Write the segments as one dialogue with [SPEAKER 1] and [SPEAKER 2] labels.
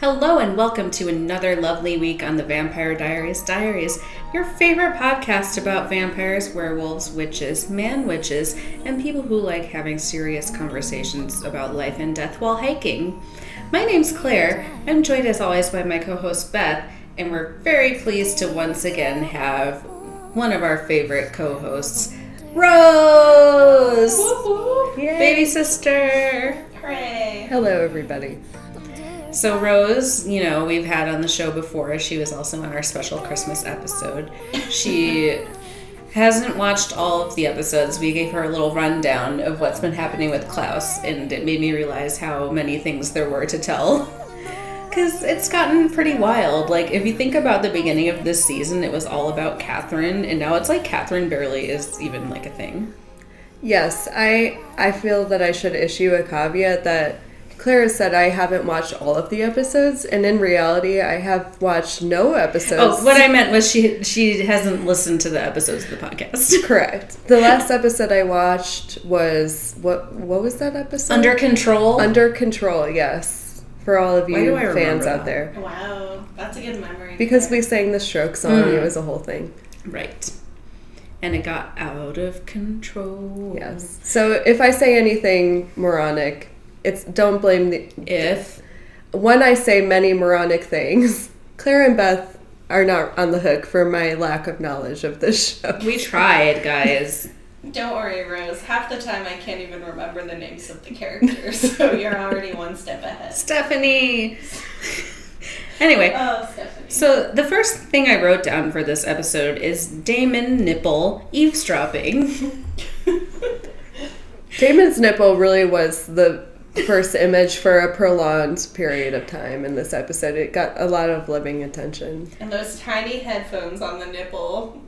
[SPEAKER 1] Hello and welcome to another lovely week on the Vampire Diaries Diaries, your favorite podcast about vampires, werewolves, witches, man witches, and people who like having serious conversations about life and death while hiking. My name's Claire. I'm joined as always by my co host Beth, and we're very pleased to once again have one of our favorite co hosts, Rose! Baby sister!
[SPEAKER 2] Hooray!
[SPEAKER 3] Hello, everybody.
[SPEAKER 1] So Rose, you know, we've had on the show before. She was also on our special Christmas episode. She hasn't watched all of the episodes. We gave her a little rundown of what's been happening with Klaus, and it made me realize how many things there were to tell. Because it's gotten pretty wild. Like, if you think about the beginning of this season, it was all about Katherine, and now it's like Katherine barely is even like a thing.
[SPEAKER 3] Yes, I I feel that I should issue a caveat that Clara said I haven't watched all of the episodes, and in reality, I have watched no episodes.
[SPEAKER 1] Oh, what I meant was she she hasn't listened to the episodes of the podcast.
[SPEAKER 3] Correct. The last episode I watched was what? What was that episode?
[SPEAKER 1] Under control.
[SPEAKER 3] Under control. Yes, for all of you
[SPEAKER 1] do I
[SPEAKER 3] fans
[SPEAKER 1] that?
[SPEAKER 3] out there,
[SPEAKER 2] Wow, that's a good memory.
[SPEAKER 3] because we sang the Stroke song.
[SPEAKER 1] Mm.
[SPEAKER 3] It was a whole thing.
[SPEAKER 1] Right. And it got out of control.
[SPEAKER 3] Yes. So if I say anything moronic, it's don't blame the
[SPEAKER 1] If
[SPEAKER 3] when I say many moronic things, Claire and Beth are not on the hook for my lack of knowledge of this show.
[SPEAKER 1] we tried, guys.
[SPEAKER 2] Don't worry, Rose. Half the time I can't even remember the names of the characters, so you're already one step ahead.
[SPEAKER 1] Stephanie. anyway,
[SPEAKER 2] Oh, Stephanie.
[SPEAKER 1] so the first thing I wrote down for this episode is Damon Nipple eavesdropping.
[SPEAKER 3] Damon's nipple really was the first image for a prolonged period of time in this episode. It got a lot of loving attention.
[SPEAKER 2] and those tiny headphones on the nipple,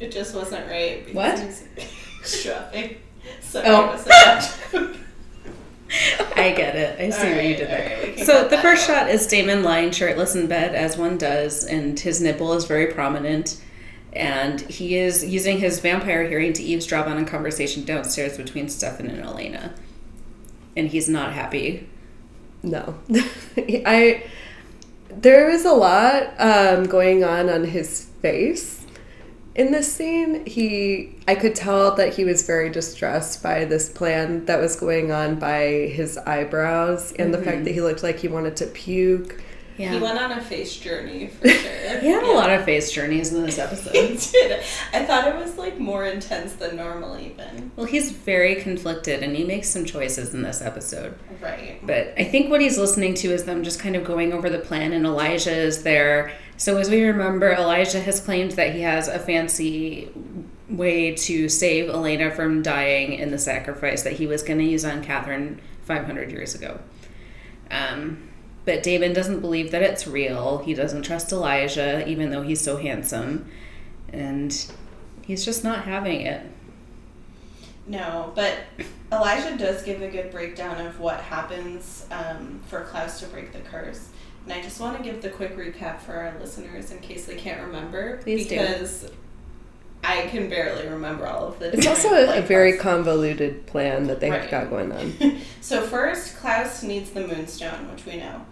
[SPEAKER 2] it just wasn't right.
[SPEAKER 1] What?
[SPEAKER 2] Strapping.
[SPEAKER 1] Oh.
[SPEAKER 2] it was a bad joke.
[SPEAKER 1] I get it. I see what you did there.
[SPEAKER 2] can
[SPEAKER 1] So the first
[SPEAKER 2] out.
[SPEAKER 1] shot is Damon lying shirtless in bed, as one does, and his nipple is very prominent. And he is using his vampire hearing to eavesdrop on a conversation downstairs between Stefan and Elena. And he's not happy.
[SPEAKER 3] No. I there was a lot um, going on on his face in this scene. He I could tell that he was very distressed by this plan that was going on by his eyebrows and the fact that he looked like he wanted to puke.
[SPEAKER 1] Yeah.
[SPEAKER 2] He went on a face journey for sure.
[SPEAKER 1] He had a lot of face journeys in this episode.
[SPEAKER 2] He did. I thought it was like more intense than normal, even.
[SPEAKER 1] well, he's very conflicted and he makes some choices in this episode.
[SPEAKER 2] Right.
[SPEAKER 1] But I think what he's listening to is them just kind of going over the plan, and Elijah is there. So, as we remember, Elijah has claimed that he has a fancy way to save Elena from dying in the sacrifice that he was going to use on Katherine 500 years ago. Um, but Damon doesn't believe that it's real. He doesn't trust Elijah, even though he's so handsome. And he's just not having it.
[SPEAKER 2] No, but Elijah does give a good breakdown of what happens um, for Klaus to break the curse. And I just want to give the quick recap for our listeners in case they can't remember.
[SPEAKER 1] Please do.
[SPEAKER 2] because I can barely remember all of this.
[SPEAKER 3] It's also a, a very convoluted plan that they have got going on.
[SPEAKER 2] so first, Klaus needs the moonstone, which we know.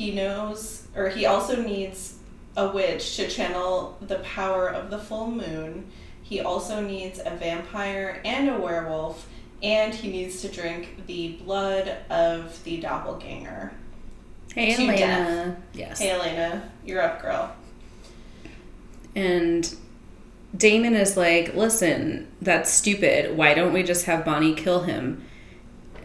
[SPEAKER 2] He knows, or he also needs a witch to channel the power of the full moon. He also needs a vampire and a werewolf, and he needs to drink the blood of the doppelganger.
[SPEAKER 1] Hey,
[SPEAKER 2] To
[SPEAKER 1] Elena.
[SPEAKER 2] death.
[SPEAKER 1] Yes.
[SPEAKER 2] Hey, Elena, you're up, girl.
[SPEAKER 1] And Damon is like, listen, that's stupid. Why don't we just have Bonnie kill him?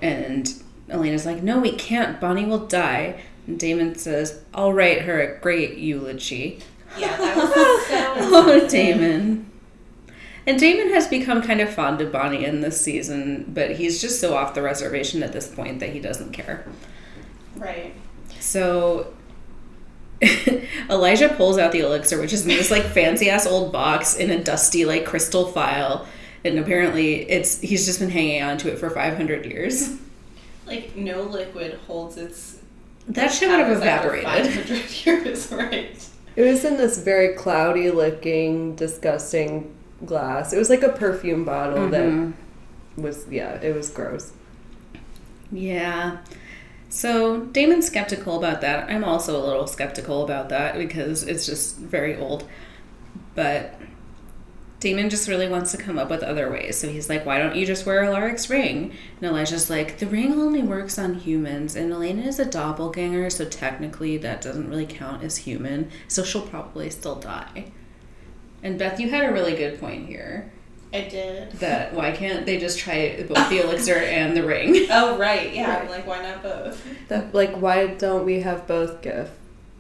[SPEAKER 1] And Elena's like, no, we can't. Bonnie will die. And Damon says, I'll write her a great eulogy.
[SPEAKER 2] Yeah, that was so
[SPEAKER 1] oh. Damon. And Damon has become kind of fond of Bonnie in this season, but he's just so off the reservation at this point that he doesn't care.
[SPEAKER 2] Right.
[SPEAKER 1] So Elijah pulls out the elixir, which is in this like fancy ass old box in a dusty like crystal file, and apparently it's he's just been hanging on to it for five hundred years.
[SPEAKER 2] Like, no liquid holds its.
[SPEAKER 1] That shit would have
[SPEAKER 2] powers after
[SPEAKER 1] evaporated.
[SPEAKER 2] 500 years, right.
[SPEAKER 3] It was in this very cloudy looking, disgusting glass. It was like a perfume bottle
[SPEAKER 1] Mhm.
[SPEAKER 3] that was yeah, it was gross.
[SPEAKER 1] Yeah. So Damon's skeptical about that. I'm also a little skeptical about that because it's just very old. But Damon just really wants to come up with other ways. So he's like, why don't you just wear Alaric's ring? And Elijah's like, the ring only works on humans. And Elena is a doppelganger, so technically that doesn't really count as human. So she'll probably still die. And Beth, you had a really good point here.
[SPEAKER 2] I did.
[SPEAKER 1] That why can't they just try both the elixir and the ring?
[SPEAKER 2] Oh right, yeah.
[SPEAKER 3] Right.
[SPEAKER 2] Like why not both?
[SPEAKER 3] That, like, why don't we have both GIF?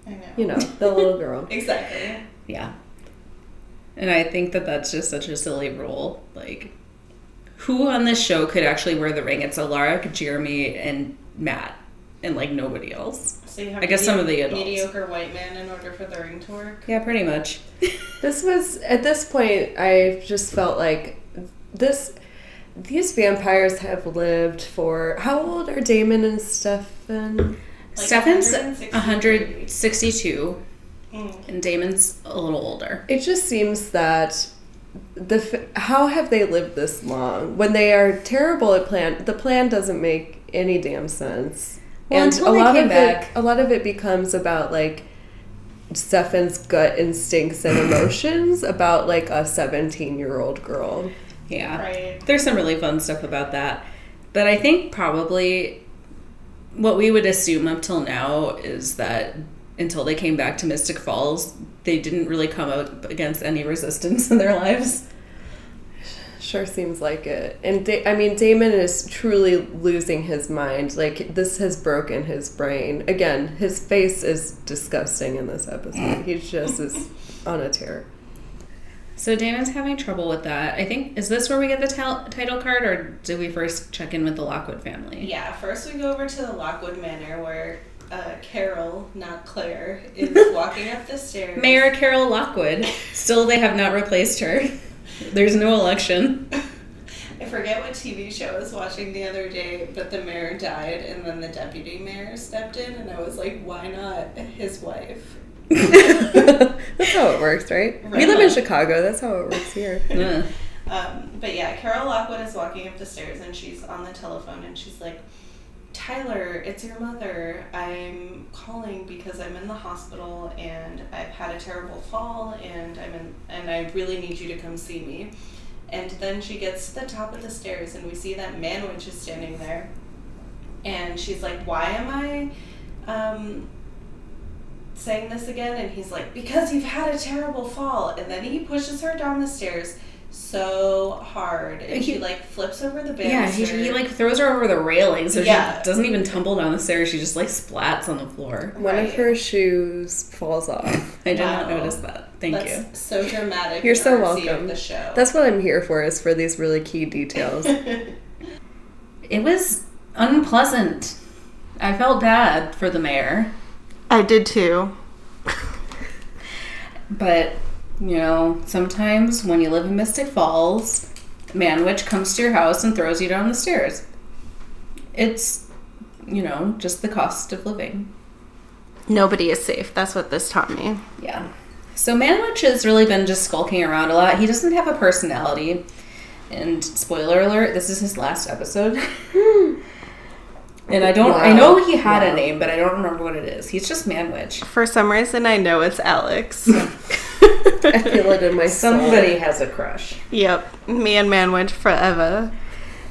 [SPEAKER 2] I know.
[SPEAKER 3] You know, the little girl.
[SPEAKER 2] Exactly.
[SPEAKER 1] Yeah. And I think that that's just such a silly rule. Like, who on this show could actually wear the ring? It's Alaric, Jeremy, and Matt, and like nobody else.
[SPEAKER 2] So you have
[SPEAKER 1] I guess some
[SPEAKER 2] be
[SPEAKER 1] of the adults.
[SPEAKER 2] mediocre white man in order for the ring to work.
[SPEAKER 1] Yeah, pretty much.
[SPEAKER 3] This was at this point I just felt like this these vampires have lived for how old are Damon and Stefan?
[SPEAKER 2] Like
[SPEAKER 1] Stefan's
[SPEAKER 2] 163.
[SPEAKER 1] 162,
[SPEAKER 2] Mm.
[SPEAKER 1] and Damon's a little older.
[SPEAKER 3] It just seems that the how have they lived this long when they are terrible at plan the plan doesn't make any damn sense.
[SPEAKER 1] Well,
[SPEAKER 3] and
[SPEAKER 1] until
[SPEAKER 3] a
[SPEAKER 1] they
[SPEAKER 3] lot
[SPEAKER 1] came
[SPEAKER 3] of
[SPEAKER 1] back-
[SPEAKER 3] it a lot of it becomes about like Stefan's gut instincts and emotions about like a 17 year old girl.
[SPEAKER 1] Yeah.
[SPEAKER 2] Right.
[SPEAKER 1] There's some really fun stuff about that. But I think probably what we would assume up till now is that until they came back to Mystic Falls, they didn't really come up against any resistance in their lives.
[SPEAKER 3] Sure seems like it. And da- I mean, Damon is truly losing his mind. Like, this has broken his brain. Again, his face is disgusting in this episode. He just is on a tear.
[SPEAKER 1] So Damon's having trouble with that. I think is this where we get the tel- title card, or do we first check in with the Lockwood family?
[SPEAKER 2] Yeah. First, we go over to the Lockwood Manor where uh, Carol, not Claire, is walking up the stairs.
[SPEAKER 1] Mayor Carol Lockwood. Still, they have not replaced her. There's no election.
[SPEAKER 2] I forget what TV show I was watching the other day, but the mayor died, and then the deputy mayor stepped in, and I was like, why not his wife?
[SPEAKER 3] That's how it works, right? We live in Chicago. That's how it works here.
[SPEAKER 1] Ugh.
[SPEAKER 2] Um, but yeah, Carol Lockwood is walking up the stairs and she's on the telephone and she's like, Tyler, it's your mother. I'm calling because I'm in the hospital and I've had a terrible fall and I'm in and I really need you to come see me. And then she gets to the top of the stairs and we see that man, Manwich is standing there. And she's like, Why am I um, saying this again? And he's like, Because you've had a terrible fall. And then he pushes her down the stairs so hard. And she like flips over the banister.
[SPEAKER 1] Yeah, he, he like throws her over the railing, so
[SPEAKER 2] Yeah.
[SPEAKER 1] she doesn't even tumble down the stairs. She just like splats on the floor.
[SPEAKER 3] One of her shoes falls off.
[SPEAKER 1] I did not notice that. Thank
[SPEAKER 2] That's
[SPEAKER 1] you.
[SPEAKER 2] so dramatic.
[SPEAKER 3] You're so welcome.
[SPEAKER 2] The show.
[SPEAKER 3] That's what I'm here for, is for these really key details.
[SPEAKER 1] It was unpleasant. I felt bad for the mayor,
[SPEAKER 2] I did too.
[SPEAKER 1] but you know, sometimes when you live in Mystic Falls, Manwich comes to your house and throws you down the stairs. It's, you know, just the cost of living.
[SPEAKER 2] Nobody is safe. That's what this taught me.
[SPEAKER 1] Yeah. So Manwich has really been just skulking around a lot. He doesn't have a personality. And spoiler alert, this is his last episode. and I don't I know he had
[SPEAKER 3] Wow.
[SPEAKER 1] a name, but I don't remember what it is. He's just Manwich.
[SPEAKER 2] For some reason, I know it's Alex.
[SPEAKER 3] I feel it in my soul.
[SPEAKER 1] Somebody has a crush.
[SPEAKER 2] yep, me and Man went forever.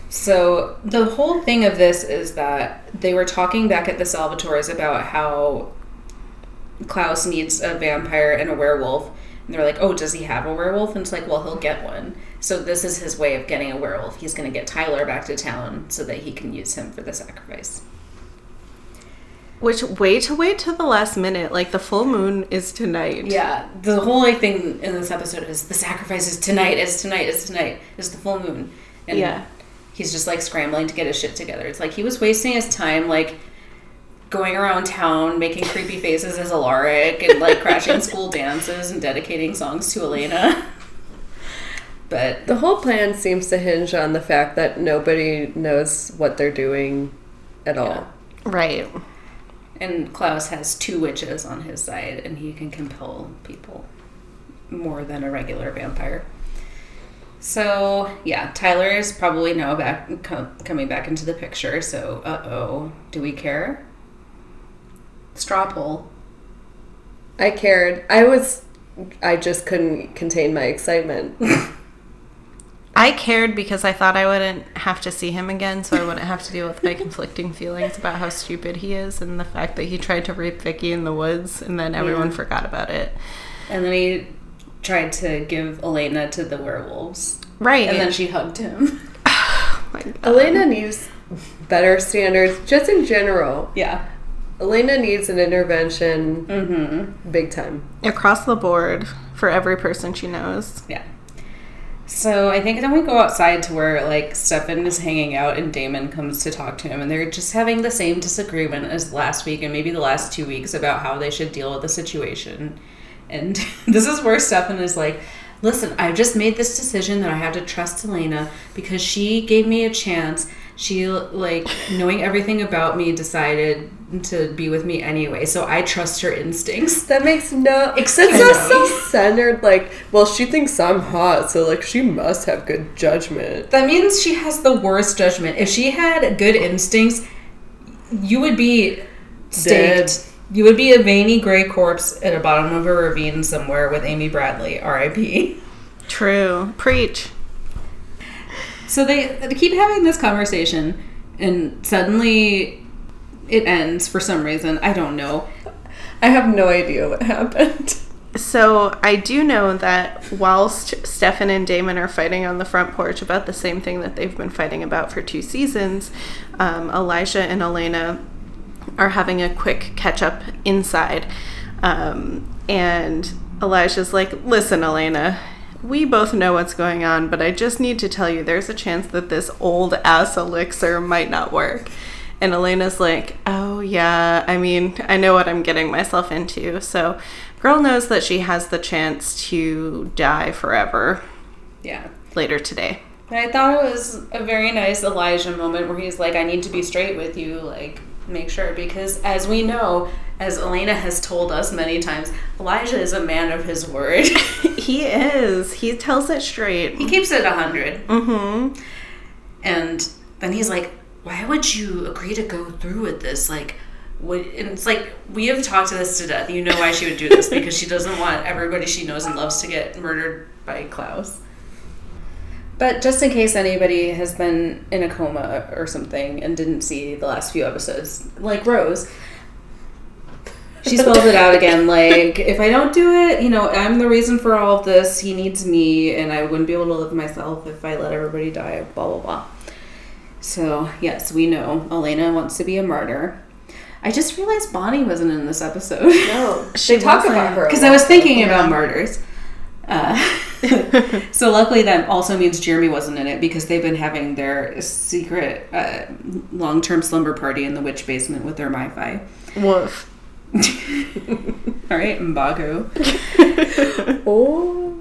[SPEAKER 1] So the whole thing of this is that they were talking back at the Salvatores about how Klaus needs a vampire and a werewolf. And they're like, oh, does he have a werewolf? And it's like, well, he'll get one. So this is his way of getting a werewolf. He's going to get Tyler back to town so that he can use him for the sacrifice.
[SPEAKER 2] Which way to wait to the last minute? Like the full moon is tonight.
[SPEAKER 1] Yeah, the whole like, thing in this episode is the sacrifice is tonight, is tonight, is tonight, is the full moon. And
[SPEAKER 2] Yeah.
[SPEAKER 1] he's just like scrambling to get his shit together. It's like he was wasting his time like going around town making creepy faces as Alaric and like crashing school dances and dedicating songs to Elena. But
[SPEAKER 3] The whole plan seems to hinge on the fact that nobody knows what they're doing at all.
[SPEAKER 2] Right.
[SPEAKER 1] And Klaus has two witches on his side and he can compel people more than a regular vampire. So yeah, Tyler is probably now back co- coming back into the picture. So uh oh, do we care? Straw poll.
[SPEAKER 3] I cared. I was. I just couldn't contain my excitement.
[SPEAKER 2] I cared because I thought I wouldn't have to see him again, so I wouldn't have to deal with my conflicting feelings about how stupid he is and the fact that he tried to rape Vicki in the woods and then everyone
[SPEAKER 1] Yeah.
[SPEAKER 2] forgot about it.
[SPEAKER 1] And then he tried to give Elena to the werewolves,
[SPEAKER 2] Right.
[SPEAKER 1] and then she hugged him.
[SPEAKER 2] Oh my God.
[SPEAKER 3] Elena needs better standards, just in general.
[SPEAKER 1] Yeah.
[SPEAKER 3] Elena needs an intervention,
[SPEAKER 1] Mm-hmm.
[SPEAKER 3] big time.
[SPEAKER 2] across the board for every person she knows.
[SPEAKER 1] Yeah. So I think then we go outside to where like Stefan is hanging out and Damon comes to talk to him and they're just having the same disagreement as last week and maybe the last two weeks about how they should deal with the situation. And this is where Stefan is like, Listen, I just made this decision that I had to trust Elena because she gave me a chance. She like knowing everything about me decided to be with me anyway. So I trust her instincts.
[SPEAKER 3] That makes no
[SPEAKER 1] Except
[SPEAKER 3] It's
[SPEAKER 1] for
[SPEAKER 3] so self-centered. Like, well, she thinks I'm hot, so like she must have good judgment.
[SPEAKER 1] That means she has the worst judgment. If she had good instincts, you would be
[SPEAKER 3] Dead.
[SPEAKER 1] staked. You would be a veiny gray corpse at the bottom of a ravine somewhere with Amy Bradley, R.I.P.
[SPEAKER 2] True. Preach.
[SPEAKER 1] So they, they keep having this conversation, and suddenly it ends for some reason. I don't know.
[SPEAKER 3] I have no idea what happened.
[SPEAKER 2] So I do know that whilst Stefan and Damon are fighting on the front porch about the same thing that they've been fighting about for two seasons, um, Elijah and Elena are having a quick catch up inside. Um, and Elijah's like, Listen, Elena, we both know what's going on, but I just need to tell you there's a chance that this old ass elixir might not work. And Elena's like, Oh, yeah, I mean, I know what I'm getting myself into. So, girl knows that she has the chance to die forever
[SPEAKER 1] Yeah.
[SPEAKER 2] later today.
[SPEAKER 1] And I thought it was a very nice Elijah moment where he's like, I need to be straight with you, like, make sure. Because as we know, as Elena has told us many times, Elijah is a man of his word.
[SPEAKER 2] he is. He tells it straight.
[SPEAKER 1] he keeps it a 100.
[SPEAKER 2] Mm-hmm.
[SPEAKER 1] And then he's like, Why would you agree to go through with this? Like, what, and it's like, we have talked to this to death. You know why she would do this because she doesn't want everybody she knows and loves to get murdered by Klaus. But just in case anybody has been in a coma or something and didn't see the last few episodes, like Rose, she spells it out again. Like, if I don't do it, you know, I'm the reason for all of this. He needs me, and I wouldn't be able to live myself if I let everybody die. Blah blah blah. So yes, we know Elena wants to be a martyr. I just realized Bonnie wasn't in this episode.
[SPEAKER 3] No,
[SPEAKER 2] She
[SPEAKER 3] they talk about her
[SPEAKER 1] Because I was thinking about martyrs. Uh, so luckily that also means Jeremy wasn't in it because they've been having their secret uh, long-term slumber party in the witch basement with their MiFi.
[SPEAKER 2] Woof.
[SPEAKER 1] All right, Mbaku.
[SPEAKER 3] Oh,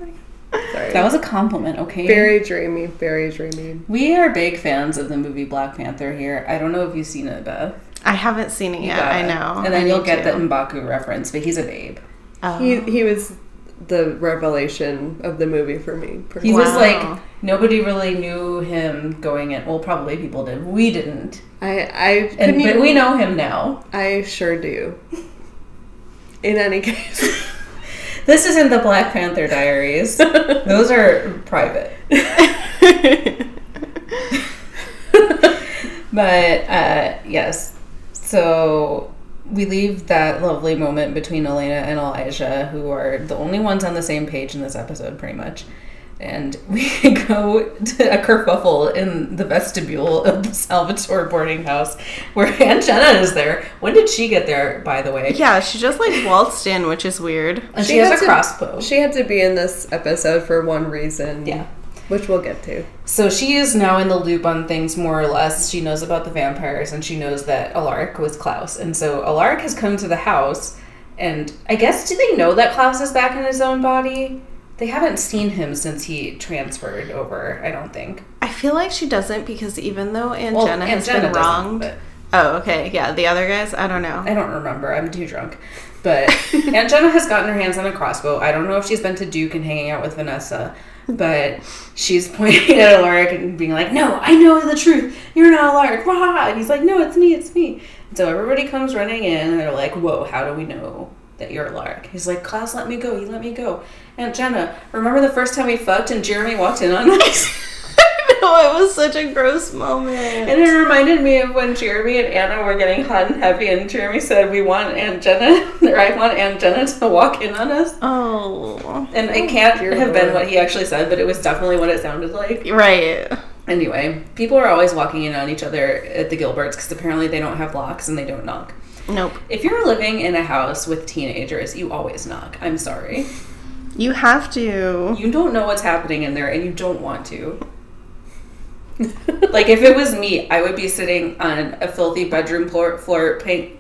[SPEAKER 3] sorry.
[SPEAKER 1] That was a compliment, okay?
[SPEAKER 3] very dreamy, very dreamy.
[SPEAKER 1] We are big fans of the movie Black Panther here. I don't know if you've seen it, Beth.
[SPEAKER 2] I haven't seen it yet.
[SPEAKER 1] got
[SPEAKER 2] I know.
[SPEAKER 1] And then
[SPEAKER 2] I
[SPEAKER 1] you'll get
[SPEAKER 2] to.
[SPEAKER 1] the Mbaku reference, but he's a babe.
[SPEAKER 2] Oh.
[SPEAKER 3] He he was the revelation of the movie for me.
[SPEAKER 1] He
[SPEAKER 2] Wow.
[SPEAKER 1] was like nobody really knew him going in. Well, probably people did. We didn't,
[SPEAKER 3] I I
[SPEAKER 1] and but
[SPEAKER 3] even-
[SPEAKER 1] we know him now.
[SPEAKER 3] I sure do. In any case,
[SPEAKER 1] This isn't the Black Panther Diaries. Those are private. But uh, yes, so we leave that lovely moment between Elena and Elijah, who are the only ones on the same page in this episode, pretty much. And we go to a kerfuffle in the vestibule of the Salvatore boarding house, where Aunt Jenna is there. When did she get there, by the way?
[SPEAKER 2] yeah, she just like waltzed in, which is weird.
[SPEAKER 1] And she,
[SPEAKER 3] She
[SPEAKER 1] has a
[SPEAKER 3] to-
[SPEAKER 1] crossbow.
[SPEAKER 3] she had to be in this episode for one reason.
[SPEAKER 1] Yeah.
[SPEAKER 3] Which we'll get to.
[SPEAKER 1] So she is now in the loop on things more or less. She knows about the vampires and she knows that Alaric was Klaus. And so Alaric has come to the house and I guess do they know that Klaus is back in his own body? They haven't seen him since he transferred over, I don't think.
[SPEAKER 2] I feel like she doesn't because even though Aunt
[SPEAKER 1] Well,
[SPEAKER 2] Jenna
[SPEAKER 1] Aunt
[SPEAKER 2] has
[SPEAKER 1] Jenna
[SPEAKER 2] been wronged,
[SPEAKER 1] but-
[SPEAKER 2] Oh, okay. Yeah, the other guys, I don't know.
[SPEAKER 1] I don't remember. I'm too drunk. But Aunt Jenna has gotten her hands on a crossbow. I don't know if she's been to Duke and hanging out with Vanessa, but she's pointing at Alaric and being like, "No, I know the truth. You're not Alaric." Wah! And he's like, "No, it's me. It's me." And so everybody comes running in, and they're like, "Whoa! How do we know that you're Alaric?" He's like, "Klaus, let me go. He let me go." Aunt Jenna, remember the first time we fucked and Jeremy walked in on us?
[SPEAKER 2] no, it was such a gross moment.
[SPEAKER 1] And it reminded me of when Jeremy and Anna were getting hot and heavy, and Jeremy said, "We want Aunt Jenna, or I want Aunt Jenna to walk in on us."
[SPEAKER 2] oh.
[SPEAKER 1] And it can't
[SPEAKER 3] dear
[SPEAKER 1] have been what he actually said, but it was definitely what it sounded like.
[SPEAKER 2] Right.
[SPEAKER 1] Anyway, people are always walking in on each other at the Gilberts because apparently they don't have locks and they don't knock.
[SPEAKER 2] Nope.
[SPEAKER 1] If you're living in a house with teenagers, you always knock. I'm sorry.
[SPEAKER 2] You have to.
[SPEAKER 1] You don't know what's happening in there and you don't want to. Like if it was me, I would be sitting on a filthy bedroom floor, floor playing,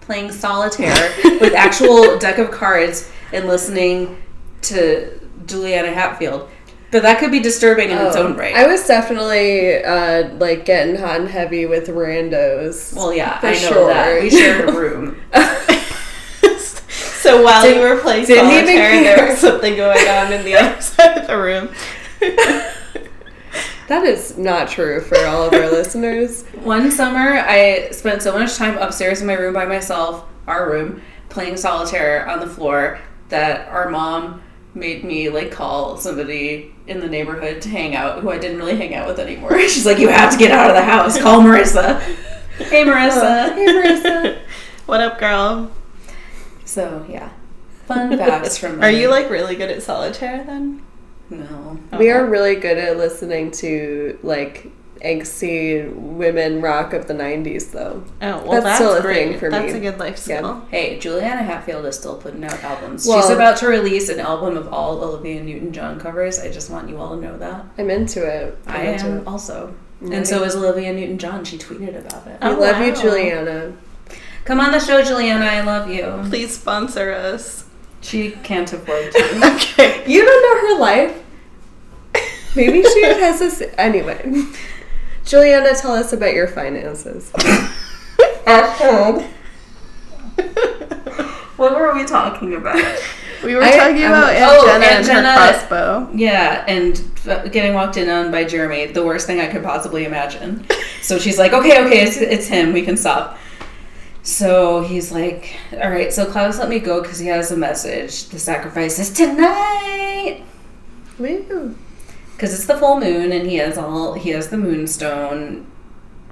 [SPEAKER 1] playing solitaire with actual deck of cards and listening to Juliana Hatfield. But that could be disturbing in its
[SPEAKER 3] Oh,
[SPEAKER 1] own right.
[SPEAKER 3] I was definitely uh, like getting hot and heavy with randos.
[SPEAKER 1] well, yeah,
[SPEAKER 3] For
[SPEAKER 1] I know
[SPEAKER 3] sure.
[SPEAKER 1] that. We shared a room.
[SPEAKER 2] so while you were playing
[SPEAKER 3] didn't
[SPEAKER 2] solitaire, there was something going on in the other side of the room.
[SPEAKER 3] That is not true for all of our listeners.
[SPEAKER 1] One summer, I spent so much time upstairs in my room by myself, our room, playing solitaire on the floor that our mom made me like call somebody in the neighborhood to hang out who I didn't really hang out with anymore. She's like, "You have to get out of the house. Call Marissa." Hey, Marissa.
[SPEAKER 3] Oh, hey, Marissa.
[SPEAKER 2] What up, girl?
[SPEAKER 1] So yeah, fun facts from.
[SPEAKER 2] Are you like really good at solitaire then?
[SPEAKER 1] No?
[SPEAKER 3] We are really good at listening to like angsty women rock of the 90s, though.
[SPEAKER 2] Oh, well,
[SPEAKER 3] That's
[SPEAKER 2] that's,
[SPEAKER 3] still a
[SPEAKER 2] great.
[SPEAKER 3] thing for
[SPEAKER 2] that's
[SPEAKER 3] me.
[SPEAKER 2] a good life
[SPEAKER 3] Yeah.
[SPEAKER 1] Hey, Juliana Hatfield is still putting out albums.
[SPEAKER 3] Well-
[SPEAKER 1] She's about to release an album of all Olivia Newton-John covers. I just want you all to know that.
[SPEAKER 3] I'm into it. I'm
[SPEAKER 1] I
[SPEAKER 3] into
[SPEAKER 1] am
[SPEAKER 3] it.
[SPEAKER 1] also.
[SPEAKER 3] Right.
[SPEAKER 1] And so is Olivia Newton John. She tweeted about it.
[SPEAKER 3] I
[SPEAKER 2] Oh,
[SPEAKER 3] love you, oh,
[SPEAKER 2] wow.
[SPEAKER 3] Juliana.
[SPEAKER 1] Come on the show, Juliana. I love you.
[SPEAKER 2] Please sponsor us.
[SPEAKER 1] She can't afford to.
[SPEAKER 2] Okay.
[SPEAKER 3] You don't know her life. Maybe she has this. Anyway. Juliana, tell us about your finances. At home.
[SPEAKER 1] what were we talking about?
[SPEAKER 2] We were
[SPEAKER 3] I-
[SPEAKER 2] talking
[SPEAKER 3] I'm-
[SPEAKER 2] about Aunt
[SPEAKER 1] oh,
[SPEAKER 2] Jenna
[SPEAKER 1] Aunt
[SPEAKER 2] and
[SPEAKER 1] Jenna.
[SPEAKER 2] her crossbow.
[SPEAKER 1] Yeah, and getting walked in on by Jeremy, the worst thing I could possibly imagine. So she's like, okay, okay, it's, it's him. We can stop. So he's like, all right, so Klaus let me go because he has a message. The sacrifice is tonight.
[SPEAKER 3] Woo.
[SPEAKER 1] because it's the full moon and he has all he has the moonstone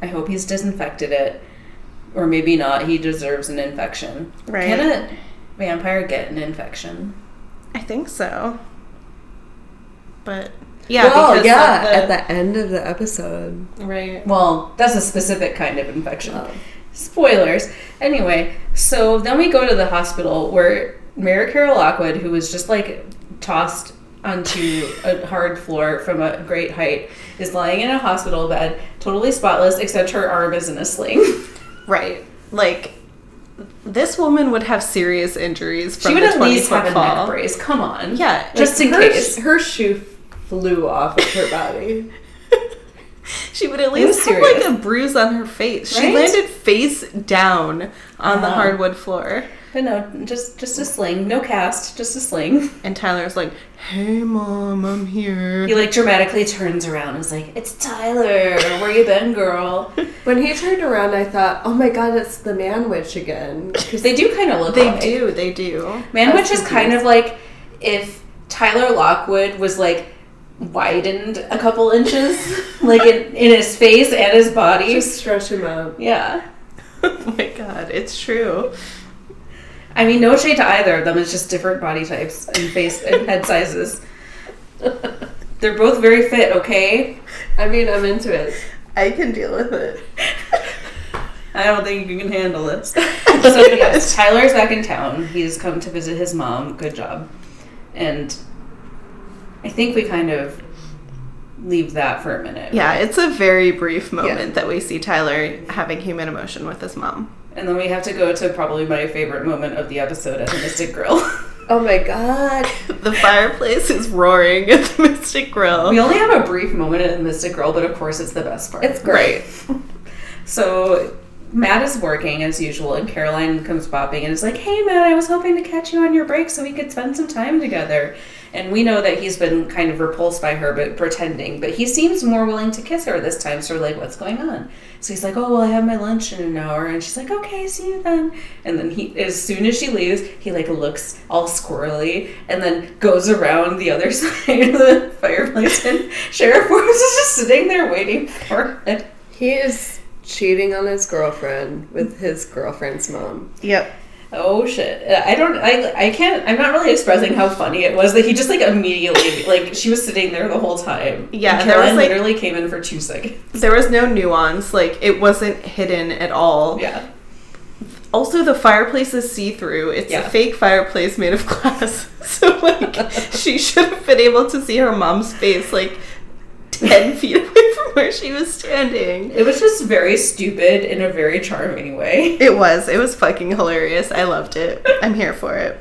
[SPEAKER 1] i hope he's disinfected it or maybe not he deserves an infection
[SPEAKER 2] Right.
[SPEAKER 1] can a vampire get an infection
[SPEAKER 2] I think so. But yeah,
[SPEAKER 3] well,
[SPEAKER 2] because
[SPEAKER 3] yeah,
[SPEAKER 2] the,
[SPEAKER 3] at the end of the episode.
[SPEAKER 2] right.
[SPEAKER 1] well that's a specific kind of infection
[SPEAKER 3] Oh.
[SPEAKER 1] Spoilers anyway so then we go to the hospital where mayor carol lockwood who was just like tossed onto a hard floor from a great height is lying in a hospital bed totally spotless except her arm is in a sling
[SPEAKER 2] Right. Like this woman would have serious injuries from
[SPEAKER 1] She would
[SPEAKER 2] the
[SPEAKER 1] at least have
[SPEAKER 2] foot
[SPEAKER 1] a neck brace. Come on.
[SPEAKER 2] Yeah,
[SPEAKER 1] Just in
[SPEAKER 3] her,
[SPEAKER 1] case.
[SPEAKER 3] Her shoe flew off of her body.
[SPEAKER 2] She would at least have
[SPEAKER 1] serious.
[SPEAKER 2] like a bruise on her face. She landed face down on the hardwood floor.
[SPEAKER 1] But no, just just a sling. No cast, just a sling.
[SPEAKER 2] And Tyler's like, "Hey, mom, I'm here."
[SPEAKER 1] He like dramatically turns around and is like, It's Tyler. Where you been, girl?
[SPEAKER 3] When he turned around, I thought, oh my god, it's the man witch again.
[SPEAKER 1] Because they do kind of look like
[SPEAKER 2] They
[SPEAKER 1] alike.
[SPEAKER 2] do. They do.
[SPEAKER 1] Manwich
[SPEAKER 3] That's
[SPEAKER 1] is kind of like if Tyler Lockwood was like widened a couple inches, like in, in his face and his body.
[SPEAKER 3] Just stretch him out.
[SPEAKER 1] yeah.
[SPEAKER 2] oh my god, it's true.
[SPEAKER 1] I mean, no shade to either of them. It's just different body types and face and head sizes. They're both very fit, okay?
[SPEAKER 3] I mean, I'm into it.
[SPEAKER 2] I can deal with it.
[SPEAKER 1] I don't think you can handle this. so yes, Tyler's back in town. He's come to visit his mom. Good job. And I think we kind of leave that for a minute.
[SPEAKER 2] Yeah, it's a very brief moment
[SPEAKER 3] Yeah.
[SPEAKER 2] that we see Tyler having human emotion with his mom.
[SPEAKER 1] And then we have to go to probably my favorite moment of the episode at the Mystic Grill.
[SPEAKER 3] Oh my god.
[SPEAKER 2] The fireplace is roaring at the Mystic Grill.
[SPEAKER 1] we only have a brief moment at the Mystic Grill, but of course it's the best part.
[SPEAKER 3] It's great.
[SPEAKER 1] So Matt is working as usual, and Caroline comes bopping and is like, "Hey, Matt, I was hoping to catch you on your break so we could spend some time together." And we know that he's been kind of repulsed by her, but pretending. But he seems more willing to kiss her this time. So we're like, "What's going on?" So he's like, "Oh, well, I have my lunch in an hour," and she's like, "Okay, see you then." And then he, as soon as she leaves, he like looks all squirrely, and then goes around the other side of the fireplace, and Sheriff Forbes is just sitting there waiting for it.
[SPEAKER 3] He is cheating on his girlfriend with his girlfriend's mom.
[SPEAKER 2] Yep.
[SPEAKER 1] Oh shit! I don't. I. I can't. I'm not really expressing how funny it was that he just like immediately like she was sitting there the whole time.
[SPEAKER 2] Yeah,
[SPEAKER 1] and
[SPEAKER 2] there was,
[SPEAKER 1] Caroline
[SPEAKER 2] like-
[SPEAKER 1] literally came in for two seconds.
[SPEAKER 2] There was no nuance. Like it wasn't hidden at all.
[SPEAKER 1] Yeah.
[SPEAKER 2] Also, the fireplace is see through. It's
[SPEAKER 1] Yeah.
[SPEAKER 2] a fake fireplace made of glass. So, like, she should have been able to see her mom's face, like, 10 feet away from where she was standing.
[SPEAKER 1] It was just very stupid in a very charming way.
[SPEAKER 2] It was. It was fucking hilarious. I loved it. I'm here for it.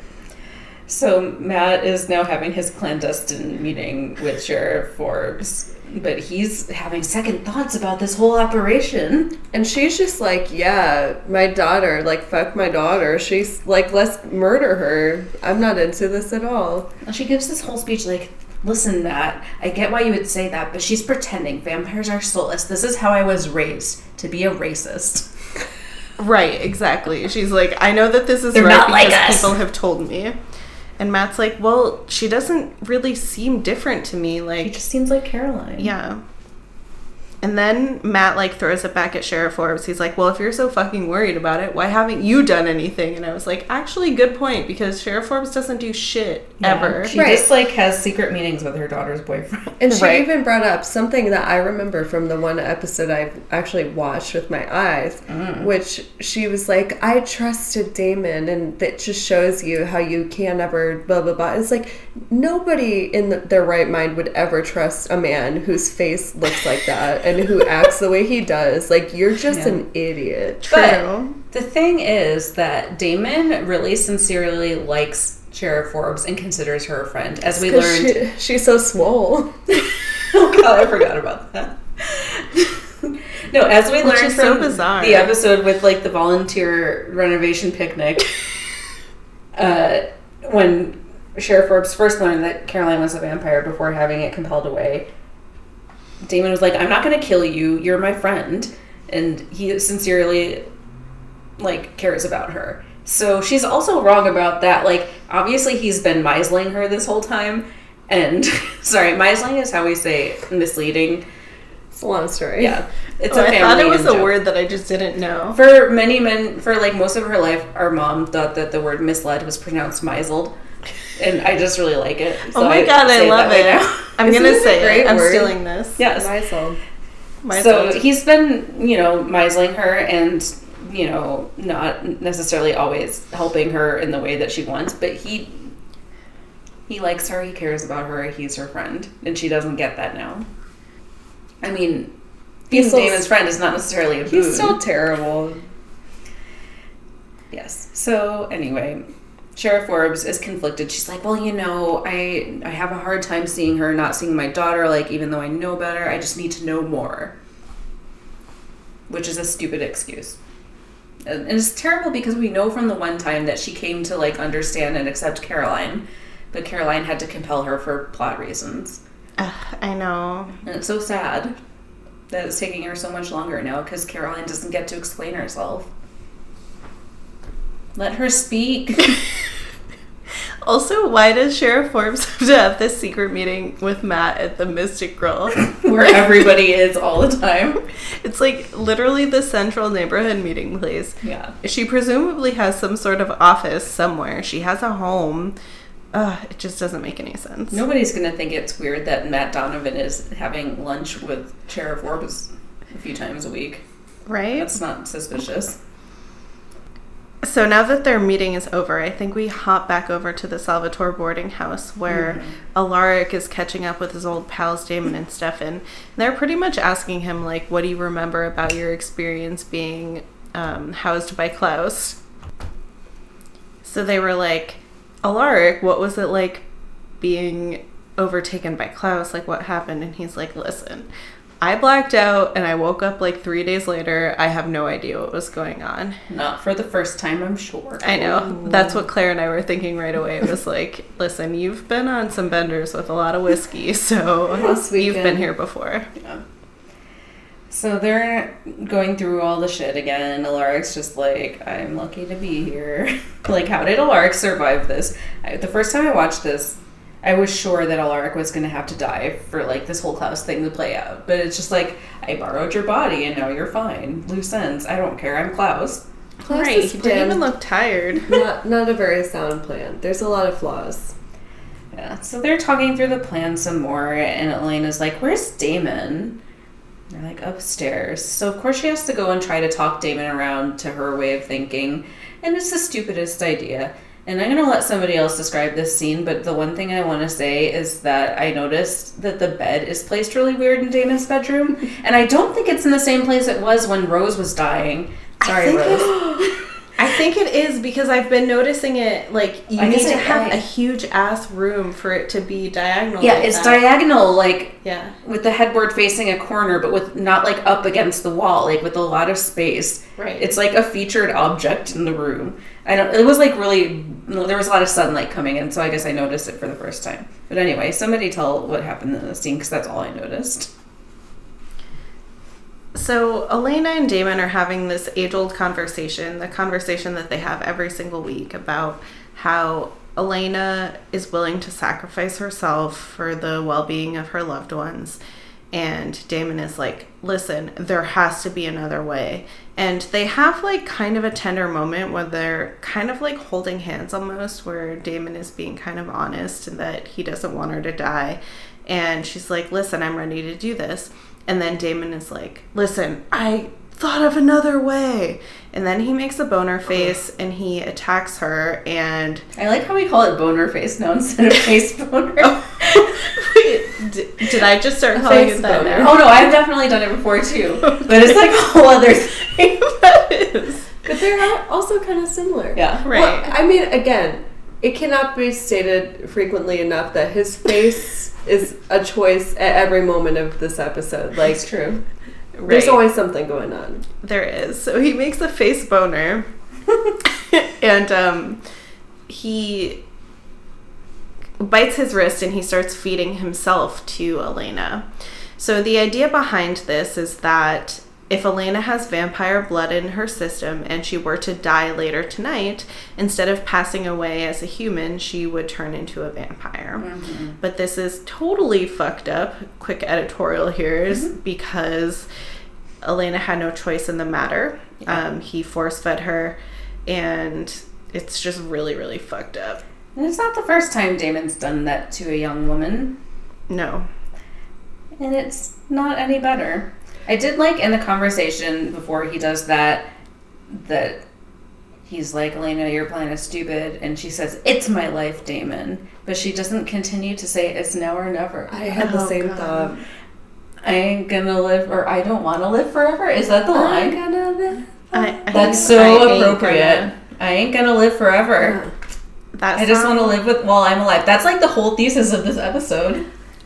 [SPEAKER 1] So Matt is now having his clandestine meeting with Sheriff Forbes, but he's having second thoughts about this whole operation.
[SPEAKER 3] And she's just like, yeah, my daughter, like, fuck my daughter. She's like, let's murder her. I'm not into this at all.
[SPEAKER 1] And she gives this whole speech like, "Listen, Matt, I get why you would say that, but she's pretending. Vampires are soulless. This is how I was raised to be a racist."
[SPEAKER 2] Right, exactly. She's like, I know that this is
[SPEAKER 1] They're
[SPEAKER 2] right
[SPEAKER 1] not like
[SPEAKER 2] because
[SPEAKER 1] us.
[SPEAKER 2] people have told me. And Matt's like, well, she doesn't really seem different to me.
[SPEAKER 1] It
[SPEAKER 2] Like,
[SPEAKER 1] just seems like Caroline.
[SPEAKER 2] yeah. And then Matt like throws it back at Sheriff Forbes. He's like, "Well, if you're so fucking worried about it, why haven't you done anything?" And I was like, "Actually, good point because Sheriff Forbes doesn't do shit
[SPEAKER 1] Yeah.
[SPEAKER 2] ever."
[SPEAKER 1] She
[SPEAKER 3] Right.
[SPEAKER 1] just like has secret meetings with her daughter's boyfriend.
[SPEAKER 3] And she
[SPEAKER 2] Right.
[SPEAKER 3] even brought up something that I remember from the one episode I've actually watched with my eyes, mm. which she was like, I trusted Damon, and that just shows you how you can never blah blah blah. It's like nobody in the, their right mind would ever trust a man whose face looks like that and who acts the way he does. Like, you're just
[SPEAKER 1] Yeah.
[SPEAKER 3] an idiot.
[SPEAKER 2] True.
[SPEAKER 1] But the thing is that Damon really sincerely likes Sheriff Forbes and considers her a friend, as we learned.
[SPEAKER 3] she, she's so swole.
[SPEAKER 1] oh god, I forgot about that. no, as we
[SPEAKER 2] Which
[SPEAKER 1] learned
[SPEAKER 2] is so
[SPEAKER 1] from
[SPEAKER 2] bizarre.
[SPEAKER 1] the episode with like the volunteer renovation picnic, uh, when Sheriff Forbes first learned that Caroline was a vampire before having it compelled away, Damon was like, "I'm not going to kill you. You're my friend," and he sincerely like cares about her. So she's also wrong about that. Like, obviously, he's been misling her this whole time. And sorry, misling is how we say misleading.
[SPEAKER 3] It's a long story.
[SPEAKER 1] Yeah, it's
[SPEAKER 2] Oh,
[SPEAKER 1] a
[SPEAKER 2] I
[SPEAKER 1] family.
[SPEAKER 2] thought it was a
[SPEAKER 1] joke.
[SPEAKER 2] word that I just didn't know.
[SPEAKER 1] For many men, for like most of her life, our mom thought that the word misled was pronounced misled, and I just really like it.
[SPEAKER 2] oh my god, I
[SPEAKER 1] say
[SPEAKER 2] love it.
[SPEAKER 1] way.
[SPEAKER 2] I'm
[SPEAKER 3] Isn't
[SPEAKER 2] gonna say it. I'm
[SPEAKER 3] word?
[SPEAKER 2] stealing this.
[SPEAKER 1] Yes.
[SPEAKER 3] Mysol.
[SPEAKER 2] My
[SPEAKER 1] so he's been, you know, misling her and, you know, not necessarily always helping her in the way that she wants, but he he likes her, he cares about her, he's her friend, and she doesn't get that now. I mean, being
[SPEAKER 3] He's still-
[SPEAKER 1] Damon's friend is not necessarily a boon.
[SPEAKER 3] He's still terrible.
[SPEAKER 1] Yes. So anyway, Sheriff Forbes is conflicted. She's like, "Well, you know, I I have a hard time seeing her, not seeing my daughter. Like, even though I know better, I just need to know more." Which is a stupid excuse. And it's terrible because we know from the one time that she came to like understand and accept Caroline, but Caroline had to compel her for plot reasons.
[SPEAKER 2] Ugh, I know.
[SPEAKER 1] And it's so sad that it's taking her so much longer now because Caroline doesn't get to explain herself. Let her speak.
[SPEAKER 2] Also, why does Sheriff Forbes have to have this secret meeting with Matt at the Mystic Grill?
[SPEAKER 1] where everybody is all the time.
[SPEAKER 2] It's like literally the central neighborhood meeting place.
[SPEAKER 1] Yeah.
[SPEAKER 2] She presumably has some sort of office somewhere. She has a home. Ugh, it just doesn't make any sense.
[SPEAKER 1] Nobody's gonna think it's weird that Matt Donovan is having lunch with Sheriff Forbes a few times a week.
[SPEAKER 2] Right?
[SPEAKER 1] That's not suspicious.
[SPEAKER 2] So now that their meeting is over, I think we hop back over to the Salvatore boarding house where Alaric is catching up with his old pals Damon and Stefan. They're pretty much asking him like, "What do you remember about your experience being um, housed by Klaus?" So they were like, "Alaric, what was it like being overtaken by Klaus? Like, what happened?" And he's like, "Listen." I blacked out and I woke up like three days later. I have no idea what was going on.
[SPEAKER 1] Not for the first time, I'm sure.
[SPEAKER 2] I know. That's what Claire and I were thinking right away. It was like, listen, you've been on some benders with a lot of whiskey, so you've been here before. Yeah.
[SPEAKER 1] So they're going through all the shit again. Alaric's just like, I'm lucky to be here. like, how did Alaric survive this? I, the first time I watched this, I was sure that Alaric was going to have to die for like this whole Klaus thing to play out. But it's just like, I borrowed your body and now you're fine. Loose ends. I don't care. I'm Klaus.
[SPEAKER 3] Klaus's
[SPEAKER 2] right. He didn't even look tired.
[SPEAKER 3] not not a very sound plan. There's a lot of flaws.
[SPEAKER 1] Yeah. So they're talking through the plan some more, and Elena's like, "Where's Damon?" They're like upstairs. So of course she has to go and try to talk Damon around to her way of thinking, and it's the stupidest idea. And I'm gonna let somebody else describe this scene, but the one thing I want to say is that I noticed that the bed is placed really weird in Damon's bedroom, and I don't think it's in the same place it was when Rose was dying. Sorry, Rose.
[SPEAKER 2] I think it is because I've been noticing it. Like you
[SPEAKER 1] I
[SPEAKER 2] need to have a huge ass room for it to be diagonal.
[SPEAKER 1] Yeah,
[SPEAKER 2] like
[SPEAKER 1] it's
[SPEAKER 2] that.
[SPEAKER 1] diagonal, like
[SPEAKER 2] Yeah.
[SPEAKER 1] with the headboard facing a corner, but with not like up against the wall, like with a lot of space.
[SPEAKER 2] Right.
[SPEAKER 1] It's like a featured object in the room. I don't. It was like really. There was a lot of sunlight coming in, so I guess I noticed it for the first time. But anyway, somebody tell what happened in the scene because that's all I noticed.
[SPEAKER 2] So Elena and Damon are having this age-old conversation, the conversation that they have every single week about how Elena is willing to sacrifice herself for the well-being of her loved ones. And Damon is like, "Listen, there has to be another way." And they have like kind of a tender moment where they're kind of like holding hands almost where Damon is being kind of honest and that he doesn't want her to die. And she's like, "Listen, I'm ready to do this." And then Damon is like, "Listen, I thought of another way." And then he makes a boner face and he attacks her and
[SPEAKER 1] I like how we call it boner face now instead of face boner. Oh.
[SPEAKER 2] Wait, d- did I just start calling
[SPEAKER 3] Face
[SPEAKER 2] it that
[SPEAKER 3] boner.
[SPEAKER 2] now?
[SPEAKER 1] oh no, I've definitely done it before too, but it's like a whole other thing.
[SPEAKER 2] that is.
[SPEAKER 3] But they're also kind of similar.
[SPEAKER 1] Yeah.
[SPEAKER 2] Right.
[SPEAKER 3] Well, I mean, again, it cannot be stated frequently enough that his face is a choice at every moment of this episode. Like,
[SPEAKER 1] It's true.
[SPEAKER 3] there's always something going on.
[SPEAKER 2] There is. So he makes a face boner, and um, he bites his wrist and he starts feeding himself to Elena. So the idea behind this is that if Elena has vampire blood in her system and she were to die later tonight, instead of passing away as a human, she would turn into a vampire. But this is totally fucked up. Quick editorial here is because Elena had no choice in the matter. Um, he force fed her, and it's just really, really fucked up.
[SPEAKER 1] And it's not the first time Damon's done that to a young woman.
[SPEAKER 2] No.
[SPEAKER 1] and it's not any better. I did like in the conversation before he does that that he's like, Elena, your plan is stupid, and she says, It's my life, Damon. But she doesn't continue to say it's now or never.
[SPEAKER 3] I had the
[SPEAKER 2] Oh,
[SPEAKER 3] same
[SPEAKER 2] God.
[SPEAKER 3] thought.
[SPEAKER 1] I ain't gonna live or I don't wanna live forever. Is that the line?
[SPEAKER 3] gonna live.
[SPEAKER 2] I, I
[SPEAKER 1] That's
[SPEAKER 2] think I
[SPEAKER 1] so
[SPEAKER 2] ain't
[SPEAKER 1] appropriate.
[SPEAKER 2] gonna-
[SPEAKER 1] I ain't gonna live forever.
[SPEAKER 2] That
[SPEAKER 1] I just want to live with while I'm alive. That's like the whole thesis of this episode.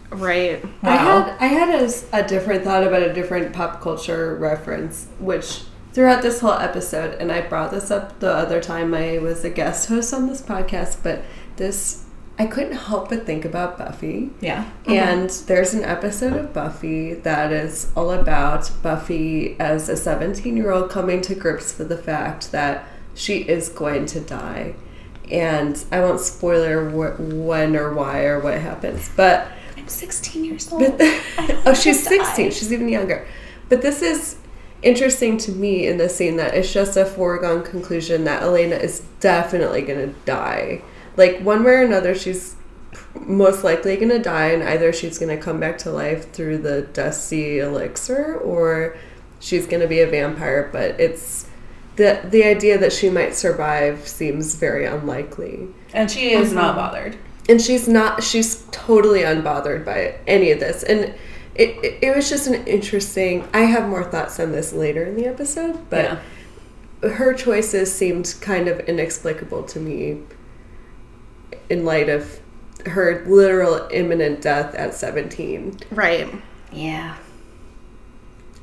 [SPEAKER 2] Right.
[SPEAKER 3] I had I had a, a different thought about a different pop culture reference, which throughout this whole episode, and I brought this up the other time I was a guest host on this podcast, but this I couldn't help but think about Buffy.
[SPEAKER 1] Yeah. Mm-hmm.
[SPEAKER 3] And there's an episode of Buffy that is all about Buffy as a 17 year old coming to grips with the fact that she is going to die. And I won't spoiler wh- when or why or what happens, but
[SPEAKER 1] I'm 16 years old.
[SPEAKER 3] but oh, she's
[SPEAKER 1] to die.
[SPEAKER 3] 16. She's even younger. But this is interesting to me in the scene that it's just a foregone conclusion that Elena is definitely going to die. Like, one way or another, she's most likely going to die, and either she's going to come back to life through the Dusty elixir or she's going to be a vampire. But it's the, the idea that she might survive seems very unlikely
[SPEAKER 1] and she is not mm-hmm. bothered.
[SPEAKER 3] And she's not she's totally unbothered by any of this and it, it, it was just an interesting i have more thoughts on this later in the episode but her choices seemed kind of inexplicable to me in light of her literal imminent death at 17
[SPEAKER 2] Right.
[SPEAKER 1] Yeah.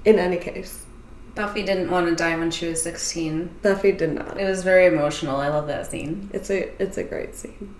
[SPEAKER 3] In any case,
[SPEAKER 1] Buffy didn't want to die when she was 16.
[SPEAKER 3] Buffy did not.
[SPEAKER 1] It was very emotional. I love that scene.
[SPEAKER 3] It's a it's a great scene.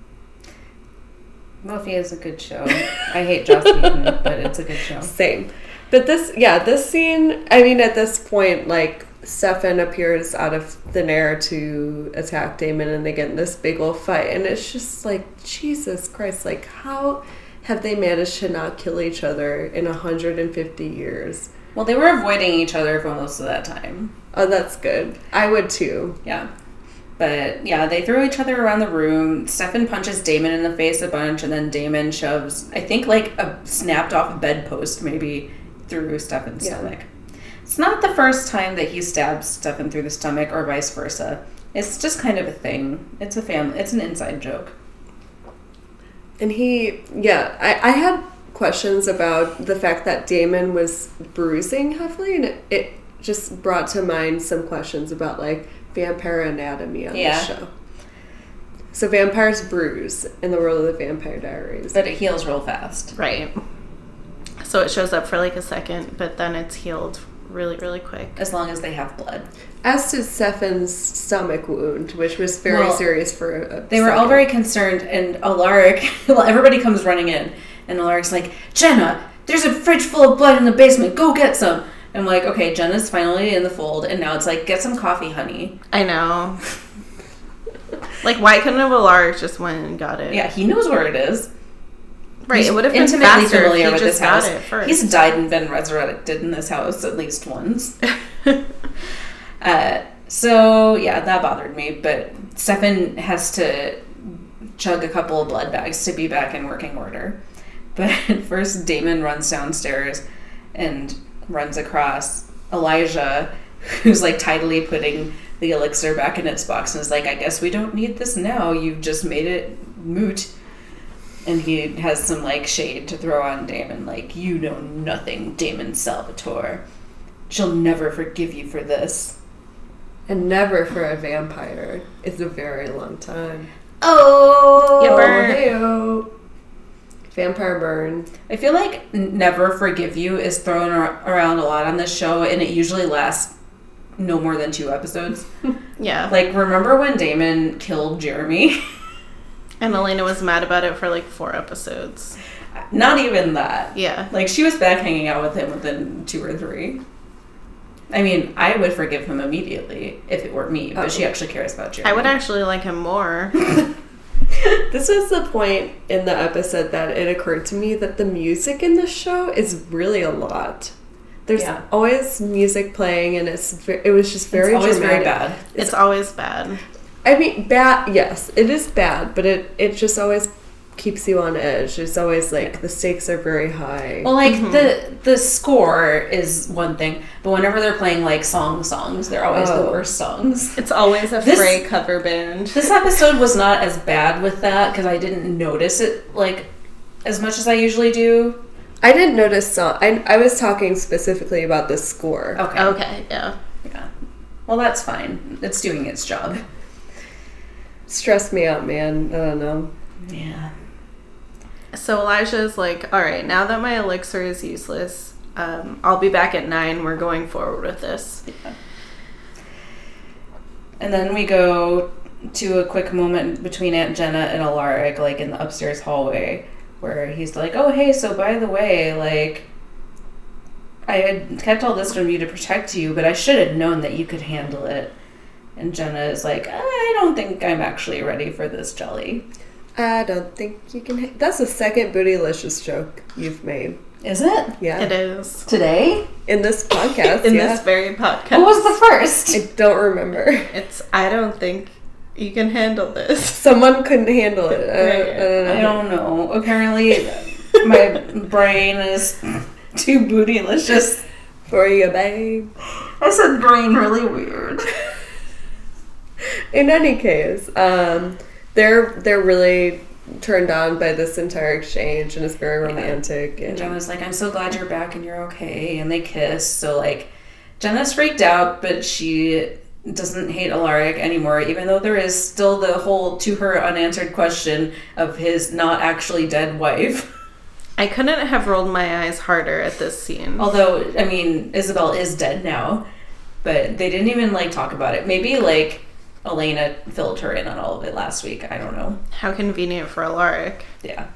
[SPEAKER 1] Buffy is a good show. I hate Joss Whedon, but it's a good show.
[SPEAKER 3] Same. But this, yeah, this scene, I mean, at this point, like, Stefan appears out of thin air to attack Damon and they get in this big old fight. And it's just like, Jesus Christ, like, how have they managed to not kill each other in 150 years?
[SPEAKER 1] Well, they were avoiding each other for most of that time.
[SPEAKER 3] Oh, that's good. I would too.
[SPEAKER 1] Yeah. But yeah, they throw each other around the room. Stefan punches Damon in the face a bunch, and then Damon shoves, I think, like a snapped off bedpost maybe through Stefan's
[SPEAKER 3] Yeah.
[SPEAKER 1] stomach. It's not the first time that he stabs Stefan through the stomach, or vice versa. It's just kind of a thing. It's a family. It's an inside joke.
[SPEAKER 3] And he, yeah, I, I had questions about the fact that Damon was bruising heavily, and it, it just brought to mind some questions about like vampire anatomy on
[SPEAKER 1] Yeah.
[SPEAKER 3] the show. So vampires bruise in the world of the Vampire Diaries.
[SPEAKER 1] But it heals real fast.
[SPEAKER 2] Right. So it shows up for like a second, but then it's healed really, really quick.
[SPEAKER 1] As long as they have blood.
[SPEAKER 3] As to Stefan's stomach wound, which was very
[SPEAKER 1] Well,
[SPEAKER 3] serious for a
[SPEAKER 1] They were all very concerned, and Alaric, well, everybody comes running in, and Alaric's like, Jenna, there's a fridge full of blood in the basement. Go get some. I'm like, okay, Jenna's finally in the fold, and now it's like, get some coffee, honey.
[SPEAKER 2] I know. like, why couldn't have Alaric just went and got it?
[SPEAKER 1] Yeah, he knows where it is.
[SPEAKER 2] Right.
[SPEAKER 1] He's
[SPEAKER 2] it would have been
[SPEAKER 1] intimately familiar
[SPEAKER 2] he
[SPEAKER 1] with
[SPEAKER 2] just
[SPEAKER 1] this house.
[SPEAKER 2] got it first.
[SPEAKER 1] He's died and been resurrected in this house at least once. Uh, so yeah, that bothered me. But Stefan has to chug a couple of blood bags to be back in working order. But first, Damon runs downstairs and runs across Elijah, who's like tidily putting the elixir back in its box, and is like, "I guess we don't need this now. You've just made it moot." And he has some like shade to throw on Damon, like, "You know nothing, Damon Salvatore. She'll never forgive you for this."
[SPEAKER 3] and never for a vampire. It's a very long time.
[SPEAKER 1] Oh,
[SPEAKER 2] You burn.
[SPEAKER 3] Hey-o. Vampire burn.
[SPEAKER 1] I feel like "never forgive you" is thrown ar- around a lot on this show, and it usually lasts no more than two episodes.
[SPEAKER 2] yeah.
[SPEAKER 1] like, remember when Damon killed Jeremy?
[SPEAKER 2] and Elena was mad about it for like four episodes.
[SPEAKER 1] Not even that.
[SPEAKER 2] Yeah.
[SPEAKER 1] Like, she was back hanging out with him within two or three. I mean, I would forgive him immediately if it were me, but she
[SPEAKER 3] Oh.
[SPEAKER 1] actually cares about Jeremy.
[SPEAKER 2] I would actually like him more.
[SPEAKER 3] This was the point in the episode that it occurred to me that the music in this show is really a lot. There's
[SPEAKER 1] Yeah.
[SPEAKER 3] always music playing, and it's ve- it was just very
[SPEAKER 1] It's always
[SPEAKER 3] dramatic.
[SPEAKER 1] very bad.
[SPEAKER 2] it's always bad.
[SPEAKER 3] I mean, bad. Yes, it is bad, but it it just always keeps you on edge. It's always like the stakes are very high.
[SPEAKER 1] Well, like mm-hmm. the the score is one thing, but whenever they're playing like song songs, they're always the
[SPEAKER 3] Oh.
[SPEAKER 1] worst songs.
[SPEAKER 2] It's always a
[SPEAKER 1] This-
[SPEAKER 2] Fray cover band.
[SPEAKER 1] This episode was not as bad with that because I didn't notice it like as much as I usually do.
[SPEAKER 3] I didn't notice song. I I was talking specifically about the score.
[SPEAKER 1] Okay.
[SPEAKER 2] Okay, yeah.
[SPEAKER 1] Yeah. Well, that's fine. It's doing its job.
[SPEAKER 3] Stress me out, man. I don't know.
[SPEAKER 1] Yeah.
[SPEAKER 2] So Elijah is like, all right, now that my elixir is useless, um, I'll be back at nine. We're going forward with this.
[SPEAKER 1] And then we go to a quick moment between Aunt Jenna and Alaric, like in the upstairs hallway, where he's like, "Oh, hey, so by the way, like." I had kept all this from you to protect you, but I should have known that you could handle it. And Jenna is like, I don't think I'm actually ready for this jelly.
[SPEAKER 3] I don't think you can. Ha- That's the second bootylicious joke you've made.
[SPEAKER 1] Is it?
[SPEAKER 3] Yeah,
[SPEAKER 2] It is.
[SPEAKER 1] Today?
[SPEAKER 3] in this podcast.
[SPEAKER 2] In
[SPEAKER 3] yeah.
[SPEAKER 2] this very podcast.
[SPEAKER 1] Who was the first?
[SPEAKER 3] I don't remember.
[SPEAKER 2] It's, I don't think you can handle this.
[SPEAKER 3] Someone couldn't handle it. I, don't- I don't know.
[SPEAKER 1] I don't know. Apparently, my brain is too bootylicious.
[SPEAKER 3] For you, babe.
[SPEAKER 1] I said brain really weird.
[SPEAKER 3] In any case, um, they're they're really turned on by this entire exchange, and it's very romantic.
[SPEAKER 1] And
[SPEAKER 3] And
[SPEAKER 1] Jenna's like, I'm so glad you're back and you're okay. And they kiss. So, like, Jenna's freaked out, but she doesn't hate Alaric anymore, even though there is still the whole to her unanswered question of his not actually dead wife.
[SPEAKER 2] I couldn't have rolled my eyes harder at this scene.
[SPEAKER 1] Although, I mean, Isobel is dead now, but they didn't even like talk about it. Maybe like Elena filled her in on all of it last week. I don't know.
[SPEAKER 2] How convenient for Alaric.
[SPEAKER 1] Yeah.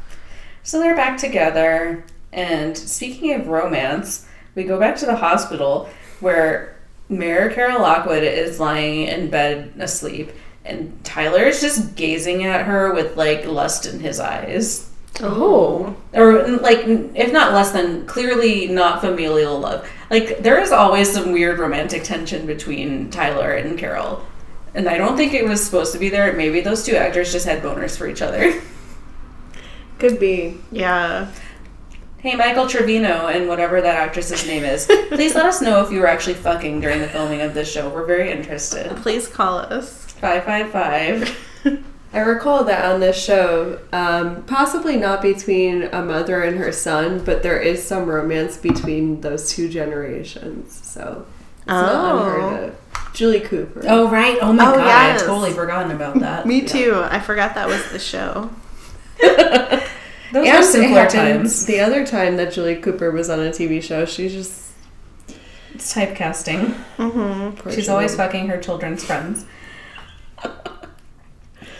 [SPEAKER 1] So they're back together. And speaking of romance, we go back to the hospital where Mayor Carol Lockwood is lying in bed asleep, and Tyler is just gazing at her with like lust in his eyes.
[SPEAKER 3] Oh.
[SPEAKER 1] Or like, if not less than clearly not familial love. Like there is always some weird romantic tension between Tyler and Carol, and I don't think it was supposed to be there. Maybe those two actors just had boners for each other.
[SPEAKER 3] Could be.
[SPEAKER 2] Yeah.
[SPEAKER 1] Hey, Michael Trevino and whatever that actress's name is, please let us know if you were actually fucking during the filming of this show. We're very interested.
[SPEAKER 2] Please call us.
[SPEAKER 1] 555.
[SPEAKER 3] I recall that on this show, um, possibly not between a mother and her son, but there is some romance between those two generations. So it's not
[SPEAKER 2] Oh.
[SPEAKER 3] unheard of. Julie Cooper.
[SPEAKER 1] Oh, right. Oh, my
[SPEAKER 2] Oh,
[SPEAKER 1] God.
[SPEAKER 2] yes.
[SPEAKER 1] I totally forgotten about that.
[SPEAKER 2] Me too. I forgot that was the show.
[SPEAKER 1] Those
[SPEAKER 3] And
[SPEAKER 1] are simpler times.
[SPEAKER 3] The other time that Julie Cooper was on a TV show, she just
[SPEAKER 1] It's typecasting.
[SPEAKER 2] Mm-hmm.
[SPEAKER 1] She's
[SPEAKER 3] Julie.
[SPEAKER 1] always fucking her children's friends.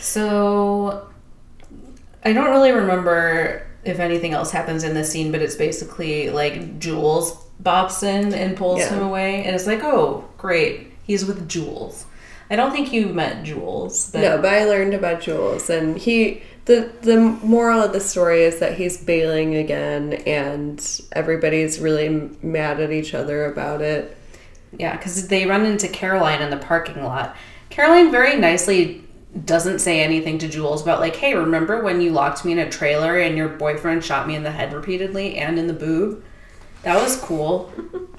[SPEAKER 1] So, I don't really remember if anything else happens in this scene, but it's basically like Jules bops in and pulls
[SPEAKER 3] Yeah.
[SPEAKER 1] him away, and it's like, oh, great, he's with Jules. I don't think you met Jules, but
[SPEAKER 3] No, but I learned about Jules, and he. the The moral of the story is that he's bailing again, and everybody's really mad at each other about it.
[SPEAKER 1] Yeah, because they run into Caroline in the parking lot. Caroline very nicely doesn't say anything to Jules about, like, hey, remember when you locked me in a trailer and your boyfriend shot me in the head repeatedly and in the boob? That was cool.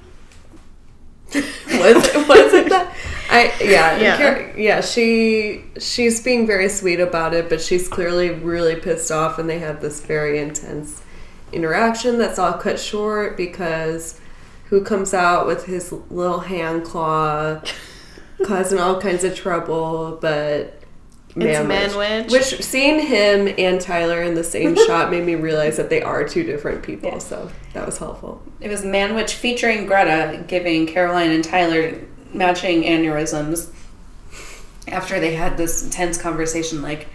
[SPEAKER 3] was it, was it that? I yeah
[SPEAKER 2] Yeah.
[SPEAKER 3] Car- yeah she she's being very sweet about it, but she's clearly really pissed off, and they have this very intense interaction that's all cut short because who comes out with his little hand claw, causing all kinds of trouble, but.
[SPEAKER 2] It's
[SPEAKER 3] Manwich.
[SPEAKER 2] Manwich.
[SPEAKER 3] Which seeing him and Tyler in the same shot made me realize that they are two different people. So that was helpful.
[SPEAKER 1] It was Manwich featuring Greta giving Caroline and Tyler matching aneurysms after they had this intense conversation like,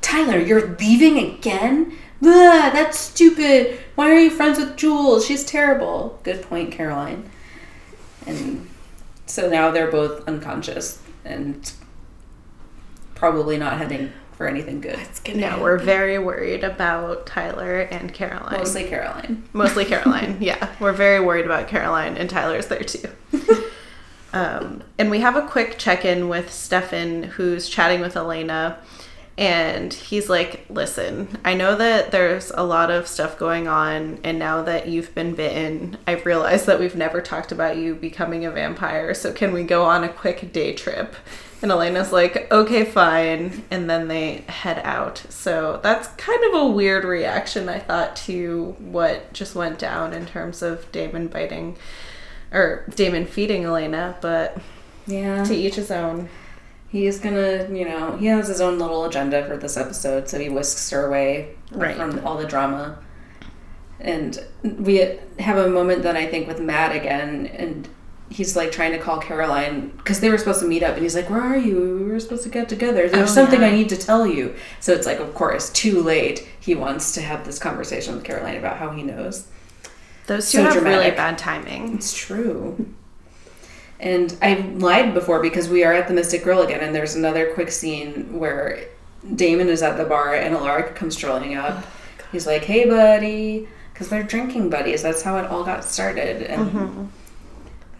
[SPEAKER 1] Tyler, you're leaving again? Blah, that's stupid. Why are you friends with Jules? She's terrible. Good point, Caroline. And so now they're both unconscious and probably not heading for anything good.
[SPEAKER 2] no, we're very worried about Tyler and Caroline.
[SPEAKER 1] Mostly Caroline.
[SPEAKER 2] Mostly Caroline. yeah, we're very worried about Caroline, and Tyler's there too. um, and we have a quick check in with Stefan, who's chatting with Elena. And he's like, Listen, I know that there's a lot of stuff going on, and now that you've been bitten, I've realized that we've never talked about you becoming a vampire. So, can we go on a quick day trip? And Elena's like, okay, fine. And then they head out. So that's kind of a weird reaction, I thought, to what just went down in terms of Damon biting or Damon feeding Elena, but
[SPEAKER 1] Yeah.
[SPEAKER 2] to each his own.
[SPEAKER 1] He's gonna, you know, he has his own little agenda for this episode, so he whisks her away
[SPEAKER 2] Right.
[SPEAKER 1] from all the drama. And we have a moment that I think with Matt again, and he's like trying to call Caroline because they were supposed to meet up, and he's like, "Where are you? We were supposed to get together. There's
[SPEAKER 2] Oh,
[SPEAKER 1] something
[SPEAKER 2] yeah.
[SPEAKER 1] I need to tell you." So it's like, of course, too late. He wants to have this conversation with Caroline about how he knows.
[SPEAKER 2] Those two
[SPEAKER 1] So
[SPEAKER 2] have really bad timing.
[SPEAKER 1] It's true. And I lied before because we are at the Mystic Grill again, and there's another quick scene where Damon is at the bar and Alaric comes strolling up. Oh, he's like, "Hey, buddy," because they're drinking buddies. That's how it all got started. And mm-hmm.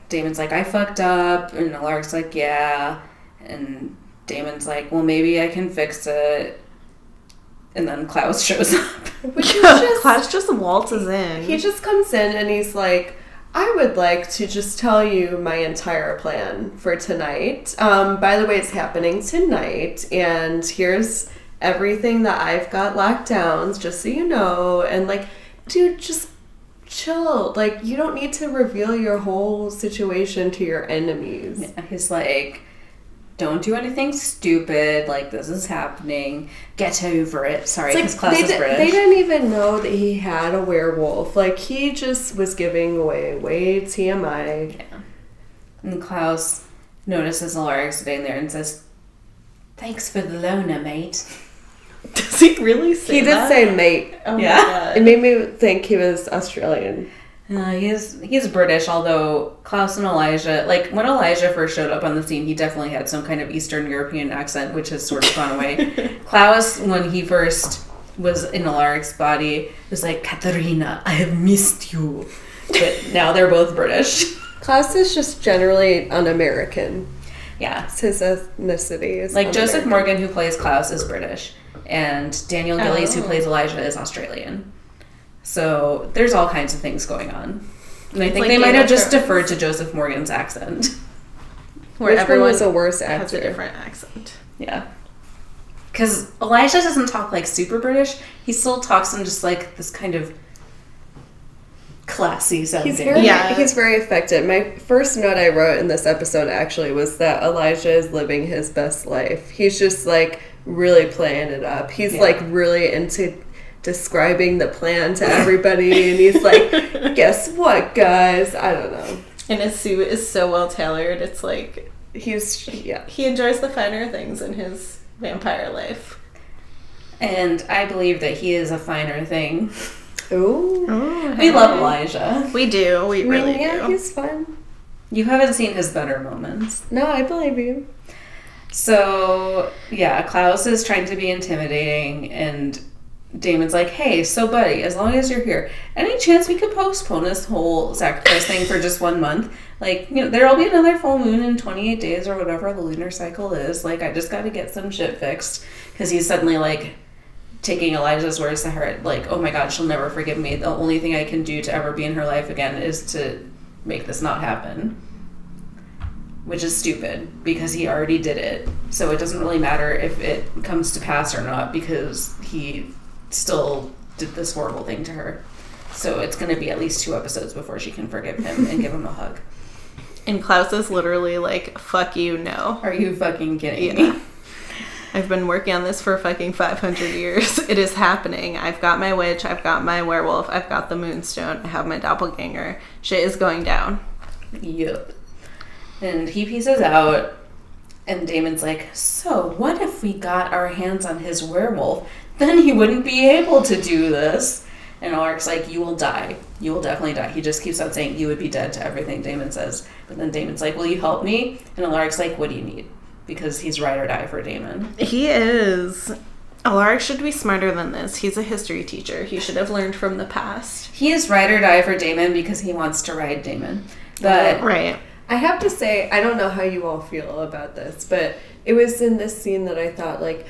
[SPEAKER 1] Damon's like, "I fucked up," and Alaric's like, "Yeah," and Damon's like, "Well, maybe I can fix it." And then Klaus shows up.
[SPEAKER 3] Which is just-
[SPEAKER 2] Klaus just waltzes in.
[SPEAKER 3] He just comes in and he's like, I would like to just tell you my entire plan for tonight. Um, by the way, it's happening tonight, and here's everything that I've got locked down, just so you know. And like, dude, just chill. Like, you don't need to reveal your whole situation to your enemies.
[SPEAKER 1] He's like, don't do anything stupid. Like this is happening. Get over it. Sorry,
[SPEAKER 3] like
[SPEAKER 1] Klaus
[SPEAKER 3] they,
[SPEAKER 1] is
[SPEAKER 3] di-
[SPEAKER 1] British.
[SPEAKER 3] they didn't even know that he had a werewolf. Like he just was giving away way TMI.
[SPEAKER 1] And Klaus notices Alaric sitting there and says, "Thanks for the loner, mate."
[SPEAKER 2] Does he really say that?
[SPEAKER 3] He did
[SPEAKER 2] that?
[SPEAKER 3] say mate.
[SPEAKER 2] Oh my
[SPEAKER 1] Yeah.
[SPEAKER 2] God.
[SPEAKER 3] It made me think he was Australian.
[SPEAKER 1] Uh, he's he's British, although Klaus and Elijah, like when Elijah first showed up on the scene, he definitely had some kind of Eastern European accent, which has sort of gone away. Klaus, when he first was in Alaric's body, was like, "Katerina, I have missed you," but now they're both British.
[SPEAKER 3] Klaus is just generally un-American.
[SPEAKER 1] Yeah,
[SPEAKER 3] It's his ethnicity is
[SPEAKER 1] like Joseph. Morgan, who plays Klaus, is British, and Daniel Gillies, who
[SPEAKER 2] Oh.
[SPEAKER 1] plays Elijah, is Australian. So there's all kinds of things going on. And I think
[SPEAKER 2] like
[SPEAKER 1] they might have just
[SPEAKER 2] Thrones.
[SPEAKER 1] deferred to Joseph Morgan's accent.
[SPEAKER 2] Where
[SPEAKER 3] Which
[SPEAKER 2] everyone
[SPEAKER 3] was a worse actor.
[SPEAKER 2] has a different accent.
[SPEAKER 1] Yeah. Because Elijah doesn't talk like super British. He still talks in just like this kind of classy sounding.
[SPEAKER 3] He's very,
[SPEAKER 2] Yeah.
[SPEAKER 3] he's very effective. My first note I wrote in this episode actually was that Elijah is living his best life. He's just like really playing it up. He's
[SPEAKER 1] Yeah.
[SPEAKER 3] like really into describing the plan to everybody, and he's like, "Guess what, guys? I don't know."
[SPEAKER 2] And his suit is so well tailored. It's like
[SPEAKER 3] He's yeah.
[SPEAKER 2] he enjoys the finer things in his vampire life.
[SPEAKER 1] And I believe that he is a finer thing.
[SPEAKER 3] Ooh, oh,
[SPEAKER 1] We love Elijah.
[SPEAKER 2] We do. We really
[SPEAKER 3] yeah,
[SPEAKER 2] do.
[SPEAKER 3] he's fun.
[SPEAKER 1] You haven't seen his better moments.
[SPEAKER 3] No, I believe you.
[SPEAKER 1] So, yeah, Klaus is trying to be intimidating, and Damon's like, hey, so buddy, as long as you're here, any chance we could postpone this whole sacrifice thing for just one month? Like, you know, there'll be another full moon in 28 days or whatever the lunar cycle is. Like, I just got to get some shit fixed. Because he's suddenly like taking Elijah's words to heart, like, oh my god, she'll never forgive me. The only thing I can do to ever be in her life again is to make this not happen which is stupid because he already did it. So it doesn't really matter if it comes to pass or not because he still did this horrible thing to her. So it's going to be at least two episodes before she can forgive him and give him a hug.
[SPEAKER 2] And Klaus is literally like, "Fuck you, no."
[SPEAKER 1] Are you fucking kidding
[SPEAKER 2] Yeah.
[SPEAKER 1] me?
[SPEAKER 2] I've been working on this for fucking 500 years. It is happening. I've got my witch, I've got my werewolf, I've got the moonstone, I have my doppelganger. Shit is going down.
[SPEAKER 1] Yep. And he pieces out, and Damon's like, So, what if we got our hands on his werewolf? Then he wouldn't be able to do this. And Alaric's like, You will die. You will definitely die. He just keeps on saying, You would be dead to everything Damon says. But then Damon's like, Will you help me? And Alaric's like, What do you need? Because he's ride or die for Damon.
[SPEAKER 2] He is. Alaric should be smarter than this. He's a history teacher. He should have learned from the past.
[SPEAKER 1] He is ride or die for Damon because he wants to ride Damon. But
[SPEAKER 2] Right.
[SPEAKER 3] I have to say, I don't know how you all feel about this, but it was in this scene that I thought, like,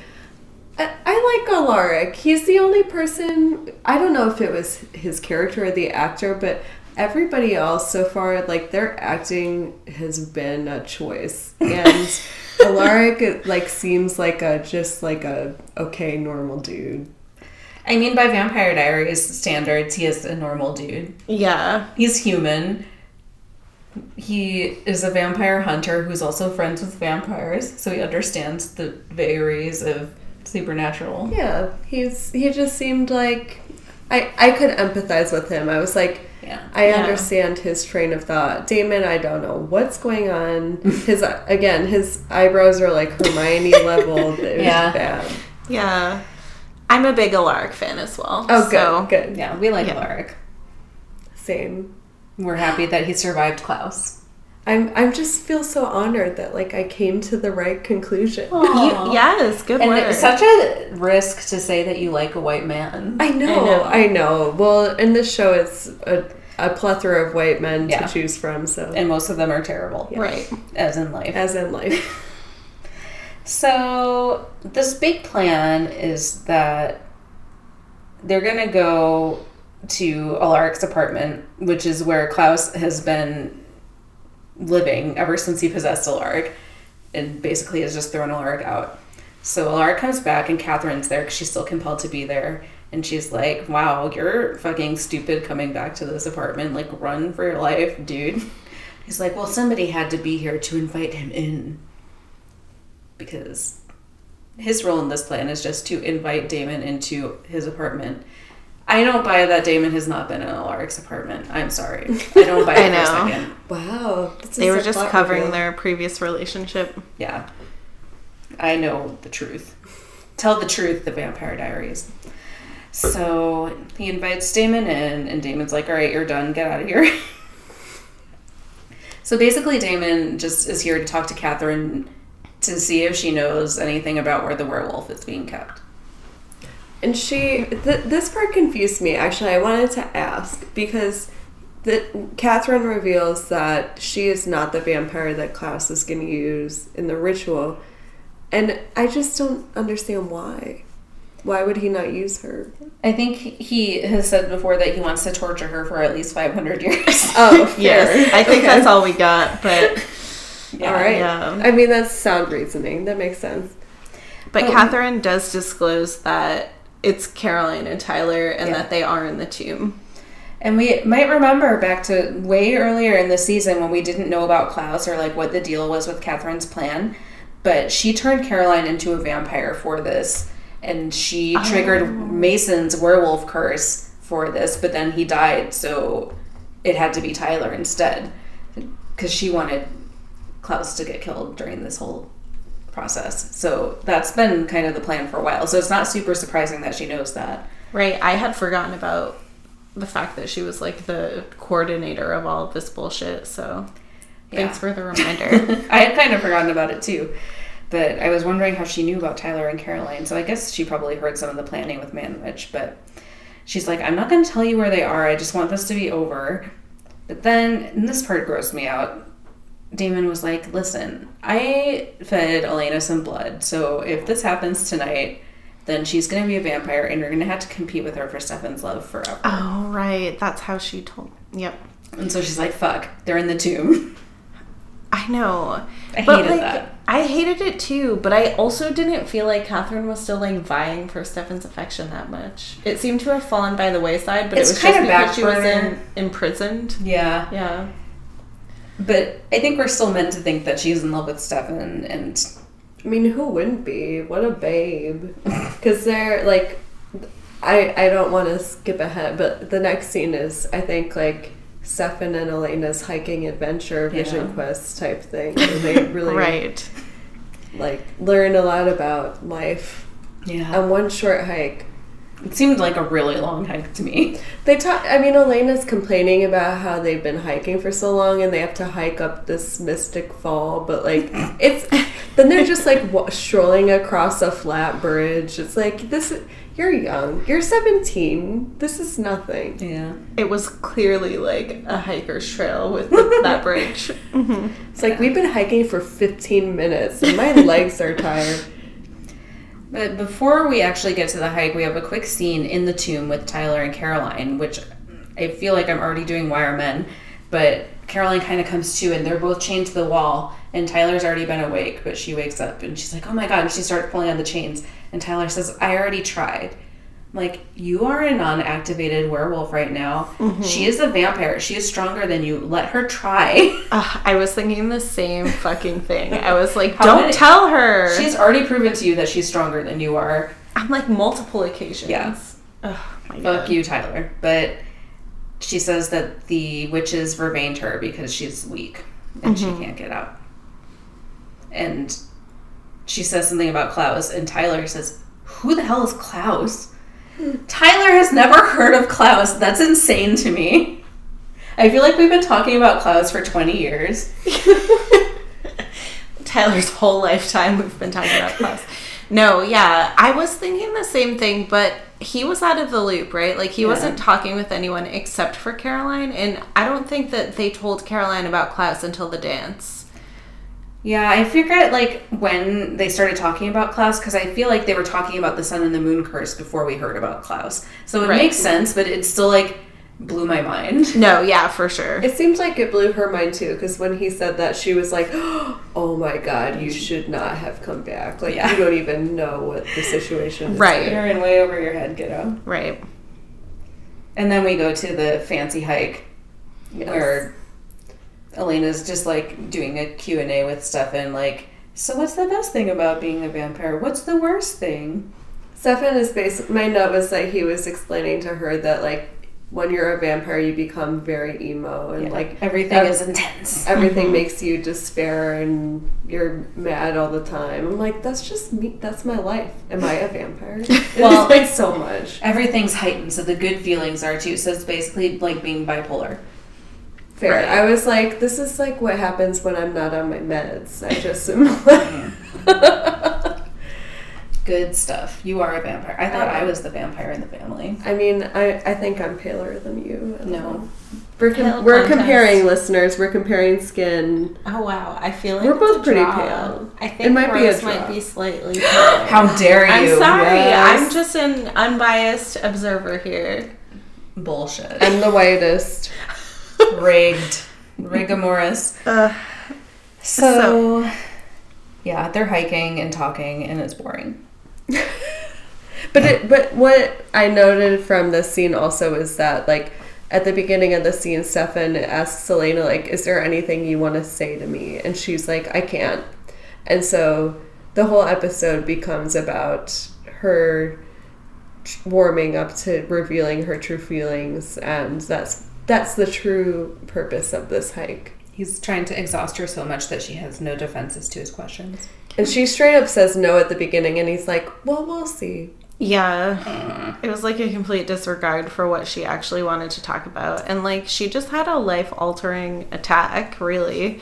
[SPEAKER 3] I, I like Alaric. He's the only person, I don't know if it was his character or the actor, but everybody else so far, like, their acting has been a choice. And Alaric, like, seems like a, just like a okay, normal dude.
[SPEAKER 1] I mean, by Vampire Diaries standards, he is a normal dude.
[SPEAKER 2] Yeah.
[SPEAKER 1] He's human. He is a vampire hunter who's also friends with vampires, so he understands the vagaries of supernatural.
[SPEAKER 3] Yeah, he's, he just seemed like, I, I could empathize with him. I was like,
[SPEAKER 1] Yeah.
[SPEAKER 3] I
[SPEAKER 2] Yeah.
[SPEAKER 3] understand his train of thought. Damon, I don't know what's going on. His again, his eyebrows are like Hermione level. It
[SPEAKER 1] Yeah.
[SPEAKER 3] bad.
[SPEAKER 2] Yeah. I'm a big Alaric fan as well.
[SPEAKER 3] Oh, good, good.
[SPEAKER 1] Yeah, we like
[SPEAKER 2] Yeah.
[SPEAKER 1] Alaric.
[SPEAKER 3] Same.
[SPEAKER 1] We're happy that he survived Klaus.
[SPEAKER 3] I'm I'm just feel so honored that like I came to the right conclusion.
[SPEAKER 2] You- yes, good
[SPEAKER 1] And
[SPEAKER 2] work.
[SPEAKER 1] it's such a risk to say that you like a white man.
[SPEAKER 3] I know,
[SPEAKER 2] know.
[SPEAKER 3] I know. Well, in this show, it's a, a plethora of white men
[SPEAKER 1] Yeah.
[SPEAKER 3] to choose from. So,
[SPEAKER 1] And most of them are terrible,
[SPEAKER 2] right.
[SPEAKER 1] as in life.
[SPEAKER 3] as in life,
[SPEAKER 1] So this big plan is that they're gonna go to Alaric's apartment, which is where Klaus has been living ever since he possessed Alaric, and basically has just thrown Alaric out. So Alaric comes back, and Katherine's there because she's still compelled to be there. And she's like, "Wow, you're fucking stupid coming back to this apartment. Like, run for your life, dude." He's like, "Well, somebody had to be here to invite him in." because his role in this plan is just to invite Damon into his apartment. I don't buy that Damon has not been in Alaric's apartment. I'm sorry. I don't buy
[SPEAKER 2] I
[SPEAKER 1] it for a
[SPEAKER 2] know.
[SPEAKER 1] second.
[SPEAKER 3] Wow. this
[SPEAKER 2] They
[SPEAKER 3] is
[SPEAKER 2] were
[SPEAKER 3] a
[SPEAKER 2] just
[SPEAKER 3] plot
[SPEAKER 2] covering
[SPEAKER 3] reveal.
[SPEAKER 2] their previous relationship.
[SPEAKER 1] Yeah. I know the truth. Tell the truth, the Vampire Diaries. So he invites Damon in, and Damon's like, All right, you're done. Get out of here. so basically, Damon just is here to talk to Katherine to see if she knows anything about where the werewolf is being kept.
[SPEAKER 3] And she, th- this part confused me. Actually, I wanted to ask because the Katherine reveals that she is not the vampire that Klaus is going to use in the ritual, and I just don't understand why. Why would he not use her?
[SPEAKER 1] I think he has said before that he wants to torture her for at least 500 years.
[SPEAKER 3] Oh, fair.
[SPEAKER 2] Yes, I think
[SPEAKER 3] Okay.
[SPEAKER 2] that's all we got. But
[SPEAKER 3] All right.
[SPEAKER 2] Yeah.
[SPEAKER 3] I mean, that's sound reasoning. That makes sense.
[SPEAKER 2] but
[SPEAKER 3] Um,
[SPEAKER 2] Katherine does disclose that it's Caroline and Tyler, and
[SPEAKER 1] Yeah.
[SPEAKER 2] that they are in the tomb.
[SPEAKER 1] And we might remember back to way earlier in the season when we didn't know about Klaus or like what the deal was with Katherine's plan. But she turned Caroline into a vampire for this. And she oh. triggered Mason's werewolf curse for this, but then he died, so it had to be Tyler instead. Because she wanted Klaus to get killed during this whole process. So that's been kind of the plan for a while. So it's not super surprising that she knows that.
[SPEAKER 2] Right. I had forgotten about the fact that she was like the coordinator of all of this bullshit. So
[SPEAKER 1] Yeah.
[SPEAKER 2] thanks for the reminder.
[SPEAKER 1] I had kind of forgotten about it too. But I was wondering how she knew about Tyler and Caroline. So I guess she probably heard some of the planning with Manwich. But she's like, I'm not going to tell you where they are. I just want this to be over. But then, and this part grossed me out. Damon was like, Listen, I fed Elena some blood. So if this happens tonight, then she's going to be a vampire and you're going to have to compete with her for Stefan's love forever.
[SPEAKER 2] oh, right. That's how she told. Yep.
[SPEAKER 1] And so she's like, Fuck, they're in the tomb.
[SPEAKER 2] I know.
[SPEAKER 1] I
[SPEAKER 2] But,
[SPEAKER 1] hated
[SPEAKER 2] like,
[SPEAKER 1] that.
[SPEAKER 2] I hated it too, but I also didn't feel like Katherine was still like vying for Stefan's affection that much. It seemed to have fallen by the wayside, but
[SPEAKER 1] It's
[SPEAKER 2] it was
[SPEAKER 1] kind
[SPEAKER 2] just
[SPEAKER 1] of
[SPEAKER 2] because she was in, imprisoned.
[SPEAKER 1] Yeah.
[SPEAKER 2] Yeah.
[SPEAKER 1] But I think we're still meant to think that she's in love with Stefan, and
[SPEAKER 3] I mean, who wouldn't be? What a babe. Because they're like, I I don't want to skip ahead, but the next scene is I think like Stefan and Elena's hiking adventure vision
[SPEAKER 1] Yeah.
[SPEAKER 3] quest type thing. They really
[SPEAKER 2] Right.
[SPEAKER 3] like learn a lot about life
[SPEAKER 1] yeah,
[SPEAKER 3] on one short hike.
[SPEAKER 1] It seemed like a really long hike to me.
[SPEAKER 3] They talk. I mean, Elena's complaining about how they've been hiking for so long and they have to hike up this mystic fall, but like it's then they're just like wa- strolling across a flat bridge. It's like this. You're young. You're 17. This is nothing.
[SPEAKER 1] Yeah,
[SPEAKER 2] It was clearly like a hiker's trail with the, that bridge. Mhm.
[SPEAKER 3] It's like we've been hiking for 15 minutes and my legs are tired.
[SPEAKER 1] But before we actually get to the hike, we have a quick scene in the tomb with Tyler and Caroline, which I feel like I'm already doing Wire Men, but Caroline kind of comes to, and they're both chained to the wall, and Tyler's already been awake, but she wakes up and she's like, "Oh my god!" And she starts pulling on the chains, and Tyler says, "I already tried." I'm like, you are a non-activated werewolf right now. Mm-hmm. She is a vampire. She is stronger than you. Let her try.
[SPEAKER 2] Ugh, I was thinking the same fucking thing. I was like, don't
[SPEAKER 1] many-
[SPEAKER 2] tell her.
[SPEAKER 1] She's already proven to you that she's stronger than you are.
[SPEAKER 2] on like multiple occasions.
[SPEAKER 1] Yeah.
[SPEAKER 2] Oh my
[SPEAKER 1] Fuck you, Tyler. But she says that the witches vervained her because she's weak and she mm-hmm. can't get out. And she says something about Klaus, and Tyler says, Who the hell is Klaus? Tyler has never heard of Klaus. That's insane to me. I feel like we've been talking about Klaus for 20 years.
[SPEAKER 2] Tyler's whole lifetime we've been talking about Klaus. No, yeah, I was thinking the same thing, but he was out of the loop, right? Like he
[SPEAKER 1] Yeah.
[SPEAKER 2] wasn't talking with anyone except for Caroline, and I don't think that they told Caroline about Klaus until the dance.
[SPEAKER 1] Yeah, I figured like when they started talking about Klaus, because I feel like they were talking about the sun and the moon curse before we heard about Klaus. So it
[SPEAKER 2] Right.
[SPEAKER 1] makes sense, but it still like blew my mind.
[SPEAKER 2] No, yeah, for sure.
[SPEAKER 3] It seems like it blew her mind too, because when he said that, she was like, "Oh my god, you should not have come back. Like
[SPEAKER 1] Yeah.
[SPEAKER 3] you don't even know what the situation is."
[SPEAKER 2] Right.
[SPEAKER 3] here."
[SPEAKER 1] You're in way over your head, kiddo.
[SPEAKER 2] Right.
[SPEAKER 1] And then we go to the fancy hike
[SPEAKER 3] Yes.
[SPEAKER 1] where Elena's just like doing a Q&A with Stefan like So what's the best thing about being a vampire? What's the worst thing?
[SPEAKER 3] Stefan is basically my note was that he was explaining to her that like when you're a vampire you become very emo and like
[SPEAKER 1] everything
[SPEAKER 3] ev-
[SPEAKER 1] is intense.
[SPEAKER 3] everything makes you despair and you're mad all the time. I'm like, that's just me. That's my life. Am I a vampire?
[SPEAKER 1] Well-
[SPEAKER 3] like so much.
[SPEAKER 1] Everything's heightened, so the good feelings are too. So it's basically like being bipolar.
[SPEAKER 3] Fair.
[SPEAKER 1] Right.
[SPEAKER 3] I was like, this is like what happens when I'm not on my meds. I just am like.
[SPEAKER 1] Good stuff. You are a vampire. I thought
[SPEAKER 3] I
[SPEAKER 1] I was the vampire in the family.
[SPEAKER 3] I mean, I, I think I'm paler than you.
[SPEAKER 1] No.
[SPEAKER 3] Um, we're, com- we're comparing listeners. We're comparing skin.
[SPEAKER 2] Oh wow, I feel like
[SPEAKER 3] We're both pretty pale.
[SPEAKER 2] I think
[SPEAKER 3] It might be a draw.
[SPEAKER 2] might be slightly. paler.
[SPEAKER 1] How dare you?
[SPEAKER 2] I'm sorry.
[SPEAKER 3] Yes.
[SPEAKER 2] I'm just an unbiased observer here.
[SPEAKER 1] Bullshit.
[SPEAKER 3] I'm the whitest.
[SPEAKER 1] rigged. Rigamoris.
[SPEAKER 2] Uh,
[SPEAKER 1] So, yeah, they're hiking and talking, and it's boring.
[SPEAKER 3] But it, but what I noted from this scene also is that like at the beginning of the scene, Stefan asks Elena like, "Is there anything you want to say to me?" And she's like, "I can't." And so the whole episode becomes about her warming up to revealing her true feelings, and that's that's the true purpose of this hike.
[SPEAKER 1] He's trying to exhaust her so much that she has no defenses to his questions.
[SPEAKER 3] And she straight up says no at the beginning, and he's like, "Well, we'll see."
[SPEAKER 2] yeah, uh. it was like a complete disregard for what she actually wanted to talk about, and like she just had a life altering attack, really.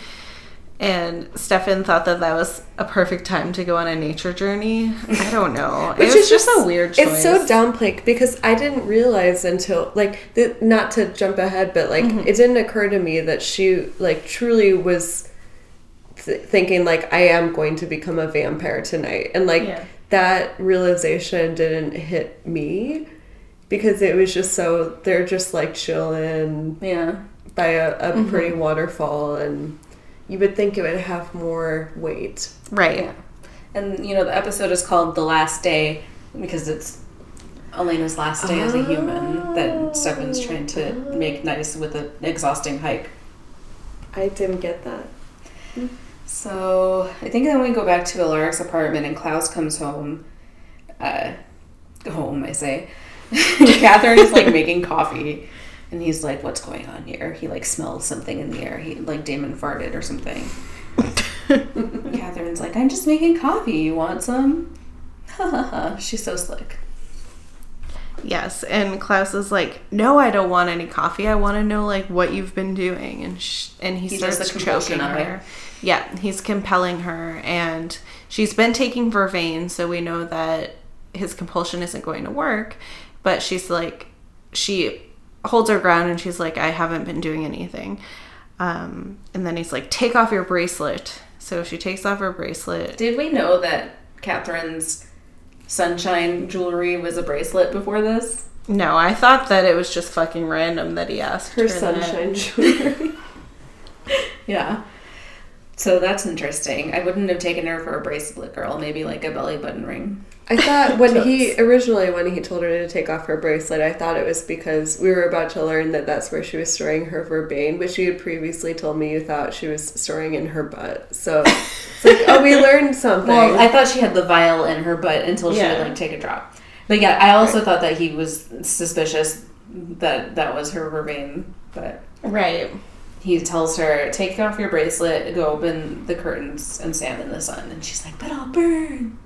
[SPEAKER 2] And Stefan thought that that was a perfect time to go on a nature journey. I don't know.
[SPEAKER 3] Which is
[SPEAKER 2] just a weird choice.
[SPEAKER 3] It's so downplayed because I didn't realize until like the, not to jump ahead, but like
[SPEAKER 2] Mm-hmm.
[SPEAKER 3] it didn't occur to me that she like truly was th- thinking like I am going to become a vampire tonight, and like
[SPEAKER 2] Yeah.
[SPEAKER 3] that realization didn't hit me because it was just so they're just like chilling
[SPEAKER 1] Yeah.
[SPEAKER 3] by a, a
[SPEAKER 2] Mm-hmm.
[SPEAKER 3] pretty waterfall and. You would think it would have more weight.
[SPEAKER 2] right.
[SPEAKER 1] Yeah. And, you know, the episode is called The Last Day because it's Elena's last day as a human that Stefan's trying to make nice with an exhausting hike.
[SPEAKER 3] I didn't get that.
[SPEAKER 1] So I think then we go back to Alaric's apartment and Klaus comes home. Uh, home, I say. Katherine is like making coffee, and he's like, "What's going on here?" He like smells something in the air. He like Damon farted or something. Katherine's like, "I'm just making coffee. You want some?" She's so slick.
[SPEAKER 2] Yes, and Klaus is like, "No, I don't want any coffee. I want to know like what you've been doing." And sh- and he,
[SPEAKER 1] He
[SPEAKER 2] starts choking
[SPEAKER 1] it.
[SPEAKER 2] her. Yeah, he's compelling her, and she's been taking vervain, so we know that his compulsion isn't going to work. But she's like, she holds her ground, and she's like, "I haven't been doing anything." Um, and then he's like, "Take off your bracelet." So she takes off her bracelet.
[SPEAKER 1] Did we know that Katherine's sunshine jewelry was a bracelet before this?
[SPEAKER 2] No, I thought that it was just fucking random that he asked
[SPEAKER 3] Her
[SPEAKER 2] her that.
[SPEAKER 3] sunshine jewelry.
[SPEAKER 1] Yeah. So that's interesting. I wouldn't have taken her for a bracelet girl, maybe like a belly button ring.
[SPEAKER 3] I thought when he originally when he told her to take off her bracelet, I thought it was because we were about to learn that that's where she was storing her vervain, which you had previously told me you thought she was storing in her butt. So it's like, oh, we learned something.
[SPEAKER 1] Well, I thought she had the vial in her butt until she
[SPEAKER 2] Yeah.
[SPEAKER 1] would like take a drop. But yeah, I also thought that he was suspicious that that was her vervain. But
[SPEAKER 2] Right.
[SPEAKER 1] He tells her, "Take off your bracelet, go open the curtains, and stand in the sun." And she's like, "But I'll burn."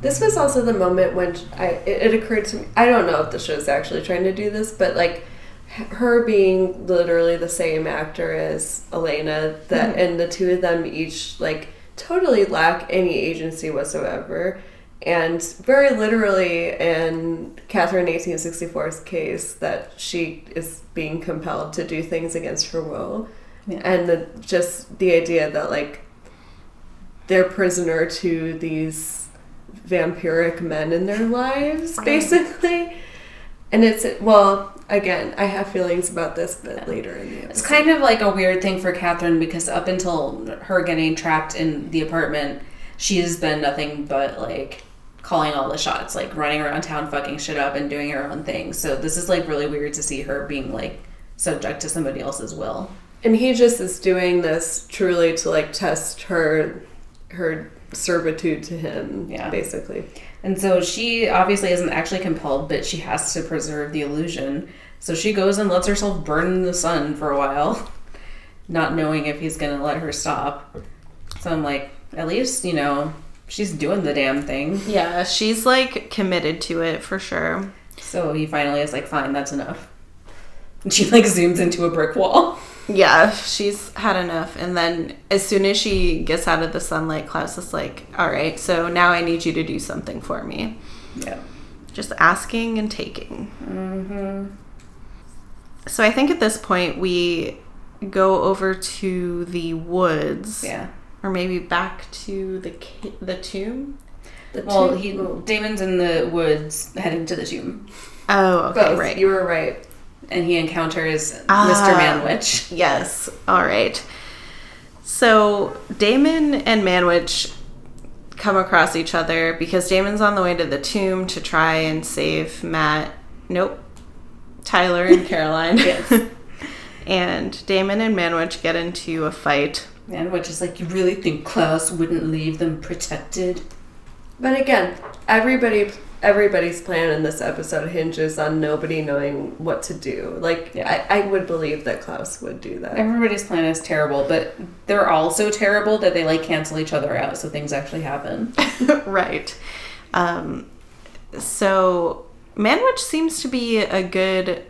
[SPEAKER 3] This was also the moment when I it, it occurred to me. I don't know if the show's actually trying to do this, but like her being literally the same actor as Elena, that mm-hmm. and the two of them each like totally lack any agency whatsoever. And very literally in Katherine 1864's case, that she is being compelled to do things against her will.
[SPEAKER 1] Yeah.
[SPEAKER 3] And the, just the idea that, like, they're prisoner to these vampiric men in their lives, basically. And it's, well, again, I have feelings about this, but later in the episode.
[SPEAKER 1] It's kind of like a weird thing for Katherine because up until her getting trapped in the apartment, she has been nothing but like calling all the shots, like running around town, fucking shit up, and doing her own thing. So this is like really weird to see her being like subject to somebody else's will.
[SPEAKER 3] And he just is doing this truly to like test her her servitude to him.
[SPEAKER 1] Yeah.
[SPEAKER 3] basically.
[SPEAKER 1] And so she obviously isn't actually compelled, but she has to preserve the illusion. So she goes and lets herself burn in the sun for a while, not knowing if he's going to let her stop. So I'm like, at least, you know, she's doing the damn thing.
[SPEAKER 2] Yeah, she's like committed to it for sure.
[SPEAKER 1] So he finally is like, fine, that's enough. And she like zooms into a brick wall.
[SPEAKER 2] Yeah, she's had enough. And then as soon as she gets out of the sunlight, Klaus is like, all right, so now I need you to do something for me.
[SPEAKER 1] Yeah.
[SPEAKER 2] Just asking and taking.
[SPEAKER 1] Mm-hmm.
[SPEAKER 2] So I think at this point we go over to the woods.
[SPEAKER 1] Yeah.
[SPEAKER 2] Or maybe back to the the tomb.
[SPEAKER 3] The
[SPEAKER 1] Well,
[SPEAKER 3] two-
[SPEAKER 1] he Damon's in the woods heading to the tomb,
[SPEAKER 2] Oh, okay,
[SPEAKER 3] both.
[SPEAKER 2] right.
[SPEAKER 3] You were right.
[SPEAKER 1] and he encounters
[SPEAKER 2] Ah.
[SPEAKER 1] Mr. Manwich.
[SPEAKER 2] Yes. All right. So Damon and Manwich come across each other because Damon's on the way to the tomb to try and save Matt. Nope. Tyler and Caroline.
[SPEAKER 1] Yes.
[SPEAKER 2] and Damon and Manwich get into a fight.
[SPEAKER 1] Manwich is like, you really think Klaus wouldn't leave them protected?
[SPEAKER 3] But again, everybody everybody's plan in this episode hinges on nobody knowing what to do. Like
[SPEAKER 1] Yeah.
[SPEAKER 3] I, I would believe that Klaus would do that.
[SPEAKER 1] Everybody's plan is terrible, but they're all so terrible that they like cancel each other out, so things actually happen.
[SPEAKER 2] right. Um, so Manwich seems to be a good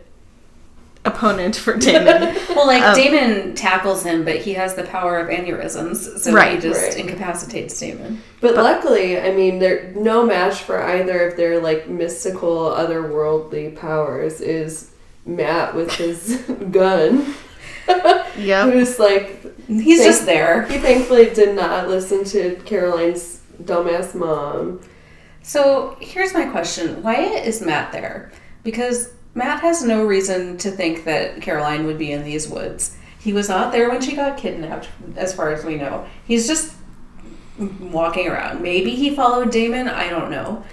[SPEAKER 2] opponent for Damon.
[SPEAKER 1] Well, like
[SPEAKER 2] Um,
[SPEAKER 1] Damon tackles him, but he has the power of aneurysms, so he just
[SPEAKER 3] right.
[SPEAKER 1] incapacitates Damon.
[SPEAKER 3] But, luckily, I mean, they're no match for either of their like mystical, otherworldly powers. Is Matt with his gun,
[SPEAKER 2] yep.
[SPEAKER 3] who's like
[SPEAKER 1] He's
[SPEAKER 3] Thank-
[SPEAKER 1] just there.
[SPEAKER 3] he thankfully did not listen to Caroline's dumbass mom.
[SPEAKER 1] So here's my question: Why is Matt there? Because Matt has no reason to think that Caroline would be in these woods. He was not there when she got kidnapped, as far as we know. He's just walking around. Maybe he followed Damon. I don't know.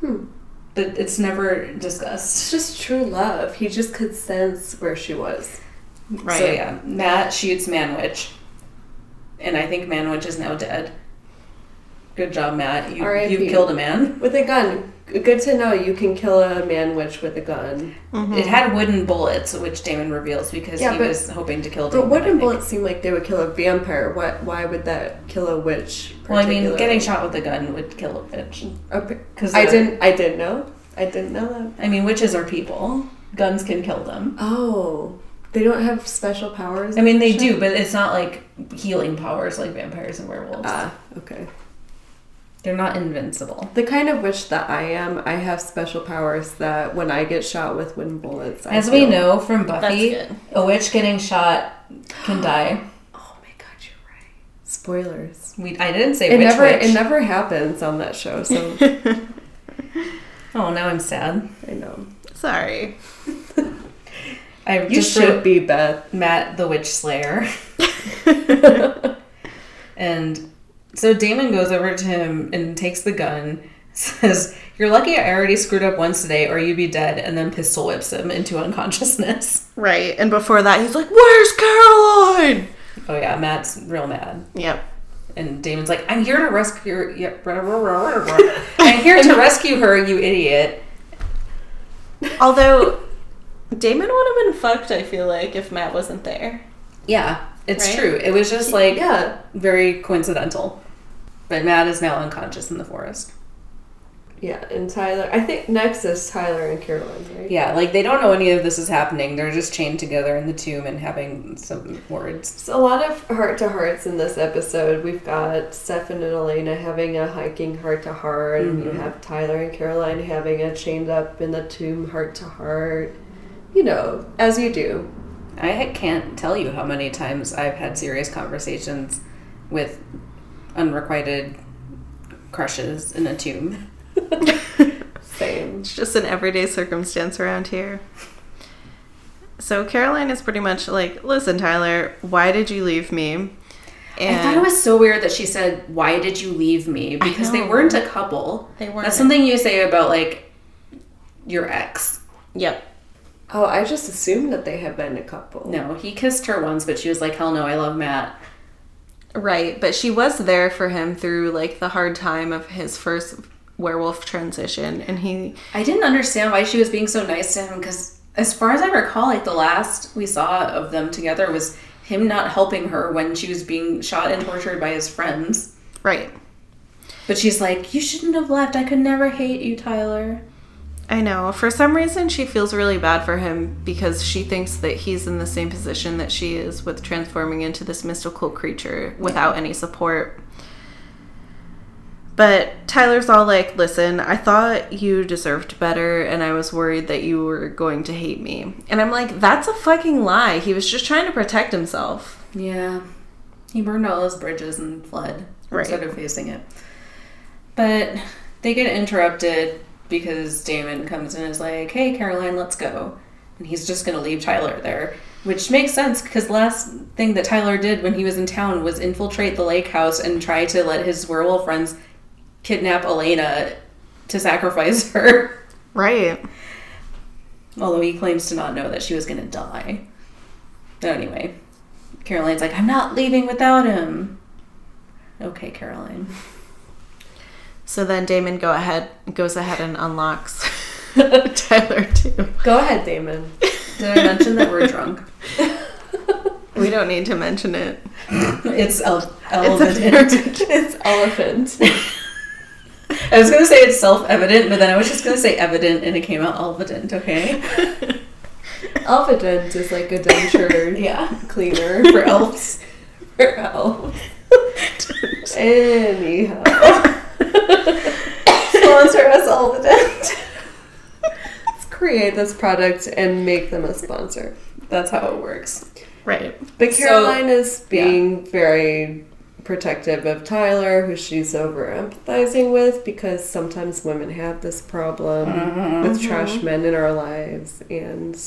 [SPEAKER 3] Hmm.
[SPEAKER 1] But it's never discussed.
[SPEAKER 3] It's just true love. He just could sense where she was.
[SPEAKER 2] Right.
[SPEAKER 1] So yeah, Matt shoots Manwich, and I think Manwich is now dead. Good job, Matt. You
[SPEAKER 3] R.I.P..
[SPEAKER 1] you killed a man.
[SPEAKER 3] With a gun. Good to know you can kill a man witch with a gun.
[SPEAKER 1] It had wooden bullets, which Damon reveals because
[SPEAKER 3] Yeah,
[SPEAKER 1] he
[SPEAKER 3] but-
[SPEAKER 1] was hoping to kill.
[SPEAKER 3] But
[SPEAKER 1] Damon, I
[SPEAKER 3] wooden
[SPEAKER 1] think.
[SPEAKER 3] bullets seem like they would kill a vampire. What? Why would that kill a witch?
[SPEAKER 1] Well, I mean, getting shot with a gun would kill a witch.
[SPEAKER 3] Okay.
[SPEAKER 1] Because
[SPEAKER 3] I didn't. I didn't know. I didn't know that.
[SPEAKER 1] I mean, witches are people. Guns can kill them.
[SPEAKER 3] Oh, they don't have special powers.
[SPEAKER 1] I mean, they
[SPEAKER 3] Show?
[SPEAKER 1] do, but it's not like healing powers like vampires and werewolves.
[SPEAKER 3] Ah, okay.
[SPEAKER 1] They're not invincible.
[SPEAKER 3] The kind of witch that I am, I have special powers that when I get shot with wooden bullets, I
[SPEAKER 1] As we
[SPEAKER 3] feel-
[SPEAKER 1] know from Buffy, a witch getting shot can die.
[SPEAKER 3] Oh my god, you're right. Spoilers.
[SPEAKER 1] We, I didn't say
[SPEAKER 3] It
[SPEAKER 1] which
[SPEAKER 3] never.
[SPEAKER 1] witch.
[SPEAKER 3] It never happens on that show, so
[SPEAKER 1] oh, now I'm sad.
[SPEAKER 3] I know.
[SPEAKER 2] Sorry.
[SPEAKER 1] I
[SPEAKER 3] You
[SPEAKER 1] just
[SPEAKER 3] should
[SPEAKER 1] wrote
[SPEAKER 3] be Beth.
[SPEAKER 1] Matt the Witch Slayer. and so Damon goes over to him and takes the gun, says, You're lucky I already screwed up once today, or you'd be dead, and then pistol whips him into unconsciousness.
[SPEAKER 2] Right. And before that, he's like, Where's Caroline?
[SPEAKER 1] Oh, yeah, Matt's real mad.
[SPEAKER 2] Yep.
[SPEAKER 1] And Damon's like, I'm here to rescue her. I'm here to rescue her, you idiot.
[SPEAKER 2] Although, Damon would have been fucked, I feel like, if Matt wasn't there.
[SPEAKER 1] Yeah, it's
[SPEAKER 2] Right?
[SPEAKER 1] true. It was just like
[SPEAKER 3] Yeah,
[SPEAKER 1] very coincidental. But Matt is now unconscious in the forest.
[SPEAKER 3] yeah. And Tyler, I think next is Tyler and Caroline, right?
[SPEAKER 1] Yeah, like they don't know any of this is happening. They're just chained together in the tomb and having some words.
[SPEAKER 3] So a lot of heart to hearts in this episode. We've got Stefan and Elena having a hiking heart to heart, and you
[SPEAKER 1] Mhm.
[SPEAKER 3] have Tyler and Caroline having a chained up in the tomb heart to heart. You know, as you do.
[SPEAKER 1] I can't tell you how many times I've had serious conversations with unrequited crushes in a tomb.
[SPEAKER 3] Same.
[SPEAKER 2] It's just an everyday circumstance around here. So Caroline is pretty much like, listen, Tyler, why did you leave me? And
[SPEAKER 1] I thought it was so weird that she said, "Why did you leave me?" Because they weren't a couple.
[SPEAKER 2] They weren't.
[SPEAKER 1] That's something you say about like your ex.
[SPEAKER 2] Yep.
[SPEAKER 3] Oh, I just assumed that they had been a couple.
[SPEAKER 1] No, he kissed her once, but she was like, "Hell no, I love Matt."
[SPEAKER 2] Right, but she was there for him through like the hard time of his first werewolf transition, and he
[SPEAKER 1] I didn't understand why she was being so nice to him because, as far as I recall, like the last we saw of them together was him not helping her when she was being shot and tortured by his friends.
[SPEAKER 2] right.
[SPEAKER 1] But she's like, You shouldn't have left. I could never hate you, Tyler.
[SPEAKER 2] I know. For some reason, she feels really bad for him because she thinks that he's in the same position that she is with transforming into this mystical creature without any support. But Tyler's all like, listen, I thought you deserved better, and I was worried that you were going to hate me. And I'm like, that's a fucking lie. He was just trying to protect himself.
[SPEAKER 1] Yeah. He burned all his bridges and fled
[SPEAKER 2] Right.
[SPEAKER 1] instead of facing it. But they get interrupted because Damon comes in and is like, hey, Caroline, let's go. And he's just going to leave Tyler there. Which makes sense because last thing that Tyler did when he was in town was infiltrate the lake house and try to let his werewolf friends kidnap Elena to sacrifice her.
[SPEAKER 2] Right.
[SPEAKER 1] Although he claims to not know that she was going to die. But anyway, Caroline's like, I'm not leaving without him. Okay, Caroline.
[SPEAKER 2] So then Damon go ahead goes ahead and unlocks Tyler too.
[SPEAKER 3] Go ahead, Damon.
[SPEAKER 1] Did I mention that we're drunk?
[SPEAKER 2] We don't need to mention it.
[SPEAKER 1] It's el-
[SPEAKER 2] It's
[SPEAKER 3] it's elephant.
[SPEAKER 1] I was going to say it's self evident, but then I was just going to say evident and it came out evident, okay?
[SPEAKER 3] Alphadent is like a denture
[SPEAKER 1] Yeah.
[SPEAKER 3] cleaner
[SPEAKER 1] For elves.
[SPEAKER 3] for elves. Anyhow. Sponsor us, Alphadent. Let's create this product and make them a sponsor.
[SPEAKER 1] That's how it works.
[SPEAKER 2] Right.
[SPEAKER 3] But
[SPEAKER 1] So-
[SPEAKER 3] Caroline is being very protective of Tyler, who she's over empathizing with, because sometimes women have this problem mm-hmm. with trash men in our lives, and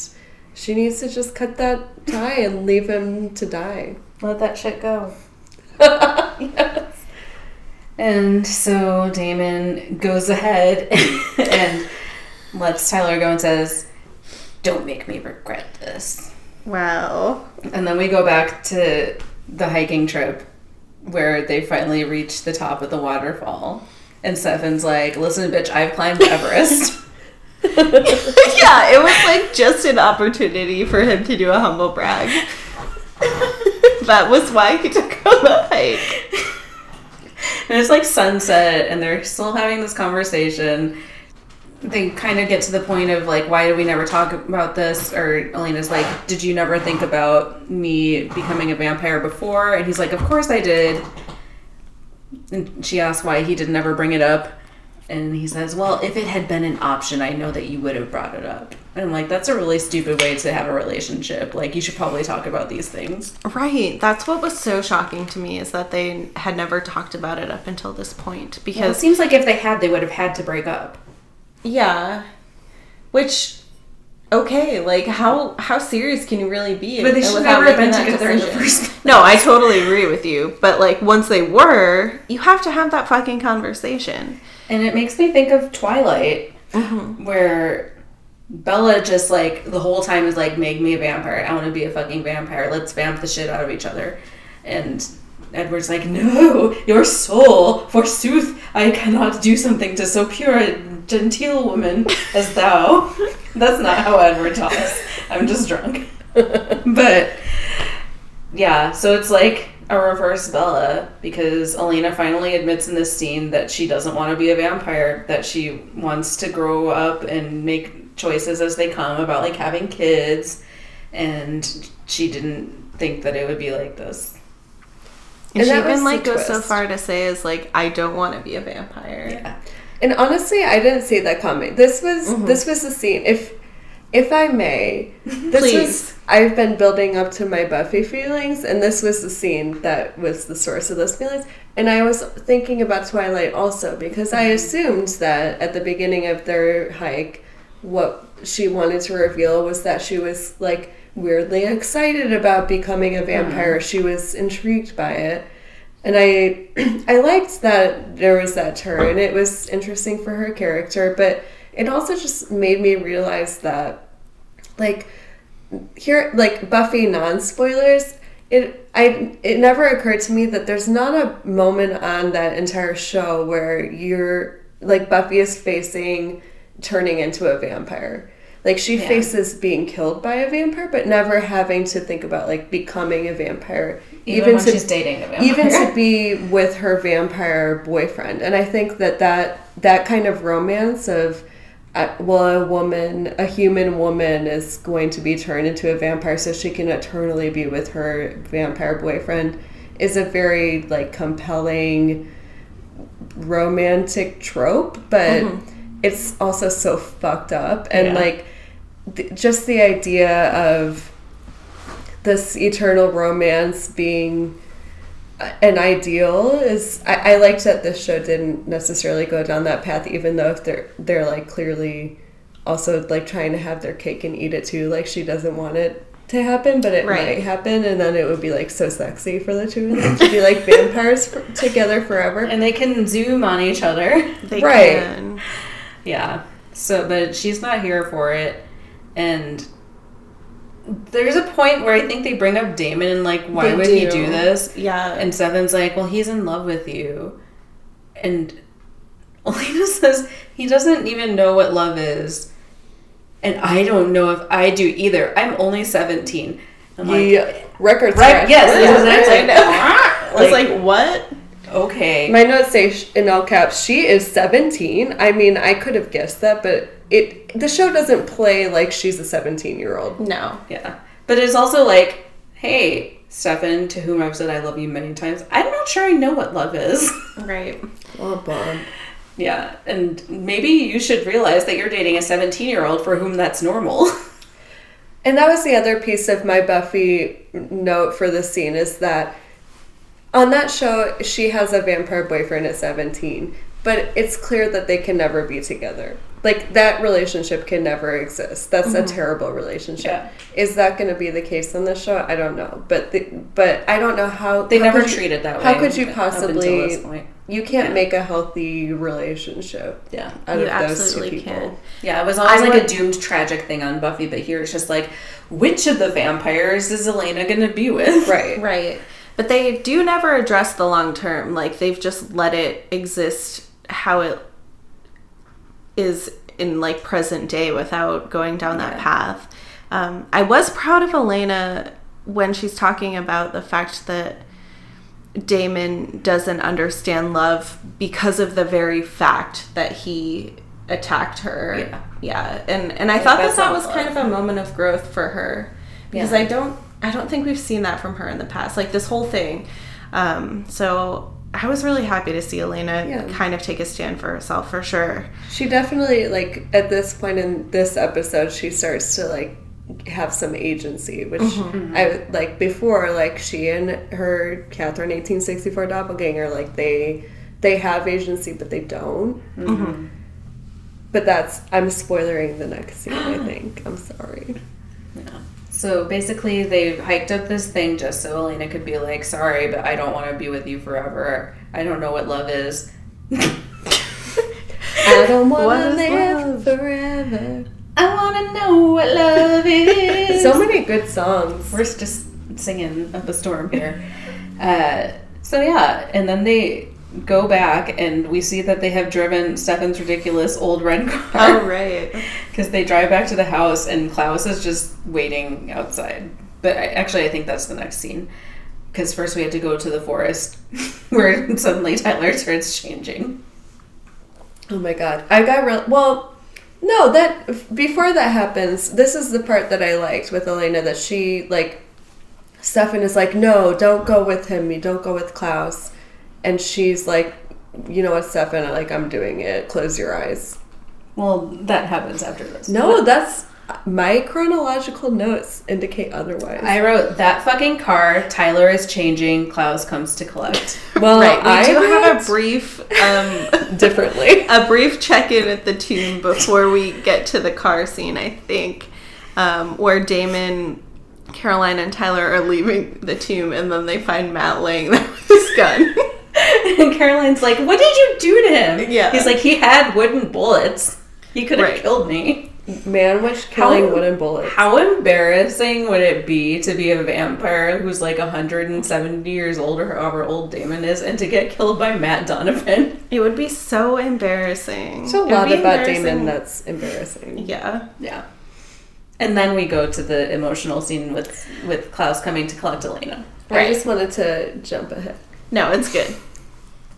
[SPEAKER 3] she needs to just cut that tie and leave him to die.
[SPEAKER 1] Let that shit go.
[SPEAKER 3] yes.
[SPEAKER 1] And so Damon goes ahead and lets Tyler go and says, Don't make me regret this.
[SPEAKER 2] Wow.
[SPEAKER 1] And then we go back to the hiking trip where they finally reach the top of the waterfall. And Stefan's like, Listen, bitch, I've climbed Everest.
[SPEAKER 2] yeah, it was like just an opportunity for him to do a humble brag. that was why he took on the hike.
[SPEAKER 1] And it's like sunset, and they're still having this conversation. They kind of get to the point of like, why do we never talk about this? Or Elena's like, did you never think about me becoming a vampire before? And he's like, of course I did. And she asks why he didn't ever bring it up. And he says, well, if it had been an option, I know that you would have brought it up. And I'm like, that's a really stupid way to have a relationship. Like, you should probably talk about these things.
[SPEAKER 2] Right. That's what was so shocking to me is that they had never talked about it up until this point.
[SPEAKER 1] Well, it seems like if they had, they would have had to break up.
[SPEAKER 2] yeah, which okay, like how how serious can you really be?
[SPEAKER 1] But they should never have been together in the first place.
[SPEAKER 2] No, I totally agree with you. But like once they were, you have to have that fucking conversation.
[SPEAKER 1] And it makes me think of Twilight, uh-huh. where Bella just like the whole time is like, make me a vampire. I want to be a fucking vampire. Let's vamp the shit out of each other. And Edward's like, no, your soul, forsooth, I cannot do something to so pure and genteel woman as thou. That's not how Edward talks. I'm just drunk. but yeah, so it's like a reverse Bella because Elena finally admits in this scene that she doesn't want to be a vampire, that she wants to grow up and make choices as they come about like having kids, and she didn't think that it would be like this.
[SPEAKER 2] And,
[SPEAKER 3] And
[SPEAKER 2] she
[SPEAKER 3] that was
[SPEAKER 2] even like goes so far to say is like, I don't want to be a vampire.
[SPEAKER 1] Yeah.
[SPEAKER 3] And honestly, I didn't see that coming. This was mm-hmm. this was the scene. If if I may, this
[SPEAKER 2] Please.
[SPEAKER 3] was I've been building up to my Buffy feelings, and this was the scene that was the source of those feelings. And I was thinking about Twilight also because I assumed that at the beginning of their hike, what she wanted to reveal was that she was like weirdly excited about becoming a vampire. Uh-huh. She was intrigued by it. And I I liked that there was that turn. It was interesting for her character, but it also just made me realize that like here like Buffy non spoilers, it I it never occurred to me that there's not a moment on that entire show where you're like Buffy is facing turning into a vampire. Like she
[SPEAKER 1] Yeah.
[SPEAKER 3] faces being killed by a vampire, but never having to think about like becoming a vampire.
[SPEAKER 1] Even, when she's dating a vampire.
[SPEAKER 3] even to be with her vampire boyfriend and i think that that that kind of romance of uh, well a woman a human woman is going to be turned into a vampire so she can eternally be with her vampire boyfriend is a very like compelling romantic trope but it's also so fucked up and
[SPEAKER 1] Yeah.
[SPEAKER 3] like th- just the idea of this eternal romance being an ideal is I, I liked that this show didn't necessarily go down that path even though if they're they're like clearly also like trying to have their cake and eat it too like she doesn't want it to happen but it
[SPEAKER 2] Right.
[SPEAKER 3] might happen and then it would be like so sexy for the two of them to be like vampires for, together forever
[SPEAKER 1] and they can zoom on each other.
[SPEAKER 2] They
[SPEAKER 3] Right.
[SPEAKER 2] can.
[SPEAKER 1] Yeah. So, but she's not here for it. And there's a point where I think they bring up Damon and like, why
[SPEAKER 3] They
[SPEAKER 1] would he
[SPEAKER 3] do.
[SPEAKER 1] do this?
[SPEAKER 2] Yeah.
[SPEAKER 1] And Stefan's like, well, he's in love with you. And Elena says he doesn't even know what love is. And I don't know if I do either. I'm only 17. I'm like,
[SPEAKER 3] the record
[SPEAKER 1] right, yes.
[SPEAKER 3] Yeah.
[SPEAKER 1] exactly.
[SPEAKER 2] I was like, what?
[SPEAKER 1] Okay.
[SPEAKER 3] My notes say sh- in all caps, she is 17. I mean, I could have guessed that, but it the show doesn't play like she's a 17 year old.
[SPEAKER 2] No.
[SPEAKER 1] Yeah. But it's also like, hey, Stefan, to whom I've said I love you many times, I'm not sure I know what love is.
[SPEAKER 2] Right.
[SPEAKER 3] Oh, bomb.
[SPEAKER 1] yeah. And maybe you should realize that you're dating a 17 year old for whom that's normal.
[SPEAKER 3] And that was the other piece of my Buffy note for this scene is that on that show, she has a vampire boyfriend at 17, but it's clear that they can never be together. Like, that relationship can never exist. That's a mm-hmm. terrible relationship.
[SPEAKER 1] Yeah.
[SPEAKER 3] Is that going to be the case on this show? I don't know. But the, but I don't know how.
[SPEAKER 1] They
[SPEAKER 3] how
[SPEAKER 1] never treat it that way.
[SPEAKER 3] How could you possibly. You can't
[SPEAKER 1] Yeah.
[SPEAKER 3] make a healthy relationship
[SPEAKER 1] Yeah.
[SPEAKER 3] out
[SPEAKER 2] You
[SPEAKER 3] of those two
[SPEAKER 2] absolutely
[SPEAKER 3] people.
[SPEAKER 2] can.
[SPEAKER 1] Yeah, it was always
[SPEAKER 2] I
[SPEAKER 1] like
[SPEAKER 2] would-
[SPEAKER 1] a doomed tragic thing on Buffy, but here it's just like, which of the vampires is Elena gonna be with?
[SPEAKER 3] Right.
[SPEAKER 2] Right. But they do never address the long term. Like they've just let it exist how it is in like present day without going down that
[SPEAKER 1] Yeah.
[SPEAKER 2] path. Um, I was proud of Elena when she's talking about the fact that Damon doesn't understand love because of the very fact that he attacked her.
[SPEAKER 1] Yeah.
[SPEAKER 2] Yeah. And and I thought that that was kind of a moment of growth for her because
[SPEAKER 1] Yeah.
[SPEAKER 2] I don't I don't think we've seen that from her in the past. Like this whole thing. Um so I was really happy to see Elena
[SPEAKER 3] Yeah.
[SPEAKER 2] kind of take a stand for herself for sure.
[SPEAKER 3] She definitely like at this point in this episode she starts to like have some agency, which mm-hmm. Mm-hmm. I like before like she and her Katherine 1864 doppelganger like they they have agency but they don't. Mm-hmm. But that's I'm spoiling the next scene. I think I'm sorry.
[SPEAKER 1] So basically, they hiked up this thing just so Elena could be like, sorry, but I don't want to be with you forever. I don't know what love is.
[SPEAKER 3] I don't want to live
[SPEAKER 2] love?
[SPEAKER 3] forever.
[SPEAKER 1] I want to know what love is.
[SPEAKER 3] So many good songs.
[SPEAKER 1] We're just singing up a storm here. Uh, so yeah, and then they go back and we see that they have driven Stefan's ridiculous old red car.
[SPEAKER 2] Oh right.
[SPEAKER 1] Because they drive back to the house and Klaus is just waiting outside. But I, actually, I think that's the next scene. Because first we had to go to the forest where suddenly Tyler starts changing.
[SPEAKER 3] Oh my god. I got real well no, that before that happens, this is the part that I liked with Elena that she like Stefan is like, "No, don't go with him. You don't go with Klaus." And she's like, "You know what, Stefan? Like I'm doing it. Close your eyes."
[SPEAKER 1] Well, that happens after this.
[SPEAKER 3] No, that's my chronological notes indicate otherwise.
[SPEAKER 1] I wrote that fucking car. Tyler is changing. Klaus comes to collect.
[SPEAKER 3] well,
[SPEAKER 2] right. We
[SPEAKER 3] I
[SPEAKER 2] do have a brief um
[SPEAKER 3] differently.
[SPEAKER 2] a brief check-in at the tomb before we get to the car scene i think um, where damon caroline and tyler are leaving the tomb and then they find matt laying there with his gun
[SPEAKER 1] and Caroline's like, "What did you do to him?"
[SPEAKER 2] Yeah.
[SPEAKER 1] He's like, "He had wooden bullets." He could have
[SPEAKER 2] Right.
[SPEAKER 1] killed me.
[SPEAKER 3] Man witch killing
[SPEAKER 1] How-
[SPEAKER 3] wooden bullets.
[SPEAKER 1] How embarrassing would it be to be a vampire who's like 170 years old or however old Damon is and to get killed by Matt Donovan?
[SPEAKER 2] It would be so embarrassing.
[SPEAKER 3] There's a lot about. Damon that's embarrassing.
[SPEAKER 2] yeah.
[SPEAKER 1] Yeah. And then we go to the emotional scene with with Klaus coming to collect Elena.
[SPEAKER 2] Right.
[SPEAKER 3] I just wanted to jump ahead.
[SPEAKER 2] No, it's good.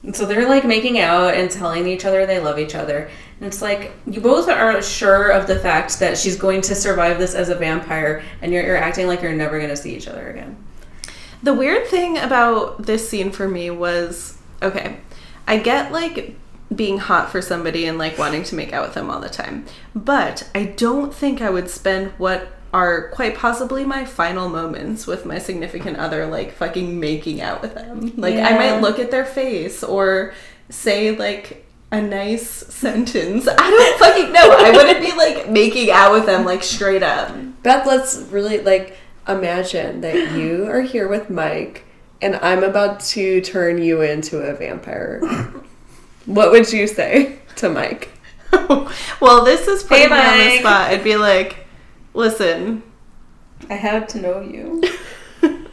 [SPEAKER 1] And so they're like making out and telling each other they love each other. And it's like you both are sure of the fact that she's going to survive this as a vampire, and you're, you're acting like you're never going to see each other again.
[SPEAKER 2] The weird thing about this scene for me was okay, I get like being hot for somebody and like wanting to make out with them all the time, but I don't think I would spend what are quite possibly my final moments with my significant other like fucking making out with them. Like I might look at their face or say like a nice sentence. I don't fucking know. I wouldn't be like making out with them like straight up.
[SPEAKER 3] Beth, let's really like imagine that you are here with Mike and I'm about to turn you into a vampire. what would you say to Mike?
[SPEAKER 2] well, this is putting
[SPEAKER 1] Hey,
[SPEAKER 2] me on the spot. I'd be like, listen,
[SPEAKER 1] I had to know you.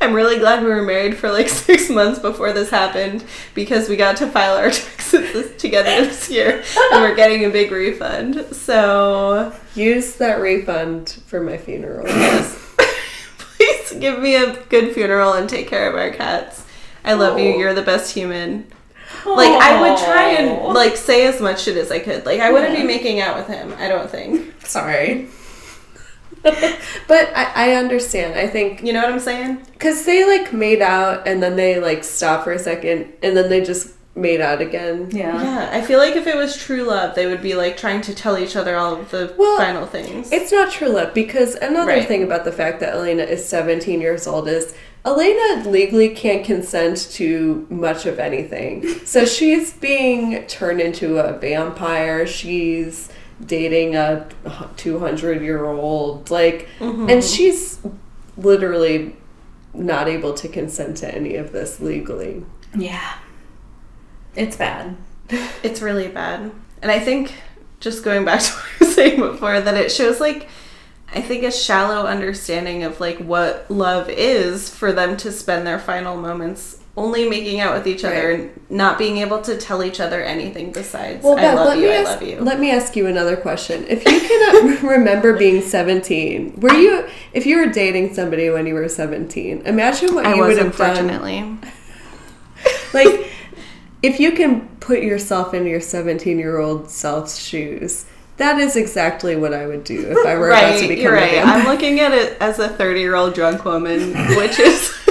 [SPEAKER 2] I'm really glad we were married for like six months before this happened because we got to file our taxes together this year and we're getting a big refund. So
[SPEAKER 3] Use that refund for my funeral. Yes.
[SPEAKER 2] please give me a good funeral and take care of our cats. I love you.
[SPEAKER 1] Oh.
[SPEAKER 2] You're the best human. Like I would try and like say as much shit as I could. Like I wouldn't be making out with him. I don't think.
[SPEAKER 1] Sorry.
[SPEAKER 3] but I, I understand. I think
[SPEAKER 2] You know what I'm saying?
[SPEAKER 3] because they like made out and then they like stop for a second and then they just made out again.
[SPEAKER 1] Yeah.
[SPEAKER 2] Yeah, I feel like if it was true love, they would be like trying to tell each other all of the
[SPEAKER 3] Well,
[SPEAKER 2] final things.
[SPEAKER 3] It's not true love because another
[SPEAKER 2] Right.
[SPEAKER 3] thing about the fact that Elena is 17 years old is Elena legally can't consent to much of anything. So she's being turned into a vampire. She's dating a 200 year old. Like, mm-hmm. and she's literally not able to consent to any of this legally.
[SPEAKER 1] Yeah. It's bad.
[SPEAKER 2] It's really bad. And I think, just going back to what I was saying before, that it shows like, I think a shallow understanding of like what love is for them to spend their final moments only making out with each other
[SPEAKER 3] Right.
[SPEAKER 2] and not being able to tell each other anything besides
[SPEAKER 3] Well,
[SPEAKER 2] I
[SPEAKER 3] Beth,
[SPEAKER 2] love
[SPEAKER 3] let
[SPEAKER 2] you,
[SPEAKER 3] me
[SPEAKER 2] I
[SPEAKER 3] ask,
[SPEAKER 2] love you.
[SPEAKER 3] Let me ask you another question. If you cannot remember being 17, were you if you were dating somebody when you were 17? Imagine what
[SPEAKER 2] I
[SPEAKER 3] you
[SPEAKER 2] was
[SPEAKER 3] would have done. Like if you can put yourself in your 17-year-old self's shoes, that is exactly what I would do if I were about to
[SPEAKER 2] Right,
[SPEAKER 3] become
[SPEAKER 2] you're
[SPEAKER 3] a
[SPEAKER 2] right. I'm looking at it as a 30 year old drunk woman, which is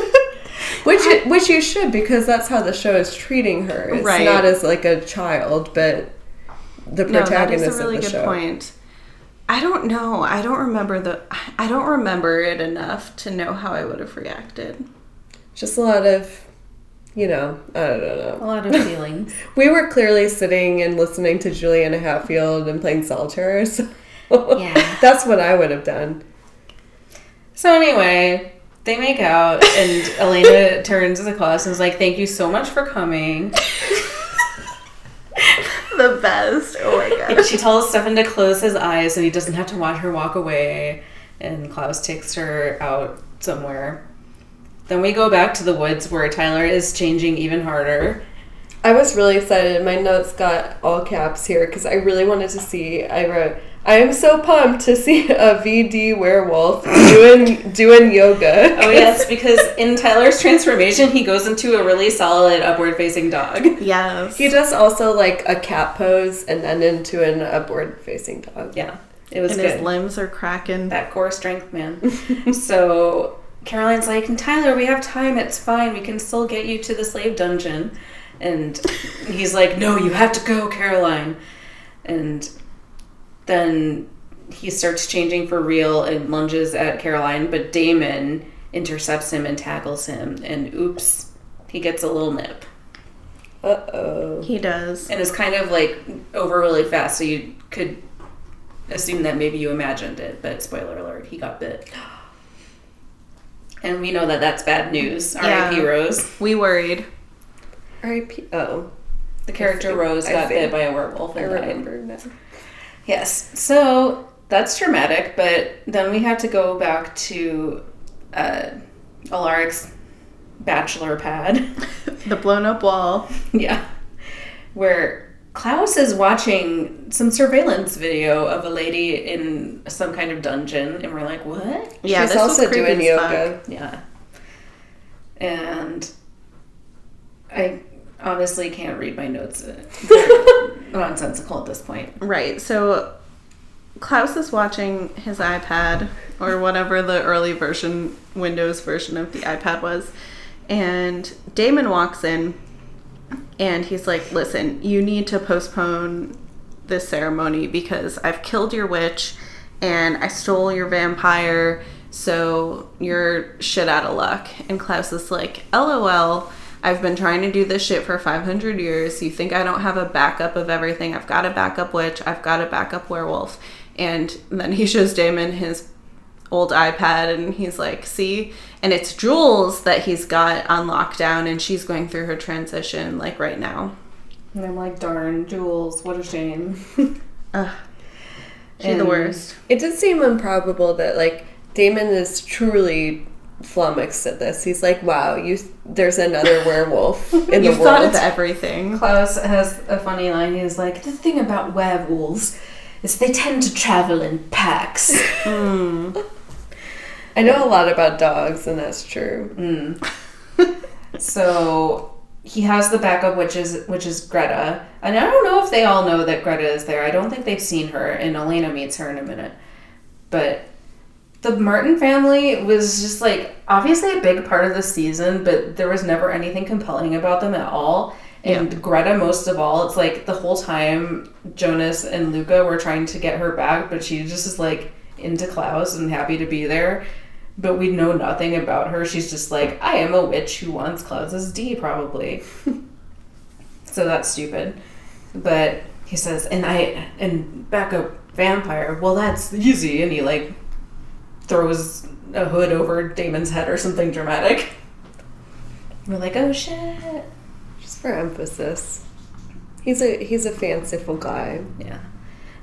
[SPEAKER 3] Which it, which you should because that's how the show is treating her. It's
[SPEAKER 2] Right.
[SPEAKER 3] not as like a child, but the protagonist
[SPEAKER 2] no, that
[SPEAKER 3] protagonist
[SPEAKER 2] is a really
[SPEAKER 3] of the
[SPEAKER 2] good
[SPEAKER 3] show.
[SPEAKER 2] point. I don't know. I don't remember the. I don't remember it enough to know how I would have reacted.
[SPEAKER 3] Just a lot of, you know, I don't know.
[SPEAKER 1] A lot of feelings.
[SPEAKER 3] We were clearly sitting and listening to Juliana Hatfield and playing solitaire. So
[SPEAKER 1] Yeah.
[SPEAKER 3] that's what I would have done.
[SPEAKER 1] So anyway, they make out, and Elena turns to the class and is like, "Thank you so much for coming."
[SPEAKER 2] The best. Oh my
[SPEAKER 1] And she tells Stefan to close his eyes so he doesn't have to watch her walk away. And Klaus takes her out somewhere. Then we go back to the woods where Tyler is changing even harder.
[SPEAKER 3] I was really excited. My notes got all caps here because I really wanted to see. I wrote, "I am so pumped to see a VD werewolf doing doing yoga."
[SPEAKER 1] Oh yes, because in Tyler's transformation, he goes into a really solid upward facing dog.
[SPEAKER 2] Yes.
[SPEAKER 3] He does also like a cat pose and then into an upward facing dog.
[SPEAKER 1] Yeah, it was
[SPEAKER 2] and
[SPEAKER 1] good.
[SPEAKER 2] his limbs are cracking.
[SPEAKER 1] that core strength, man. so Caroline's like, and Tyler, we have time. It's fine. We can still get you to the slave dungeon. And he's like, no, you have to go, Caroline. And then he starts changing for real and lunges at Caroline, but Damon intercepts him and tackles him. And oops, he gets a little nip.
[SPEAKER 3] Uh oh.
[SPEAKER 2] He does.
[SPEAKER 1] And it's kind of like over really fast, so you could assume that maybe you imagined it, but spoiler alert, he got bit. And we know that that's bad news. R.I.P.
[SPEAKER 2] Yeah.
[SPEAKER 1] Rose.
[SPEAKER 2] We worried.
[SPEAKER 3] R.I.P. Oh,
[SPEAKER 1] The character
[SPEAKER 3] see.
[SPEAKER 1] Rose
[SPEAKER 3] I
[SPEAKER 1] got bit by a werewolf
[SPEAKER 3] I
[SPEAKER 1] and died.
[SPEAKER 3] remember now.
[SPEAKER 1] Yes. So that's dramatic, but then we have to go back to uh, Alaric's bachelor pad.
[SPEAKER 2] The blown up wall.
[SPEAKER 1] yeah. Where Klaus is watching some surveillance video of a lady in some kind of dungeon, and we're like, what?
[SPEAKER 2] Yeah,
[SPEAKER 3] She's also
[SPEAKER 2] creepy
[SPEAKER 3] doing yoga.
[SPEAKER 1] Yeah. And I honestly can't read my notes. They're uh, nonsensical at this point.
[SPEAKER 2] Right. So Klaus is watching his iPad or whatever the early version, Windows version of the iPad was. And Damon walks in and he's like, Listen, you need to postpone this ceremony because I've killed your witch and I stole your vampire, so you're shit out of luck. And Klaus is like, LOL. I've been trying to do this shit for 500 years. You think I don't have a backup of everything? I've got a backup witch. I've got a backup werewolf. And then he shows Damon his old iPad and he's like, see? And it's Jules that he's got on lockdown and she's going through her transition like right now.
[SPEAKER 1] And I'm like, darn, Jules, what a shame.
[SPEAKER 2] Ugh. She's the worst.
[SPEAKER 3] It did seem improbable that like Damon is truly flummoxed at this. He's like, "Wow, you there's another werewolf in
[SPEAKER 2] You've
[SPEAKER 3] the
[SPEAKER 2] thought of everything.
[SPEAKER 1] Klaus has a funny line. He's like, the thing about werewolves is they tend to travel in packs. Hmm.
[SPEAKER 3] I know a lot about dogs, and that's true. Hmm.
[SPEAKER 1] so he has the backup, which is which is Greta, and I don't know if they all know that Greta is there. I don't think they've seen her, and Elena meets her in a minute. But the Martin family was just like obviously a big part of the season, but there was never anything compelling about them at all. And Greta, most of all, it's like the whole time Jonas and Luca were trying to get her back, but she just is like into Klaus and happy to be there. But we know nothing about her. She's just like, I am a witch who wants Klaus's D, probably. so that's stupid. But he says, and I, and back up vampire, well, that's easy. And he like throws a hood over Damon's head or something dramatic. We're like, oh shit.
[SPEAKER 3] Just for emphasis, he's a he's a fanciful guy.
[SPEAKER 1] Yeah.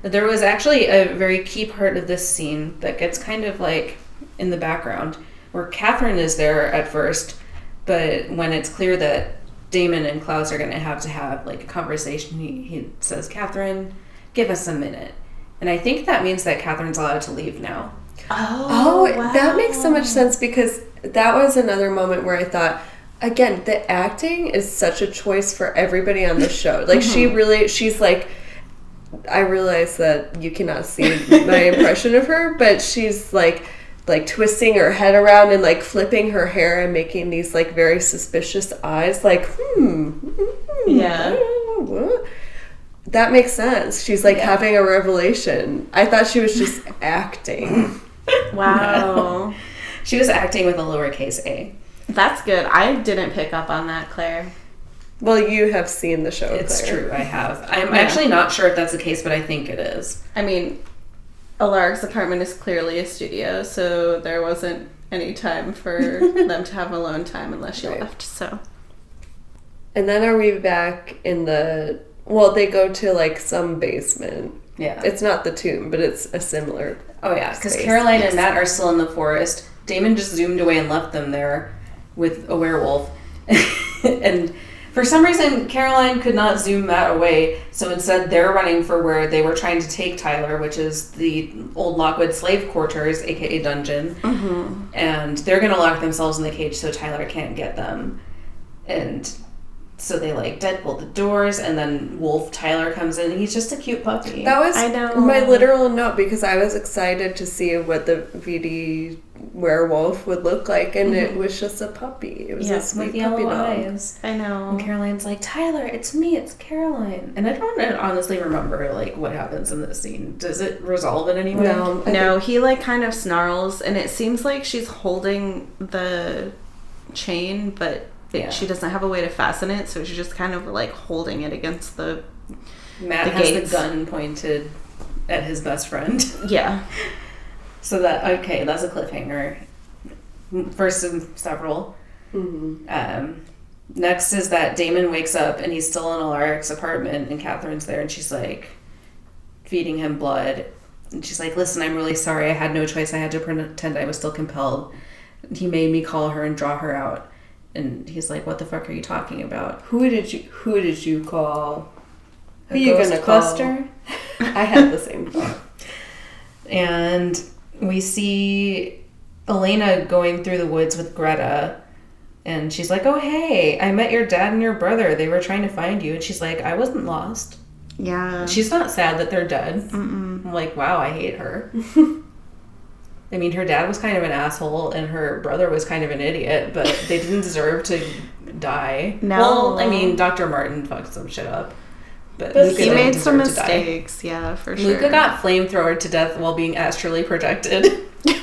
[SPEAKER 1] There was actually a very key part of this scene that gets kind of like in the background where Katherine is there at first, but when it's clear that Damon and Klaus are going to have to have like a conversation, he, he says, Katherine, give us a minute. And I think that means that Katherine's allowed to leave now.
[SPEAKER 3] Oh, that makes so much sense because that was another moment where I thought, again, the acting is such a choice for everybody on the show. Like she really, she's like, I realize that you cannot see my impression of her, but she's like, like twisting her head around and like flipping her hair and making these like very suspicious eyes, like, hmm, hmm,
[SPEAKER 2] Yeah.
[SPEAKER 3] what? That makes sense. She's like
[SPEAKER 1] Yeah.
[SPEAKER 3] having a revelation. I thought she was just acting.
[SPEAKER 2] Wow.
[SPEAKER 1] She was acting with a lowercase a.
[SPEAKER 2] That's good. I didn't pick up on that, Claire.
[SPEAKER 3] Well, you have seen the show.
[SPEAKER 1] It's
[SPEAKER 3] Claire.
[SPEAKER 1] true, I have. I'm
[SPEAKER 2] Yeah.
[SPEAKER 1] actually not sure if that's the case, but I think it is.
[SPEAKER 2] I mean, Alaric's apartment is clearly a studio, so there wasn't any time for them to have alone time unless she
[SPEAKER 3] Right.
[SPEAKER 2] left. So
[SPEAKER 3] And then are we back in the? Well, they go to like some basement.
[SPEAKER 1] Yeah.
[SPEAKER 3] It's not the tomb, but it's a similar.
[SPEAKER 1] Oh yeah, because. Caroline and Matt are still in the forest. Damon just zoomed away and left them there with a werewolf. and for some reason, Caroline could not zoom Matt away, so instead they're running for where they were trying to take Tyler, which is the old Lockwood slave quarters, aka dungeon. Mm-hmm. And they're gonna lock themselves in the cage so Tyler can't get them. And so they like deadbolt the doors, and then Wolf Tyler comes in. and He's just a cute puppy.
[SPEAKER 3] That was
[SPEAKER 2] I know.
[SPEAKER 3] my literal note because I was excited to see what the VD werewolf would look like, and it mm-hmm. was just a puppy. It was
[SPEAKER 2] Yeah,
[SPEAKER 3] a sweet
[SPEAKER 1] yellow
[SPEAKER 3] puppy dog.
[SPEAKER 1] eyes.
[SPEAKER 2] I know.
[SPEAKER 1] And Caroline's like, Tyler, it's me, it's Caroline. And I don't honestly remember like what happens in this scene. Does it resolve in any way?
[SPEAKER 3] No, I
[SPEAKER 2] No, he like kind of snarls, and it seems like she's holding the chain, but it,
[SPEAKER 1] Yeah.
[SPEAKER 2] she doesn't have a way to fasten it, so she's just kind of like holding it against the.
[SPEAKER 1] Matt
[SPEAKER 2] The
[SPEAKER 1] has
[SPEAKER 2] gates.
[SPEAKER 1] the gun pointed at his best friend.
[SPEAKER 2] Yeah.
[SPEAKER 1] so that okay, that's a cliffhanger. First of several.
[SPEAKER 3] Mhm.
[SPEAKER 1] Um, next is that Damon wakes up and he's still in Alaric's apartment and Katherine's there and she's like, feeding him blood. And she's like, "Listen, I'm really sorry. I had no choice. I had to pretend I was still compelled. He made me call her and draw her out." And he's like, "What the fuck are you talking about?"
[SPEAKER 3] Who did you Who did you call? Who you gonna call?
[SPEAKER 1] Ghostbuster?
[SPEAKER 3] I had the same thought.
[SPEAKER 1] And we see Elena going through the woods with Greta. And she's like, Oh, hey, I met your dad and your brother. They were trying to find you. And she's like, I wasn't lost.
[SPEAKER 2] Yeah.
[SPEAKER 1] She's not sad that they're dead.
[SPEAKER 2] Mm-mm.
[SPEAKER 1] I'm like, Wow, I hate her. I mean, her dad was kind of an asshole and her brother was kind of an idiot, but they didn't deserve to die.
[SPEAKER 2] No.
[SPEAKER 1] Well, I mean, Dr. Martin fucked some shit up. But,
[SPEAKER 3] But
[SPEAKER 1] Luca
[SPEAKER 2] he made some
[SPEAKER 1] deserve to die.
[SPEAKER 2] mistakes. Yeah, for sure.
[SPEAKER 1] Luca got flamethrowered to death while being astrally projected.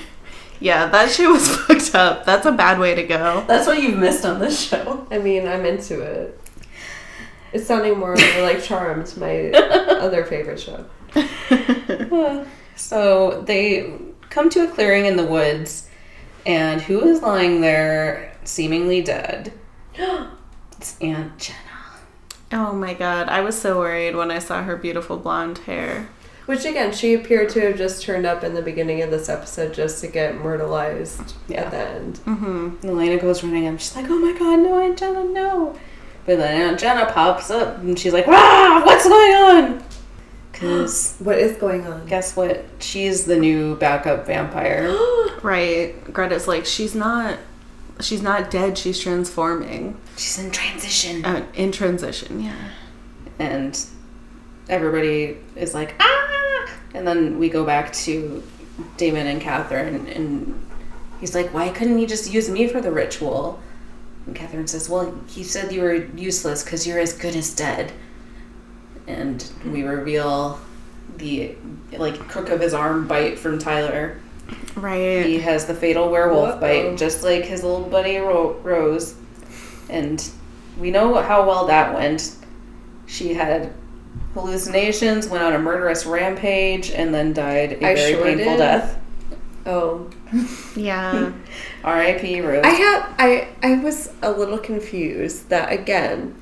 [SPEAKER 2] Yeah, that shit was fucked up. That's a bad way to go.
[SPEAKER 1] That's what you've missed on this show.
[SPEAKER 3] I mean, I'm into it. It's sounding more like Charmed, my other favorite show.
[SPEAKER 1] So they come to a clearing in the woods, and who is lying there seemingly dead? It's Aunt Jenna.
[SPEAKER 2] Oh my god, I was so worried when I saw her beautiful blonde hair.
[SPEAKER 3] Which again, she appeared to have just turned up in the beginning of this episode just to get myrtleized
[SPEAKER 1] Yeah.
[SPEAKER 3] at the end.
[SPEAKER 2] Mm-hmm.
[SPEAKER 1] Elena goes running up. She's like, "Oh my god, no, Aunt Jenna, no!" But then Aunt Jenna pops up, and she's like, "Ah, what's going on?" Because
[SPEAKER 3] What is going on?
[SPEAKER 1] guess what? She's the new backup vampire.
[SPEAKER 2] Right. Greta's like, she's not she's not dead, she's transforming.
[SPEAKER 1] She's in transition.
[SPEAKER 2] Uh, in transition, yeah.
[SPEAKER 1] and everybody is like ah and then we go back to damon and katherine and he's like why couldn't he just use me for the ritual and katherine says well he said you were useless because you're as good as dead and we reveal the like crook of his arm bite from tyler
[SPEAKER 2] Right.
[SPEAKER 1] he has the fatal werewolf
[SPEAKER 3] Uh-oh.
[SPEAKER 1] bite, just like his little buddy Ro- Rose. And we know how well that went. She had hallucinations, went on a murderous rampage, and then died a
[SPEAKER 3] I
[SPEAKER 1] very
[SPEAKER 3] sure
[SPEAKER 1] painful
[SPEAKER 3] did.
[SPEAKER 1] death.
[SPEAKER 3] Oh,
[SPEAKER 2] Yeah.
[SPEAKER 1] R.I.P. Rose.
[SPEAKER 3] I have I I was a little confused that again.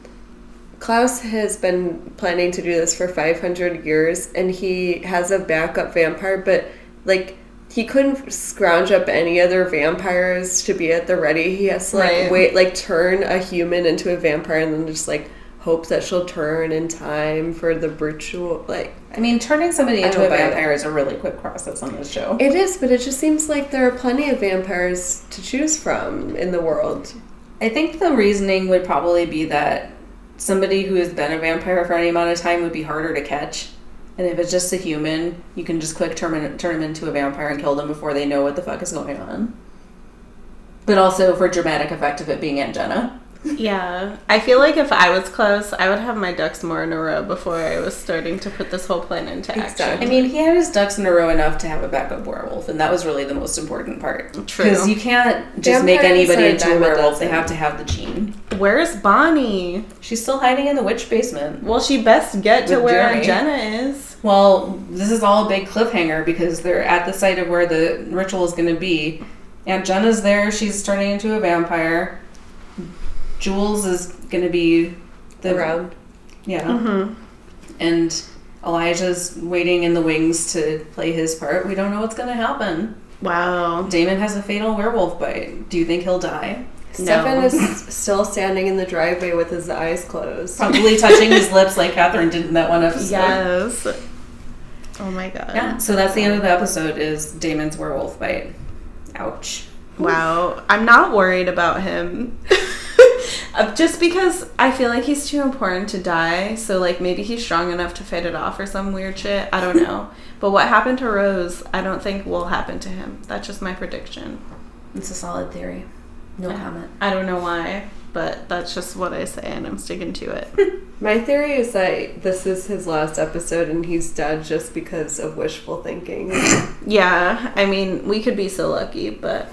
[SPEAKER 3] Klaus has been planning to do this for 500 years and he has a backup vampire but like he couldn't scrounge up any other vampires to be at the ready. He has to like
[SPEAKER 2] Right.
[SPEAKER 3] wait like turn a human into a vampire and then just like hope that she'll turn in time for the ritual like
[SPEAKER 1] I mean, turning somebody into a vampire is a really quick process on this show.
[SPEAKER 3] it is but it just seems like there are plenty of vampires to choose from in the world.
[SPEAKER 1] I think the reasoning would probably be that somebody who has been a vampire for any amount of time would be harder to catch. And if it's just a human, you can just quick turn, turn them into a vampire and kill them before they know what the fuck is going on. But also for dramatic effect of it being Aunt Jenna.
[SPEAKER 2] Yeah. I feel like if I was Klaus, I would have my ducks more in a row before I was starting to put this whole plan into action.
[SPEAKER 3] Exactly.
[SPEAKER 1] I mean, he had his ducks in a row enough to have a backup werewolf, and that was really the most important part.
[SPEAKER 2] True.
[SPEAKER 1] Because you can't just make anybody into a werewolf, they have to have the gene.
[SPEAKER 2] Where's Bonnie?
[SPEAKER 1] She's still hiding in the witch basement.
[SPEAKER 2] Well, she best get to where
[SPEAKER 1] Jeremy.
[SPEAKER 2] Jenna is.
[SPEAKER 1] Well, this is all a big cliffhanger because they're at the site of where the ritual is going to be. Aunt Jenna's there. She's turning into a vampire. Jules is going to be the
[SPEAKER 3] around.
[SPEAKER 1] Yeah.
[SPEAKER 2] Mm-hmm.
[SPEAKER 1] And Elijah's waiting in the wings to play his part. We don't know what's going to happen.
[SPEAKER 2] Wow.
[SPEAKER 1] Damon has a fatal werewolf bite. Do you think he'll die?
[SPEAKER 3] Stefan is still standing in the driveway with his eyes closed.
[SPEAKER 1] Probably touching his lips like Katherine did in that one episode.
[SPEAKER 2] Yes. Oh my god.
[SPEAKER 1] Yeah. So that's the end of the episode. Is Damon's werewolf bite? Ouch.
[SPEAKER 2] Wow. I'm not worried about him. Uh, Just because I feel like he's too important to die, so like maybe he's strong enough to fight it off or some weird shit. I don't know. but what happened to Rose, I don't think will happen to him. That's just my prediction.
[SPEAKER 1] It's a solid theory. No
[SPEAKER 2] Yeah.
[SPEAKER 1] comment.
[SPEAKER 2] I don't know why, but that's just what I say and I'm sticking to it.
[SPEAKER 3] My theory is that this is his last episode and he's dead just because of wishful thinking.
[SPEAKER 2] yeah, I mean, we could be so lucky, but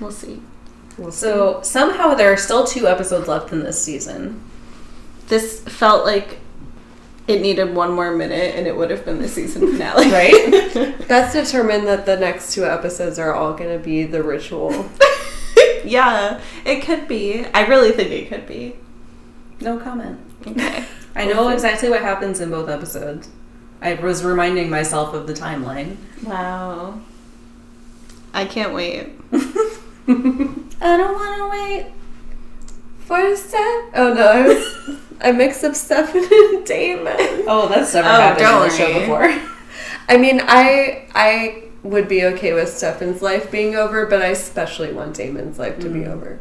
[SPEAKER 2] we'll see.
[SPEAKER 3] We'll.
[SPEAKER 1] So somehow there are still two episodes left in this season.
[SPEAKER 2] This felt like it needed one more minute and it would have been the season finale.
[SPEAKER 1] Right?
[SPEAKER 3] that's determined that the next two episodes are all going to be the ritual.
[SPEAKER 2] yeah, it could be. I really think it could be.
[SPEAKER 1] No comment.
[SPEAKER 2] Okay.
[SPEAKER 1] I know exactly what happens in both episodes. I was reminding myself of the timeline.
[SPEAKER 2] Wow. I can't wait.
[SPEAKER 1] I don't want to wait.
[SPEAKER 3] For Steph. Oh no, I was. I mixed up Stefan and Damon.
[SPEAKER 1] Oh, that's never
[SPEAKER 2] Oh,
[SPEAKER 1] happened on the show before.
[SPEAKER 3] I mean, I I would be okay with Stefan's life being over, but I especially want Damon's life to be mm. over.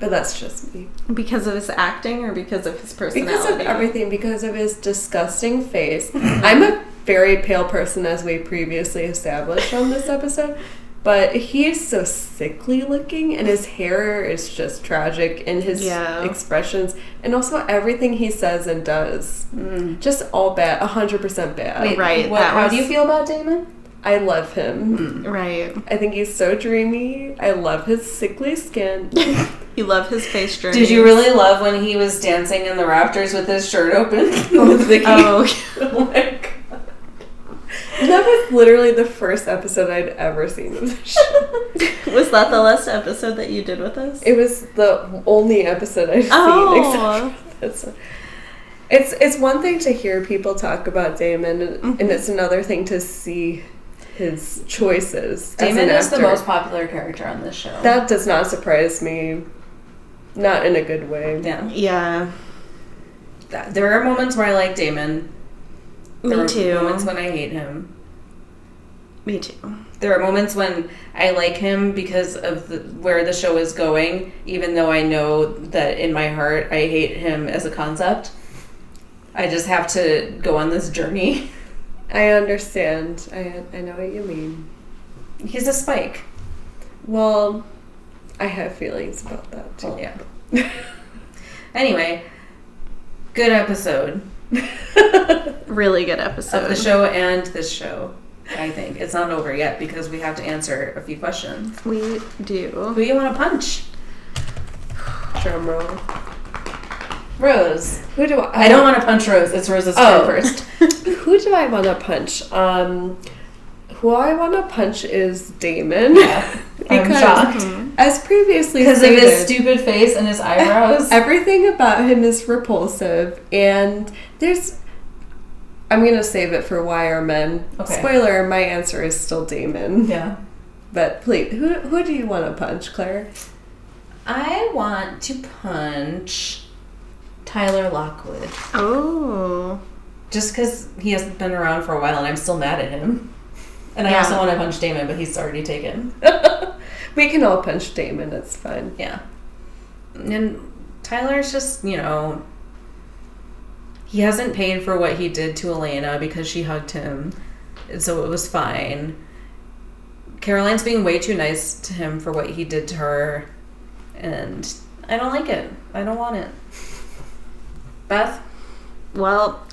[SPEAKER 3] But that's just me.
[SPEAKER 2] Because of his acting or because of his personality?
[SPEAKER 3] Because of everything, because of his disgusting face. I'm a very pale person, as we previously established on this episode, but he is so sickly looking, and his hair is just tragic, and his
[SPEAKER 2] Yeah.
[SPEAKER 3] expressions, and also everything he says and does. Mm. Just all bad, 100% bad.
[SPEAKER 1] Wait,
[SPEAKER 2] Right,
[SPEAKER 1] What,
[SPEAKER 2] that
[SPEAKER 1] how
[SPEAKER 2] was-
[SPEAKER 1] do you feel about Damon?
[SPEAKER 3] I love him.
[SPEAKER 2] Mm, right.
[SPEAKER 3] I think he's so dreamy. I love his sickly skin.
[SPEAKER 2] You love his face journey.
[SPEAKER 1] Did you really love when he was dancing in the rafters with his shirt open?
[SPEAKER 2] Oh,
[SPEAKER 3] oh my god. That was literally the first episode I'd ever seen of the show.
[SPEAKER 2] was that the last episode that you did with us?
[SPEAKER 3] It was the only episode I've seen.
[SPEAKER 2] Oh.
[SPEAKER 3] Except for this one. It's it's one thing to hear people talk about Damon, and, and it's another thing to see his choices.
[SPEAKER 1] Damon is the most popular character on this show.
[SPEAKER 3] That does not surprise me. Not in a good way.
[SPEAKER 1] yeah.
[SPEAKER 2] Yeah.
[SPEAKER 1] There are moments where I like Damon. There
[SPEAKER 2] Me
[SPEAKER 1] are
[SPEAKER 2] too.
[SPEAKER 1] Moments when I hate him.
[SPEAKER 2] Me too.
[SPEAKER 1] There are moments when I like him because of the, where the show is going, even though I know that in my heart I hate him as a concept. I just have to go on this journey.
[SPEAKER 3] I understand. I I know what you mean.
[SPEAKER 1] He's a spike.
[SPEAKER 3] Well, I have feelings about that too.
[SPEAKER 1] Well, yeah. Anyway, good episode
[SPEAKER 2] Really good episode.
[SPEAKER 1] of the show and this show. I think it's not over yet because we have to answer a few questions.
[SPEAKER 2] We do.
[SPEAKER 1] Who do you want to punch?
[SPEAKER 3] Drum roll.
[SPEAKER 1] Rose.
[SPEAKER 3] Who do I?
[SPEAKER 1] I don't want to punch Rose. It's Rose's
[SPEAKER 3] Oh.
[SPEAKER 1] turn first.
[SPEAKER 3] Who do I want to punch? Um, who I want to punch is Damon.
[SPEAKER 1] I'm
[SPEAKER 3] Because-
[SPEAKER 1] shocked mm-hmm.
[SPEAKER 3] As previously
[SPEAKER 1] because of his stupid face and his eyebrows.
[SPEAKER 3] everything about him is repulsive, and there's. I'm gonna save it for why are men.
[SPEAKER 1] Okay.
[SPEAKER 3] Spoiler: my answer is still Damon.
[SPEAKER 1] yeah.
[SPEAKER 3] But please, who who do you want to punch, Claire?
[SPEAKER 1] I want to punch Tyler Lockwood
[SPEAKER 2] Oh.
[SPEAKER 1] just because he hasn't been around for a while and I'm still mad at him. And I
[SPEAKER 2] Yeah.
[SPEAKER 1] also want to punch Damon, but he's already taken.
[SPEAKER 3] We can all punch Damon. It's fine.
[SPEAKER 1] Yeah. And Tyler's just, you know, he hasn't paid for what he did to Elena because she hugged him. And so it was fine. Caroline's being way too nice to him for what he did to her. And I don't like it. I don't want it. Beth?
[SPEAKER 2] Well,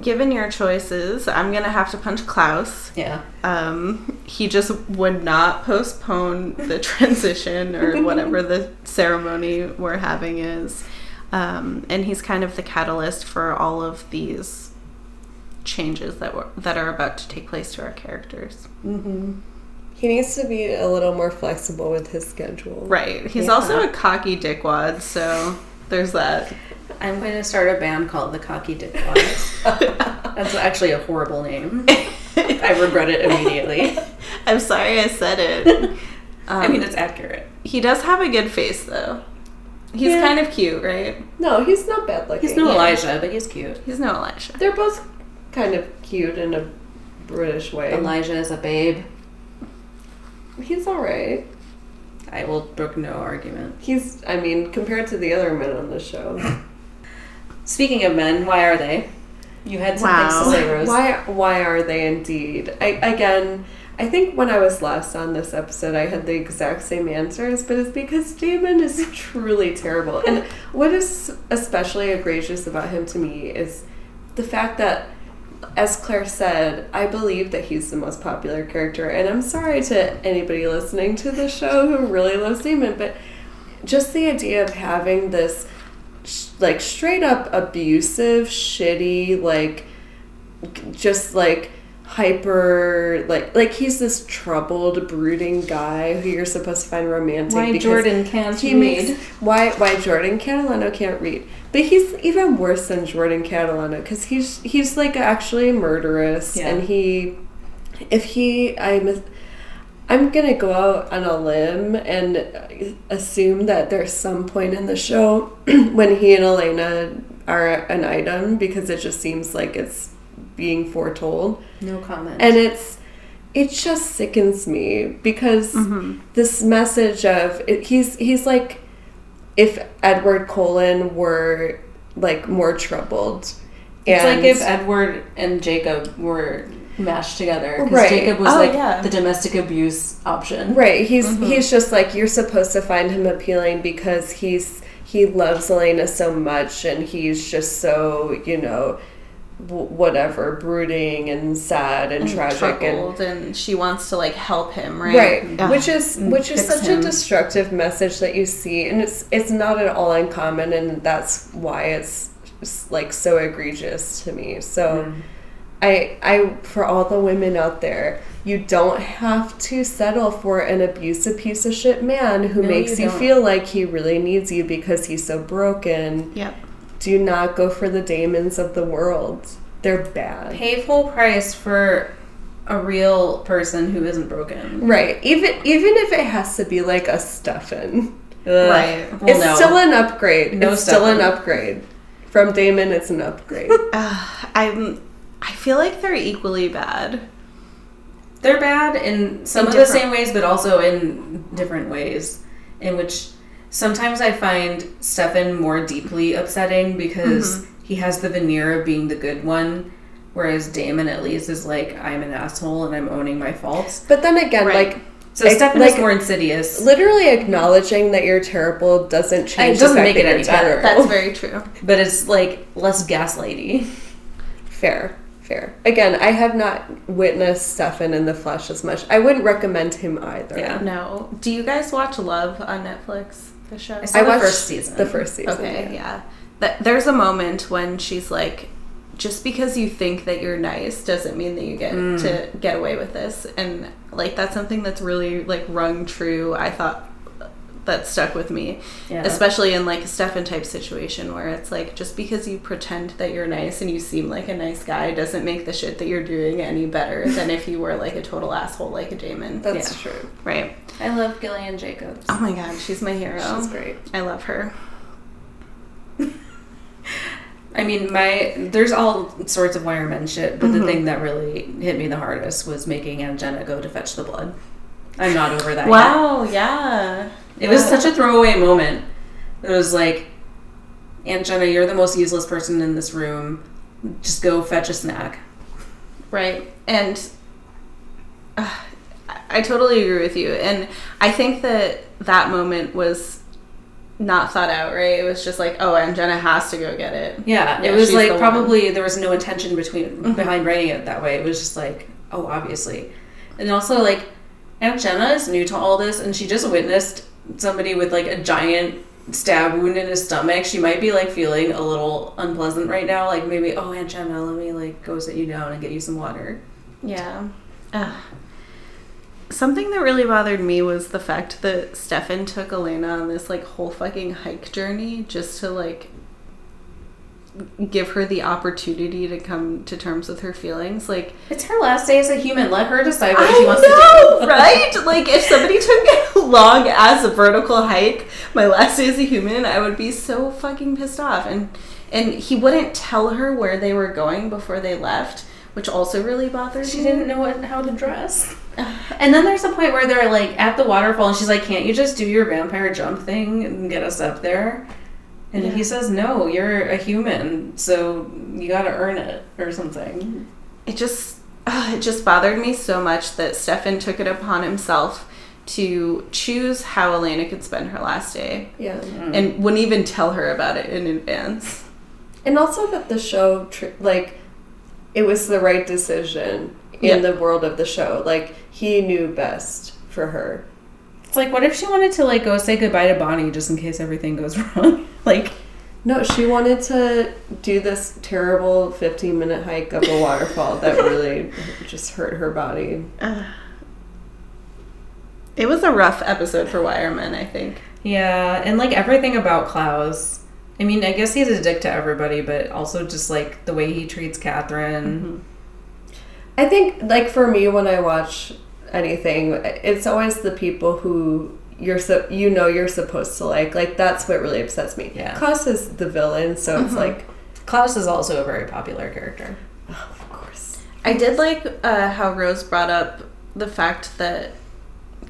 [SPEAKER 2] given your choices, I'm gonna have to punch Klaus.
[SPEAKER 1] Yeah.
[SPEAKER 2] Um, he just would not postpone the transition or whatever the ceremony we're having is. Um, and he's kind of the catalyst for all of these changes that were, that are about to take place to our characters.
[SPEAKER 3] Mm-hmm. He needs to be a little more flexible with his schedule.
[SPEAKER 2] Right. He's
[SPEAKER 3] Yeah.
[SPEAKER 2] also a cocky dickwad, so there's that.
[SPEAKER 1] I'm going to start a band called the Cocky Dickwads. That's actually a horrible name. I regret it immediately.
[SPEAKER 2] I'm sorry I said it.
[SPEAKER 1] I mean, um, it's accurate.
[SPEAKER 2] he does have a good face, though. He's
[SPEAKER 3] Yeah.
[SPEAKER 2] kind of cute, right?
[SPEAKER 3] No, he's not bad looking.
[SPEAKER 1] He's no
[SPEAKER 2] Yeah.
[SPEAKER 1] Elijah, but he's cute.
[SPEAKER 2] He's no Elisha.
[SPEAKER 3] They're both kind of cute in a British way.
[SPEAKER 1] Elijah is a babe.
[SPEAKER 3] He's all right.
[SPEAKER 1] I will brook no argument.
[SPEAKER 3] He's, I mean, compared to the other men on the show.
[SPEAKER 1] Speaking of men, why are they? You had some
[SPEAKER 2] Wow.
[SPEAKER 1] things to say, Rose.
[SPEAKER 3] Why? Why are they indeed? I again. I think when I was last on this episode, I had the exact same answers, but it's because Damon is truly terrible. And what is especially egregious about him to me is the fact that, as Claire said, I believe that he's the most popular character. And I'm sorry to anybody listening to the show who really loves Damon, but just the idea of having this, sh- like, straight up abusive, shitty, like, just like hyper like like he's this troubled brooding guy who you're supposed to find romantic
[SPEAKER 1] Why
[SPEAKER 3] because
[SPEAKER 1] Jordan can't read.
[SPEAKER 3] makes why why Jordan Catalano can't read but he's even worse than Jordan Catalano because he's he's like actually murderous
[SPEAKER 1] Yeah.
[SPEAKER 3] and he if he I'm I'm gonna go out on a limb and assume that there's some point in the show when he and Elena are an item because it just seems like it's being foretold
[SPEAKER 1] No comment.
[SPEAKER 3] and it's it just sickens me because mm-hmm. this message of it, he's he's like if Edward Cullen were like more troubled
[SPEAKER 1] It's like if Edward and Jacob were mashed together because
[SPEAKER 3] Right.
[SPEAKER 1] Jacob was
[SPEAKER 2] Oh,
[SPEAKER 1] like
[SPEAKER 2] yeah.
[SPEAKER 1] the domestic abuse option.
[SPEAKER 3] Right. He's mm-hmm. he's just like you're supposed to find him appealing because he's he loves Elena so much and he's just so you know whatever brooding and sad and,
[SPEAKER 2] and
[SPEAKER 3] tragic and
[SPEAKER 2] and, she wants to like help him, right?
[SPEAKER 3] right
[SPEAKER 2] Ugh.
[SPEAKER 3] which is which is such
[SPEAKER 1] him.
[SPEAKER 3] a destructive message that you see and it's it's not at all uncommon and that's why it's like so egregious to me so mm-hmm. I I for all the women out there you don't have to settle for an abusive piece of shit man who
[SPEAKER 1] No,
[SPEAKER 3] makes
[SPEAKER 1] you
[SPEAKER 3] you, feel like he really needs you because he's so broken
[SPEAKER 2] Yep.
[SPEAKER 3] do not go for the Damons of the world they're bad
[SPEAKER 1] Pay full price for a real person who isn't broken.
[SPEAKER 3] Right. Even even if it has to be like a Stefan.
[SPEAKER 2] Right.
[SPEAKER 1] Well,
[SPEAKER 3] it's
[SPEAKER 1] no.
[SPEAKER 3] still an upgrade.
[SPEAKER 1] No
[SPEAKER 3] it's still an upgrade. From Damon it's an upgrade.
[SPEAKER 2] Ugh, ah, I'm. I feel like they're equally bad.
[SPEAKER 1] They're bad in some
[SPEAKER 2] In
[SPEAKER 1] of the same ways, but also in different ways. In which sometimes I find Stefan more deeply upsetting because
[SPEAKER 3] Mm-hmm.
[SPEAKER 1] he has the veneer of being the good one, whereas Damon at least is like, I'm an asshole and I'm owning my faults.
[SPEAKER 3] But then again,
[SPEAKER 2] Right.
[SPEAKER 3] like
[SPEAKER 1] So
[SPEAKER 3] Ex-
[SPEAKER 1] Stefan
[SPEAKER 3] like-
[SPEAKER 1] is more insidious.
[SPEAKER 3] literally acknowledging that you're terrible doesn't change It
[SPEAKER 1] doesn't
[SPEAKER 3] the
[SPEAKER 1] make
[SPEAKER 3] fact
[SPEAKER 1] it any better.
[SPEAKER 2] That's very true.
[SPEAKER 1] but it's like less gaslighty.
[SPEAKER 3] fair. Fair. Again, I have not witnessed Stefan in the flesh as much. I wouldn't recommend him either.
[SPEAKER 1] Yeah.
[SPEAKER 2] No. Do you guys watch Love on Netflix? The show.
[SPEAKER 1] I saw
[SPEAKER 3] I
[SPEAKER 1] the
[SPEAKER 3] watched
[SPEAKER 1] first season.
[SPEAKER 3] The first season.
[SPEAKER 2] Okay,
[SPEAKER 3] yeah.
[SPEAKER 2] yeah. That there's a moment when she's like, just because you think that you're nice doesn't mean that you get
[SPEAKER 1] Mm.
[SPEAKER 2] to get away with this, and like that's something that's really like rung true. I thought that stuck with me,
[SPEAKER 1] Yeah.
[SPEAKER 2] especially in like a Stefan type situation where it's like just because you pretend that you're nice and you seem like a nice guy doesn't make the shit that you're doing any better than if you were like a total asshole like a Damon.
[SPEAKER 3] That's
[SPEAKER 1] Yeah.
[SPEAKER 3] true.
[SPEAKER 2] right.
[SPEAKER 1] I love Gillian Jacobs.
[SPEAKER 2] Oh my god, she's my hero.
[SPEAKER 3] She's great.
[SPEAKER 2] I love her.
[SPEAKER 1] I mean, my there's all sorts of wireman shit, but the mm-hmm. thing that really hit me the hardest was making Aunt Jenna go to fetch the blood. I'm not over that.
[SPEAKER 2] Wow, yeah.
[SPEAKER 1] yet. It was such a throwaway moment. It was like, Aunt Jenna, you're the most useless person in this room. Just go fetch a snack.
[SPEAKER 2] Right. And uh, I- totally agree with you. And I think that that moment was not thought out, right? It was just like, oh, and Jenna has to go get it.
[SPEAKER 1] Yeah,
[SPEAKER 2] Yeah,
[SPEAKER 1] it was
[SPEAKER 2] she's the
[SPEAKER 1] like
[SPEAKER 2] one.
[SPEAKER 1] probably there was no intention between behind writing it that way. It was just like, oh, obviously, and also like Aunt Jenna is new to all this, and she just witnessed somebody with like a giant stab wound in his stomach. She might be like feeling a little unpleasant right now. Like maybe, oh, Aunt Jenna, let me like go sit you down and get you some water.
[SPEAKER 2] Yeah. Ugh. Something that really bothered me was the fact that Stefan took Elena on this like whole fucking hike journey just to like give her the opportunity to come to terms with her feelings. Like
[SPEAKER 1] It's her last day as a human. Let her decide what she wants
[SPEAKER 2] know,
[SPEAKER 1] to do.
[SPEAKER 2] right? Like if somebody took me along as a vertical hike, my last day as a human, I would be so fucking pissed off. And and he wouldn't tell her where they were going before they left, which also really bothered
[SPEAKER 1] She
[SPEAKER 2] me.
[SPEAKER 1] didn't know what, how to dress. And then there's a point where they're like at the waterfall, and she's like, "Can't you just do your vampire jump thing and get us up there?" And
[SPEAKER 2] Yeah.
[SPEAKER 1] he says, "No, you're a human, so you got to earn it or something."
[SPEAKER 2] It just it just bothered me so much that Stefan took it upon himself to choose how Elena could spend her last day
[SPEAKER 3] Yeah. Mm.
[SPEAKER 2] and wouldn't even tell her about it in advance.
[SPEAKER 3] And also that the show, tr- like, it was the right decision in
[SPEAKER 2] Yeah.
[SPEAKER 3] the world of the show. Like, he knew best for her.
[SPEAKER 1] It's like, what if she wanted to like go say goodbye to Bonnie just in case everything goes wrong? like,
[SPEAKER 3] No, she wanted to do this terrible 15 minute hike up a waterfall that really just hurt her body.
[SPEAKER 2] It was a rough episode for Wireman, I think.
[SPEAKER 1] Yeah, and like everything about Klaus. I mean, I guess he's a dick to everybody, but also just like the way he treats Katherine. Mm-hmm.
[SPEAKER 3] I think, like, for me, when I watch anything, it's always the people who you're so you know you're supposed to like. Like, that's what really upsets me.
[SPEAKER 1] Yeah.
[SPEAKER 3] Klaus is the villain, so it's like,
[SPEAKER 1] Klaus is also a very popular character.
[SPEAKER 3] of course.
[SPEAKER 2] I did like uh, how Rose brought up the fact that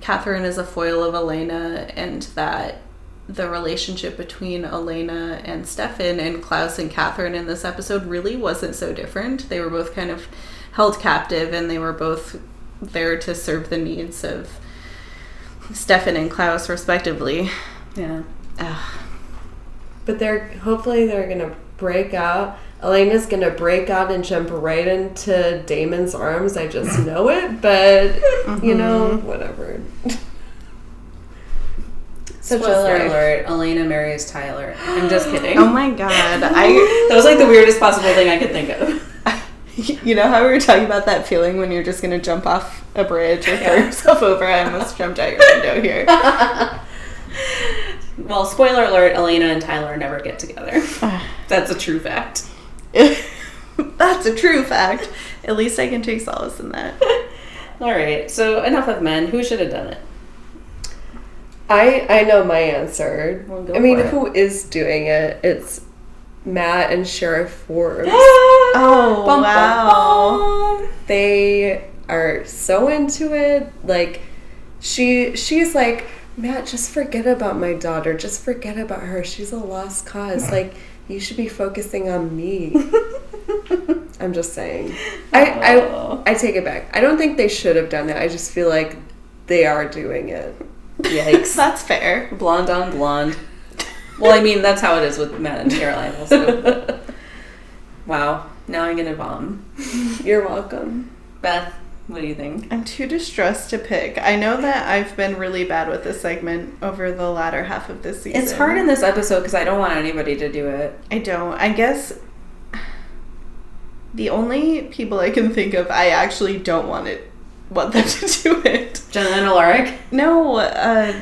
[SPEAKER 2] Katherine is a foil of Elena and that the relationship between Elena and Stefan and Klaus and Katherine in this episode really wasn't so different. They were both kind of held captive and they were both there to serve the needs of Stefan and Klaus respectively.
[SPEAKER 1] Yeah.
[SPEAKER 2] Ugh.
[SPEAKER 3] But they're hopefully they're gonna break out. Elena's gonna break out and jump right into Damon's arms. I just know it, but you know, mm-hmm. whatever. Such a
[SPEAKER 1] Spoiler
[SPEAKER 3] life.
[SPEAKER 1] alert: Elena marries Tyler. I'm just kidding.
[SPEAKER 2] Oh my god. I
[SPEAKER 1] that was like the weirdest possible thing I could think of.
[SPEAKER 2] You know how we were talking about that feeling when you're just gonna jump off a bridge or throw yourself over? I almost jumped out your window here.
[SPEAKER 1] Well, spoiler alert: Elena and Tyler never get together. That's a true fact.
[SPEAKER 2] That's a true fact. At least I can take solace in that.
[SPEAKER 1] All right. So enough of men. Who should have done it?
[SPEAKER 3] I I know my answer.
[SPEAKER 1] Well,
[SPEAKER 3] I mean, who is doing it? It's Matt and Sheriff Forbes.
[SPEAKER 2] Oh, oh
[SPEAKER 1] Bum, bum,
[SPEAKER 2] wow.
[SPEAKER 1] bum.
[SPEAKER 3] they are so into it. Like she she's like, Matt, just forget about my daughter. Just forget about her. She's a lost cause. Like you should be focusing on me. I'm just saying. Oh. I,
[SPEAKER 1] Oh.
[SPEAKER 3] I I take it back. I don't think they should have done it. I just feel like they are doing it.
[SPEAKER 1] Yikes.
[SPEAKER 2] That's fair.
[SPEAKER 1] blonde on blonde. Well, I mean, that's how it is with Matt and Caroline also. wow. Now I'm gonna vom.
[SPEAKER 3] You're welcome.
[SPEAKER 1] Beth, what do you think?
[SPEAKER 2] I'm too distressed to pick. I know that I've been really bad with this segment over the latter half of this season.
[SPEAKER 1] It's hard in this episode because I don't want anybody to do it.
[SPEAKER 2] I don't. I guess the only people I can think of I actually don't want it want them to do it.
[SPEAKER 1] Jenna and Alaric,
[SPEAKER 2] No, uh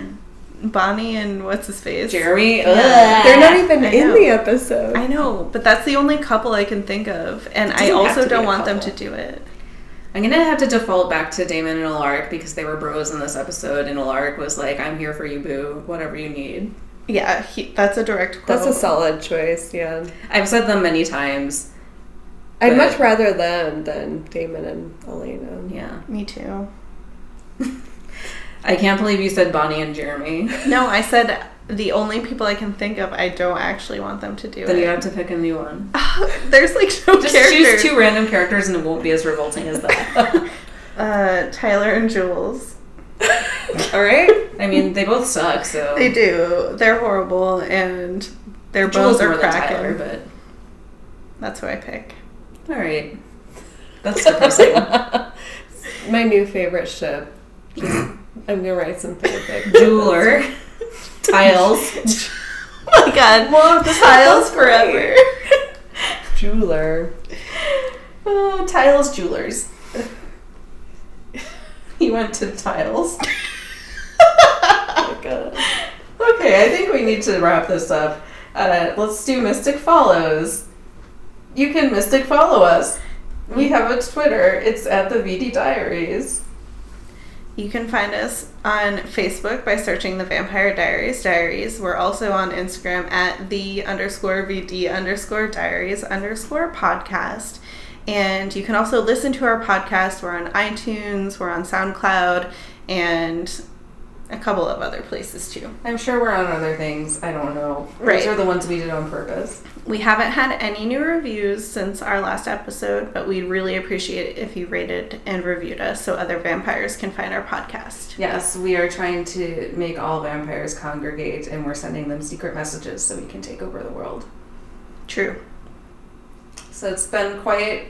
[SPEAKER 2] Bonnie and what's his face?
[SPEAKER 1] Jeremy.
[SPEAKER 2] Yeah.
[SPEAKER 3] They're not even
[SPEAKER 2] I
[SPEAKER 3] in
[SPEAKER 2] know.
[SPEAKER 3] the episode.
[SPEAKER 2] I know, but that's the only couple I can think of, and I also don't
[SPEAKER 1] a
[SPEAKER 2] want them to do it.
[SPEAKER 1] I'm gonna have to default back to Damon and Alaric because they were bros in this episode, and Alaric was like, "I'm here for you, boo. Whatever you need."
[SPEAKER 2] Yeah, he, that's a direct quote.
[SPEAKER 3] That's a solid choice, yeah.
[SPEAKER 1] I've said them many times.
[SPEAKER 3] I'd much rather them than Damon and Elena.
[SPEAKER 1] Yeah.
[SPEAKER 2] Me too.
[SPEAKER 1] I can't believe you said Bonnie and Jeremy.
[SPEAKER 2] No, I said the only people I can think of I don't actually want them to do
[SPEAKER 1] then
[SPEAKER 2] it.
[SPEAKER 1] you have to pick a new one.
[SPEAKER 2] There's like no
[SPEAKER 1] Just
[SPEAKER 2] characters.
[SPEAKER 1] choose two random characters, and it won't be as revolting as that.
[SPEAKER 2] Uh, Tyler and Jules.
[SPEAKER 1] All right. I mean, they both suck. So
[SPEAKER 2] They do. They're horrible, and their
[SPEAKER 1] Jules
[SPEAKER 2] bones are
[SPEAKER 1] than
[SPEAKER 2] cracking.
[SPEAKER 1] Tyler, but
[SPEAKER 2] That's who I pick.
[SPEAKER 1] all right. That's depressing.
[SPEAKER 3] My new favorite ship. Just, I'm gonna write some fanfic.
[SPEAKER 1] Jeweler, tiles,
[SPEAKER 2] Oh my god.
[SPEAKER 3] Love the
[SPEAKER 2] Tiles forever.
[SPEAKER 3] Jeweler.
[SPEAKER 1] oh, tiles jewelers. he went to tiles.
[SPEAKER 3] Oh, God.
[SPEAKER 1] Okay, I think we need to wrap this up. Uh, let's do Mystic Follows. You can Mystic follow us. We have a Twitter. It's at the VD Diaries.
[SPEAKER 2] You can find us on Facebook by searching the Vampire Diaries Diaries. We're also on Instagram at the underscore VD underscore diaries underscore podcast. And you can also listen to our podcast. We're on iTunes, we're on SoundCloud, and a couple of other places too.
[SPEAKER 1] I'm sure we're on other things. I don't know.
[SPEAKER 2] Right.
[SPEAKER 1] Those are the ones we did on purpose.
[SPEAKER 2] We haven't had any new reviews since our last episode, but we'd really appreciate it if you rated and reviewed us so other vampires can find our podcast.
[SPEAKER 1] Yes, we are trying to make all vampires congregate, and we're sending them secret messages so we can take over the world.
[SPEAKER 2] True.
[SPEAKER 1] So it's been quite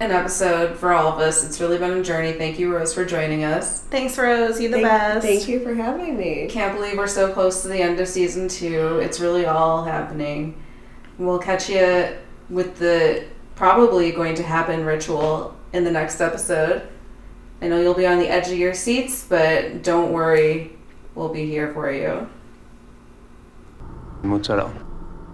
[SPEAKER 1] an episode for all of us. It's really been a journey. Thank you, Rose, for joining us.
[SPEAKER 2] Thanks, Rose. You're the
[SPEAKER 3] thank,
[SPEAKER 2] best.
[SPEAKER 3] Thank you for having me.
[SPEAKER 1] Can't believe we're so close to the end of season two. It's really all happening. We'll catch you with the probably going to happen ritual in the next episode. I know you'll be on the edge of your seats, but don't worry, we'll be here for you.
[SPEAKER 4] Mozzarella.